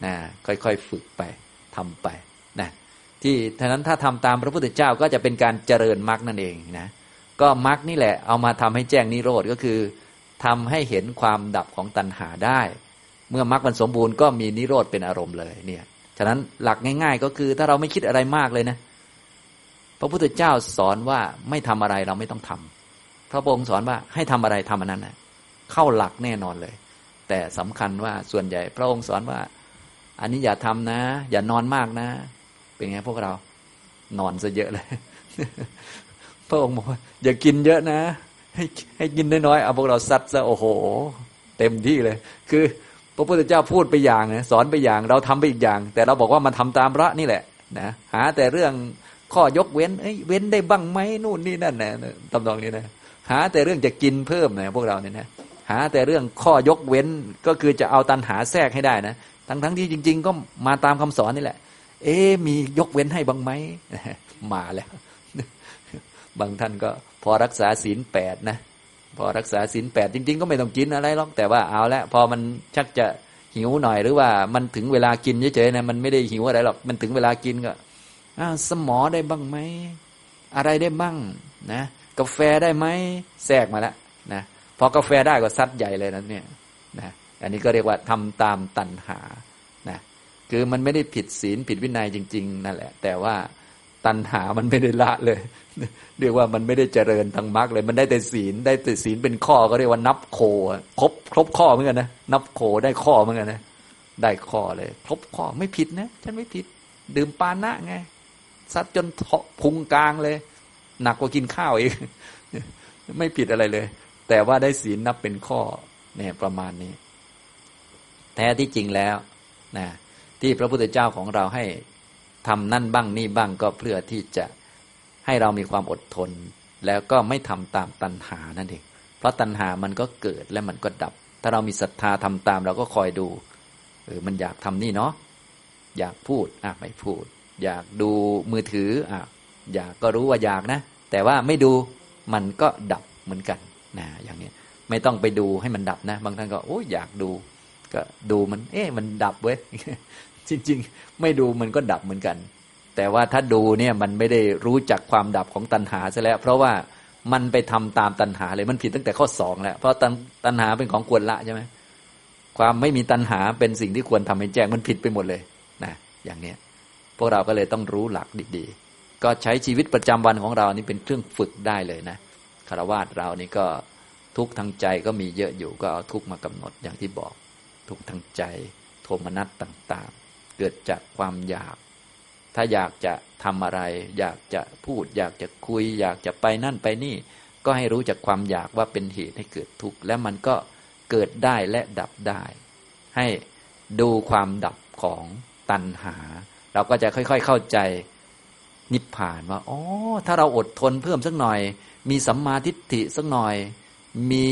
นะค่อยๆฝึกไปทำไปนะที่ฉะนั้นถ้าทำตามพระพุทธเจ้าก็จะเป็นการเจริญมรรคนั่นเองนะก็มรรคนี่แหละเอามาทำให้แจ้งนิโรธก็คือทำให้เห็นความดับของตัณหาได้ เมื่อมรรคมันสมบูรณ์ก็มีนิโรธเป็นอารมณ์เลยเนี่ย ฉะนั้นหลักง่าย ๆ ก็คือถ้าเราไม่คิดอะไรมากเลยนะ พระพุทธเจ้าสอนว่าไม่ทำอะไรเราไม่ต้องทำพระองค์สอนว่าให้ทำอะไรทำอันนั้นนะเข้าหลักแน่นอนเลย แต่สำคัญว่าส่วนใหญ่ พระองค์สอนว่า อันนี้อย่าทำนะ อย่านอนมากนะ เป็นไงพวกเรา นอนซะเยอะเลย พระองค์บอกว่าอย่ากินเยอะนะ ให้ให้กินน้อยๆเอาพวกเราซัดซะโอ้โห เต็มที่เลย คือ พระพุทธเจ้าพูดไปอย่างนะสอนไปอย่างเราทำไปอีกอย่าง แต่เราบอกว่ามันทำตามพระนี่แหละนะหาแต่เรื่องข้อยกเว้นเอ้ยเว้นได้บ้างไหมนู่นนี่นั่นนะตำนองนี้นะหาแต่เรื่องจะกินเพิ่มนะพวกเราเนี่ยนะหาแต่เรื่องข้อยกเว้นก็คือจะเอาตันหาแทรกให้ได้นะทั้งทั้งที่จริง ๆ ก็มาตามคำสอนนี่แหละ เอ๊มียกเว้นให้บ้างไหมมาแล้ว บางท่านก็พอรักษาศีลแปดนะ อรักษาศีลแปดจริง ๆ ก็ไม่ต้องกินอะไรหรอกแต่ว่าเอาละพอมันชักจะหิวหน่อยหรือว่ามันถึงเวลากินเฉยๆนะมันไม่ได้หิวอะไรหรอกมันถึงเวลากินก็สมอได้บ้างไหมอะไรได้บ้างนะกาแฟได้ไหมแทรกมาแล้วนะพอกาแฟได้ก็ซัดใหญ่เลยนะเนี่ยนะอันนี้ก็เรียกว่าทำตามตัณหานะคือมันไม่ได้ผิดศีลผิดวินัยจริง ๆ นั่นแหละ แต่ว่าตัณหามันไม่ได้ละเลย เรียกว่ามันไม่ได้เจริญทางมรรคเลย มันได้แต่ศีลได้แต่ศีลเป็นข้อก็เรียกว่านับโคครบครบข้อเหมือนกันนะนับโคได้ข้อเหมือนกันนะได้ข้อเลย ครบข้อไม่ผิดนะฉันไม่ผิด ดื่มปานะไงซัดจนพุงกลางเลย หนักกว่ากินข้าวอีกไม่ผิดอะไรเลย แต่ว่าได้ศีลนับเป็นข้อเนี่ยประมาณนี้ แท้ที่จริงแล้วนะที่พระพุทธเจ้าของเราให้ทำนั่นบ้างนี่บ้างก็เพื่อที่จะ ให้เรามีความอดทน แล้วก็ไม่ทำตามตัณหานั่นเองเพราะตัณหามันก็เกิดและมันก็ดับ ถ้าเรามีศรัทธาทำตามเราก็คอยดูเออมันอยากทำนี่เนาะอยากพูดอะไม่พูด อยากดูมือถืออะอยากก็รู้ว่าอยากนะ แต่ว่าไม่ดูมันก็ดับเหมือนกันนะอย่างนี้ไม่ต้องไปดูให้มันดับนะ บางท่านก็โอ้อยากดู ก็ดูมัน เอ๊ะมันดับเว้ยจริง ๆ ไม่ดูมันก็ดับเหมือนกัน แต่ว่าถ้าดูเนี่ยมันไม่ได้รู้จักความดับของตัณหาซะแล้ว เพราะว่ามันไปทำตามตัณหาเลยมันผิดตั้งแต่ข้อสองแล้ว เพราะตัณหาเป็นของควรละใช่ไหมความไม่มีตัณหาเป็นสิ่งที่ควรทำให้แจ้งมันผิดไปหมดเลยนะอย่างเนี้ยพวกเราก็เลยต้องรู้หลักดีๆ ก็ใช้ชีวิตประจำวันของเรานี่เป็นเครื่องฝึกได้เลยนะคารวาสเรานี่ก็ทุกทางใจก็มีเยอะอยู่ก็เอาทุกมากำหนดอย่างที่บอก ทุกทางใจโทมนัสต่างๆ เกิดจากความอยาก ถ้าอยากจะทำอะไร อยากจะพูด อยากจะคุย อยากจะไปนั่นไปนี่ ก็ให้รู้จักความอยากว่าเป็นเหตุให้เกิดทุกข์และมันก็เกิดได้และดับได้ ให้ดูความดับของตัณหา เราก็จะค่อย ๆเข้าใจนิพพานว่าอ๋อถ้าเราอดทนเพิ่มสักหน่อย มีสัมมาทิฏฐิสักหน่อย มี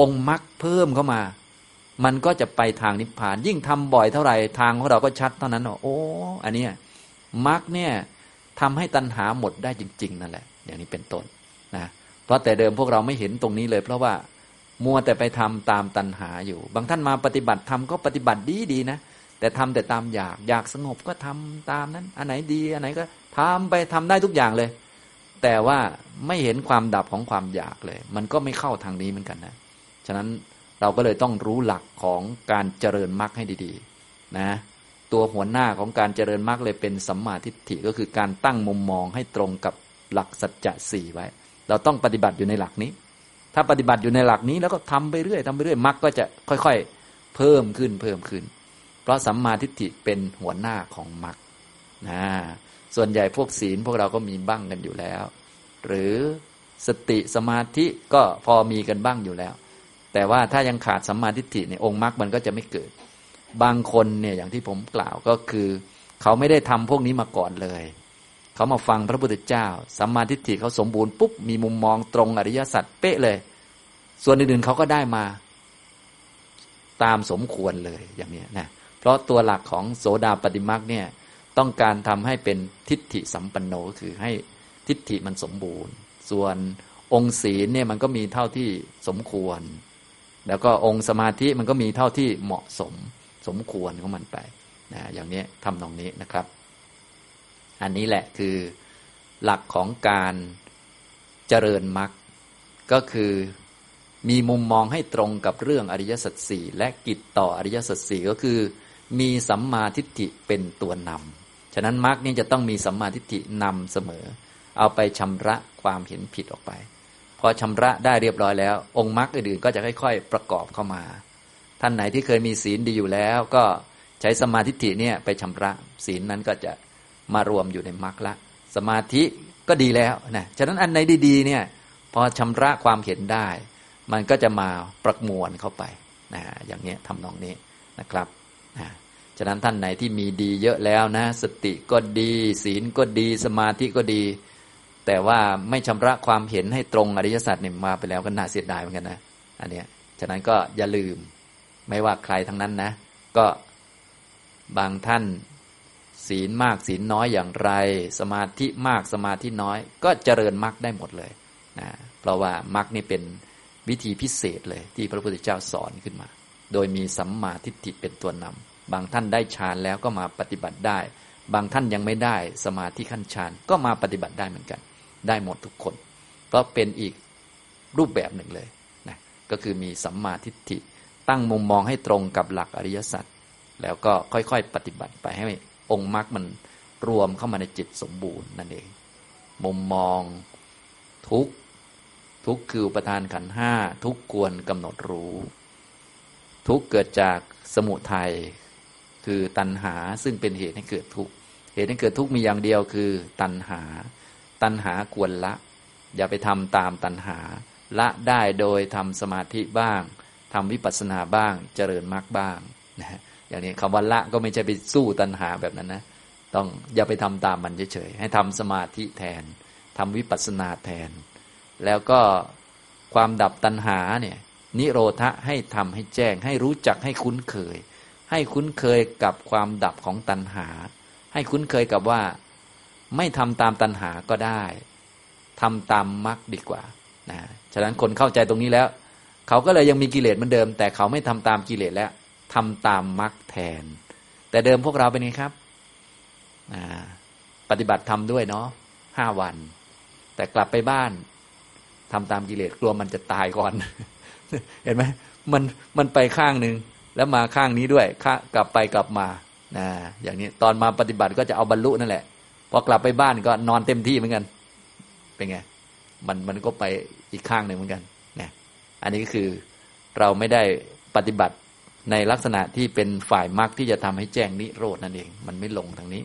องค์มรรคเพิ่มเข้ามา มันก็จะไปทางนิพพาน ยิ่งทำบ่อยเท่าไหร่ทางของเราก็ชัดเท่านั้นโอ้อันนี้มรรคเนี่ยทำให้ตัณหาหมดได้จริง ๆ นั่นแหละ อย่างนี้เป็นต้นนะเพราะแต่เดิมพวกเราไม่เห็นตรงนี้เลย เพราะว่ามัวแต่ไปทำตามตัณหาอยู่ บางท่านมาปฏิบัติทำก็ปฏิบัติดีดีนะแต่ทำแต่ตามอยากอยากสงบก็ทำตามนั้น อันไหนดีอันไหนก็ทำไปทำได้ทุกอย่างเลย แต่ว่าไม่เห็นความดับของความอยากเลย มันก็ไม่เข้าทางนี้เหมือนกันนะฉะนั้น เราก็เลยต้องรู้หลักของการเจริญมรรคให้ดีๆนะตัวหัวหน้าของการเจริญมรรคเลยเป็นสัมมาทิฏฐิก็คือการตั้งมุมมองให้ตรงกับหลักสัจจะสี่ไว้ เราต้องปฏิบัติอยู่ในหลักนี้ ถ้าปฏิบัติอยู่ในหลักนี้แล้วก็ทำไปเรื่อยทำไปเรื่อยมรรคก็จะค่อยๆ เพิ่มขึ้นเพิ่มขึ้น เพราะสัมมาทิฏฐิเป็นหัวหน้าของมรรคนะส่วนใหญ่พวกศีลพวกเราก็มีบ้างกันอยู่แล้ว หรือสติสมาธิก็พอมีกันบ้างอยู่แล้ว แต่ว่าถ้ายังขาดสัมมาทิฏฐิเนี่ยองค์มรรคมันก็จะไม่เกิด บางคนเนี่ยอย่างที่ผมกล่าวก็คือ เขาไม่ได้ทำพวกนี้มาก่อนเลย เขามาฟังพระพุทธเจ้า สัมมาทิฏฐิเขาสมบูรณ์ปุ๊บมีมุมมองตรงอริยสัจเป๊ะเลย ส่วนอื่นๆเขาก็ได้มา ตามสมควรเลยอย่างนี้นะเพราะตัวหลักของโสดาปฏิมักเนี่ยต้องการทำให้เป็นทิฏฐิสัมปันโนคือให้ทิฏฐิมันสมบูรณ์ ส่วนองค์ศีลเนี่ยมันก็มีเท่าที่สมควร แล้วก็องค์สมาธิมันก็มีเท่าที่เหมาะสมสมควรของมันไปนะอย่างนี้ทำตรงนี้นะครับ อันนี้แหละคือหลักของการเจริญมรรคก็คือมีมุมมองให้ตรงกับเรื่องอริยสัจสี่และกิจต่ออริยสัจสี่ก็คือ มีสัมมาทิฏฐิเป็นตัวนำฉะนั้นมรรคนี่จะต้องมีสัมมาทิฏฐินำเสมอ เอาไปชำระความเห็นผิดออกไป พอชำระได้เรียบร้อยแล้ว องค์มรรคอื่นๆก็จะค่อย ๆ ประกอบเข้ามา ท่านไหนที่เคยมีศีลดีอยู่แล้ว ก็ใช้สมาธิเนี่ยไปชำระศีลนั้นก็จะมารวมอยู่ในมรรคละ สมาธิก็ดีแล้วนะฉะนั้นอันไหนดีๆเนี่ยพอชำระความเห็นได้ มันก็จะมาประมวลเข้าไปนะอย่างนี้ทำนองนี้นะครับนะฉะนั้นท่านไหนที่มีดีเยอะแล้วนะ สติก็ดี ศีลก็ดี สมาธิก็ดี แต่ว่าไม่ชำระความเห็นให้ตรงอริยสัจเนี่ยมาไปแล้วก็น่าเสียดายเหมือนกันนะอันเนี้ยฉะนั้นก็อย่าลืมไม่ว่าใครทั้งนั้นนะ ก็บางท่านศีลมากศีลน้อยอย่างไร สมาธิมากสมาธิน้อย ก็เจริญมรรคได้หมดเลยนะเพราะว่ามรรคนี่เป็นวิธีพิเศษเลย ที่พระพุทธเจ้าสอนขึ้นมา โดยมีสัมมาทิฏฐิเป็นตัวนำบางท่านได้ฌานแล้วก็มาปฏิบัติได้ บางท่านยังไม่ได้สมาธิขั้นฌานก็มาปฏิบัติได้เหมือนกัน ได้หมดทุกคน เพราะเป็นอีกรูปแบบหนึ่งเลยนะก็คือมีสัมมาทิฏฐิตั้งมุมมองให้ตรงกับหลักอริยสัจแล้วก็ค่อยๆ ปฏิบัติไปให้องค์มรรคมันรวมเข้ามาในจิตสมบูรณ์นั่นเอง มุมมองทุกทุกคืออุปทานขันห้าทุกควรกำหนดรู้ ทุกเกิดจากสมุทัยคือตัณหาซึ่งเป็นเหตุให้เกิดทุกเหตุให้เกิดทุกมีอย่างเดียวคือตัณหา ตัณหาควรละ อย่าไปทำตามตัณหา ละได้โดยทำสมาธิบ้างทำวิปัสสนาบ้าง เจริญมรรคบ้างนะอย่างนี้คำว่าละก็ไม่ใช่ไปสู้ตัณหาแบบนั้นนะต้องอย่าไปทำตามมันเฉยๆให้ทำสมาธิแทนทำวิปัสสนาแทน แล้วก็ความดับตัณหาเนี่ยนิโรธะให้ทำให้แจ้ง ให้รู้จักให้คุ้นเคย ให้คุ้นเคยกับความดับของตัณหา ให้คุ้นเคยกับว่า ไม่ทำตามตัณหาก็ได้ทำตามมรรคดีกว่านะฉะนั้นคนเข้าใจตรงนี้แล้ว เขาก็เลยยังมีกิเลสเหมือนเดิม แต่เขาไม่ทำตามกิเลสแล้วทำตามมรรคแทน แต่เดิมพวกเราเป็นไงครับปฏิบัติทำด้วยเนาะห้าวัน แต่กลับไปบ้านทำตามกิเลสกลัวมันจะตายก่อน เห็นไหมมันมันไปข้างหนึ่งแล้วมาข้างนี้ด้วยกลับไปกลับมานะอย่างนี้ตอนมาปฏิบัติก็จะเอาบรรลุนั่นแหละ พอกลับไปบ้านก็นอนเต็มที่เหมือนกัน เป็นไง มันมันก็ไปอีกข้างหนึ่งเหมือนกันนะอันนี้ก็คือเราไม่ได้ปฏิบัติในลักษณะที่เป็นฝ่ายมรรคที่จะทำให้แจ้งนิโรดนั่นเอง มันไม่ลงทางนี้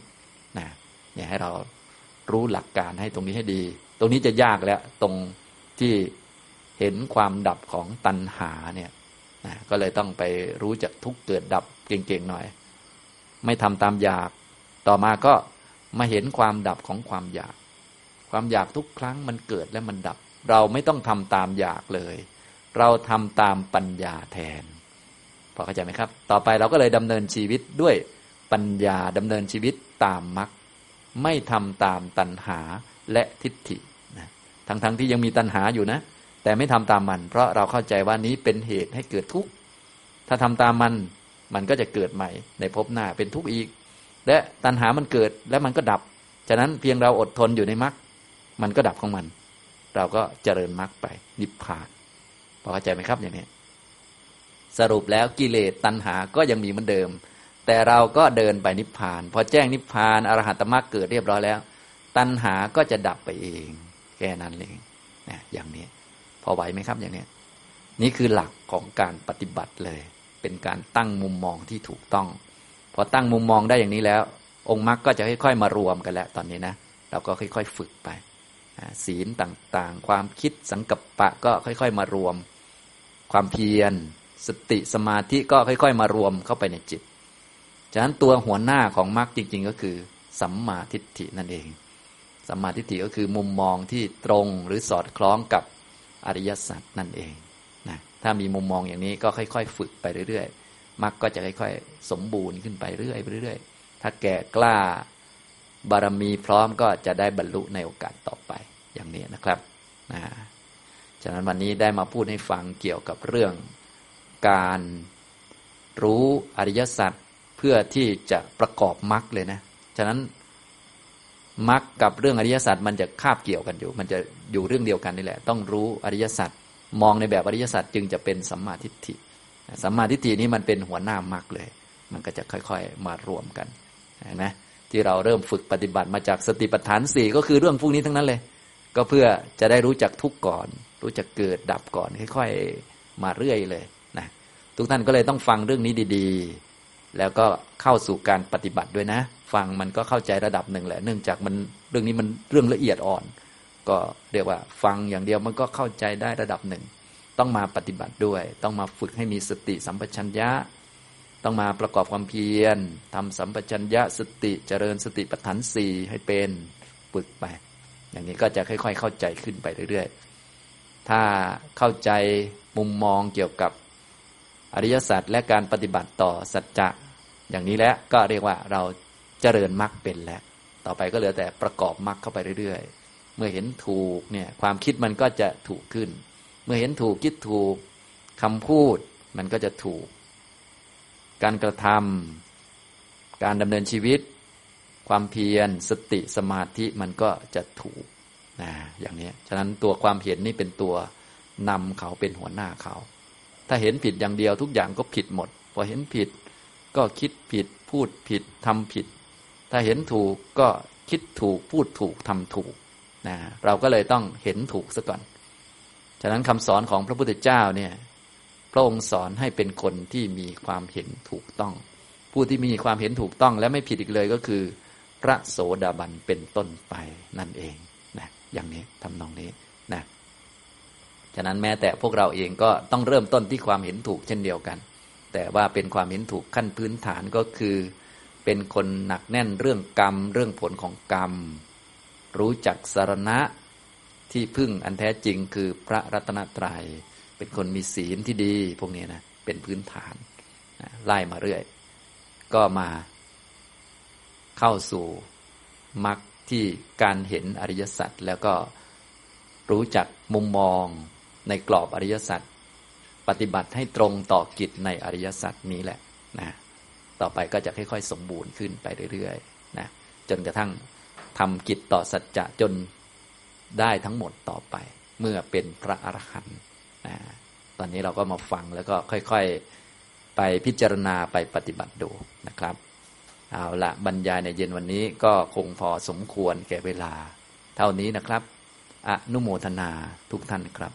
นะเนี่ให้เรารู้หลักการให้ตรงนี้ให้ดี ตรงนี้จะยากแล้ว ตรงที่เห็นความดับของตัณหาเนี่ยนะก็เลยต้องไปรู้จักทุกเกิดดับเก่งๆหน่อย ไม่ทำตามอยากต่อมาก็ มาเห็นความดับของความอยาก ความอยากทุกครั้งมันเกิดและมันดับ เราไม่ต้องทำตามอยากเลย เราทำตามปัญญาแทนพอเข้าใจไหมครับ ต่อไปเราก็เลยดำเนินชีวิตด้วยปัญญาดำเนินชีวิตตามมรรคไม่ทำตามตัณหาและทิฏฐิทั้งๆทที่ยังมีตัณหาอยู่นะ แต่ไม่ทำตามมัน เพราะเราเข้าใจว่านี้เป็นเหตุให้เกิดทุกข์ถ้าทำตามมันมันก็จะเกิดใหม่ในภพหน้าเป็นทุกข์อีก และตัณหามันเกิดแล้วมันก็ดับ ฉะนั้นเพียงเราอดทนอยู่ในมรรคมันก็ดับของมัน เราก็เจริญมรรคไปนิพพานพอเข้าใจไหมครับอย่างนี้สรุปแล้วกิเลสตัณหาก็ยังมีเหมือนเดิม แต่เราก็เดินไปนิพพาน พอแจ้งนิพพานอรหัตมรรคเกิดเรียบร้อยแล้ว ตัณหาก็จะดับไปเอง แค่นั้นเองนะอย่างนี้ พอไหวไหมครับอย่างนี้นี่คือหลักของการปฏิบัติเลย เป็นการตั้งมุมมองที่ถูกต้อง พอตั้งมุมมองได้อย่างนี้แล้ว องค์มรรคก็จะค่อยๆมารวมกันแล้วตอนนี้นะ เราก็ค่อยๆฝึกไป ศีลต่างๆ ความคิดสังกัปปะก็ค่อย ๆ มารวม ความเพียร สติสมาธิก็ค่อย ๆ มารวมเข้าไปในจิต ฉะนั้นตัวหัวหน้าของมรรคจริง ๆ ก็คือสัมมาทิฏฐินั่นเอง สัมมาทิฏฐิก็คือมุมมองที่ตรงหรือสอดคล้องกับอริยสัจนั่นเองนะถ้ามีมุมมองอย่างนี้ก็ค่อย ๆ ฝึกไปเรื่อย ๆ มรรคก็จะค่อยๆ สมบูรณ์ขึ้นไปเรื่อยๆเรื่อยๆถ้าแก่กล้าบารมีพร้อมก็จะได้บรรลุในโอกาสต่อไปอย่างนี้นะครับนะฉะนั้นวันนี้ได้มาพูดให้ฟังเกี่ยวกับเรื่องการรู้อริยสัจเพื่อที่จะประกอบมรรคเลยนะ ฉะนั้นมรรคกับเรื่องอริยสัจมันจะคาบเกี่ยวกันอยู่ มันจะอยู่เรื่องเดียวกันนี่แหละ ต้องรู้อริยสัจมองในแบบอริยสัจจึงจะเป็นสัมมาทิฏฐิ สัมมาทิฏฐินี้มันเป็นหัวหน้ามรรคเลย มันก็จะค่อยๆมารวมกันเห็นไหมที่เราเริ่มฝึกปฏิบัติมาจากสติปัฏฐานสี่ก็คือเรื่องพวกนี้ทั้งนั้นเลย ก็เพื่อจะได้รู้จักทุกก่อน รู้จักเกิดดับก่อน ค่อยๆมาเรื่อยเลยนะทุกท่านก็เลยต้องฟังเรื่องนี้ดีๆ แล้วก็เข้าสู่การปฏิบัติด้วยนะ ฟังมันก็เข้าใจระดับหนึ่งแหละ เนื่องจากมันเรื่องนี้มันเรื่องละเอียดอ่อน ก็เรียกว่า ฟังอย่างเดียวมันก็เข้าใจได้ระดับหนึ่ง ต้องมาปฏิบัติด้วย ต้องมาฝึกให้มีสติสัมปชัญญะ ต้องมาประกอบความเพียรทำสัมปชัญญะสติเจริญสติปัฏฐานสี่ให้เป็นฝึกไปอย่างนี้ก็จะค่อย ๆ เข้าใจขึ้นไปเรื่อยๆ ถ้าเข้าใจมุมมองเกี่ยวกับอริยสัจและการปฏิบัติต่อสัจจะอย่างนี้แล้วก็เรียกว่าเราเจริญมรรคเป็นแล้ว ต่อไปก็เหลือแต่ประกอบมรรคเข้าไปเรื่อยๆ เมื่อเห็นถูกเนี่ยความคิดมันก็จะถูกขึ้น เมื่อเห็นถูกคิดถูกคำพูดมันก็จะถูก การกระทำการดำเนินชีวิต ความเพียรสติสมาธิมันก็จะถูกนะอย่างนี้ฉะนั้นตัวความเห็นนี่เป็นตัวนำเขาเป็นหัวหน้าเขา ถ้าเห็นผิดอย่างเดียวทุกอย่างก็ผิดหมด พอเห็นผิดก็คิดผิดพูดผิดทำผิด ถ้าเห็นถูกก็คิดถูกพูดถูกทำถูกนะเราก็เลยต้องเห็นถูกซะก่อน ฉะนั้นคำสอนของพระพุทธเจ้าเนี่ยพระองค์สอนให้เป็นคนที่มีความเห็นถูกต้อง ผู้ที่มีความเห็นถูกต้องและไม่ผิดอีกเลยก็คือ พระโสดาบันเป็นต้นไปนั่นเองนะอย่างนี้ทำนองนี้นะฉะนั้นแม้แต่พวกเราเองก็ต้องเริ่มต้นที่ความเห็นถูกเช่นเดียวกัน แต่ว่าเป็นความเห็นถูกขั้นพื้นฐานก็คือ เป็นคนหนักแน่นเรื่องกรรม เรื่องผลของกรรม รู้จักสารณะ ที่พึ่งอันแท้จริงคือพระรัตนตรยัย เป็นคนมีศีลที่ดี พวกนี้นะเป็นพื้นฐานนะไล่มาเรื่อย ก็มาเข้าสู่มรรคที่การเห็นอริยสัจแล้วก็รู้จักมุมมองในกรอบอริยสัจปฏิบัติให้ตรงต่อกิจในอริยสัจนี้แหละนะต่อไปก็จะค่อย ๆ สมบูรณ์ขึ้นไปเรื่อยๆนะจนกระทั่งทำกิจต่อสัจจะจน ได้ทั้งหมดต่อไป เมื่อเป็นพระอรหันต์นะตอนนี้เราก็มาฟังแล้วก็ค่อยๆ ไปพิจารณาไปปฏิบัติดูนะครับ เอาละบรรยายในเย็นวันนี้ก็คงพอสมควรแก่เวลา เท่านี้นะครับ อนุโมทนาทุกท่านครับ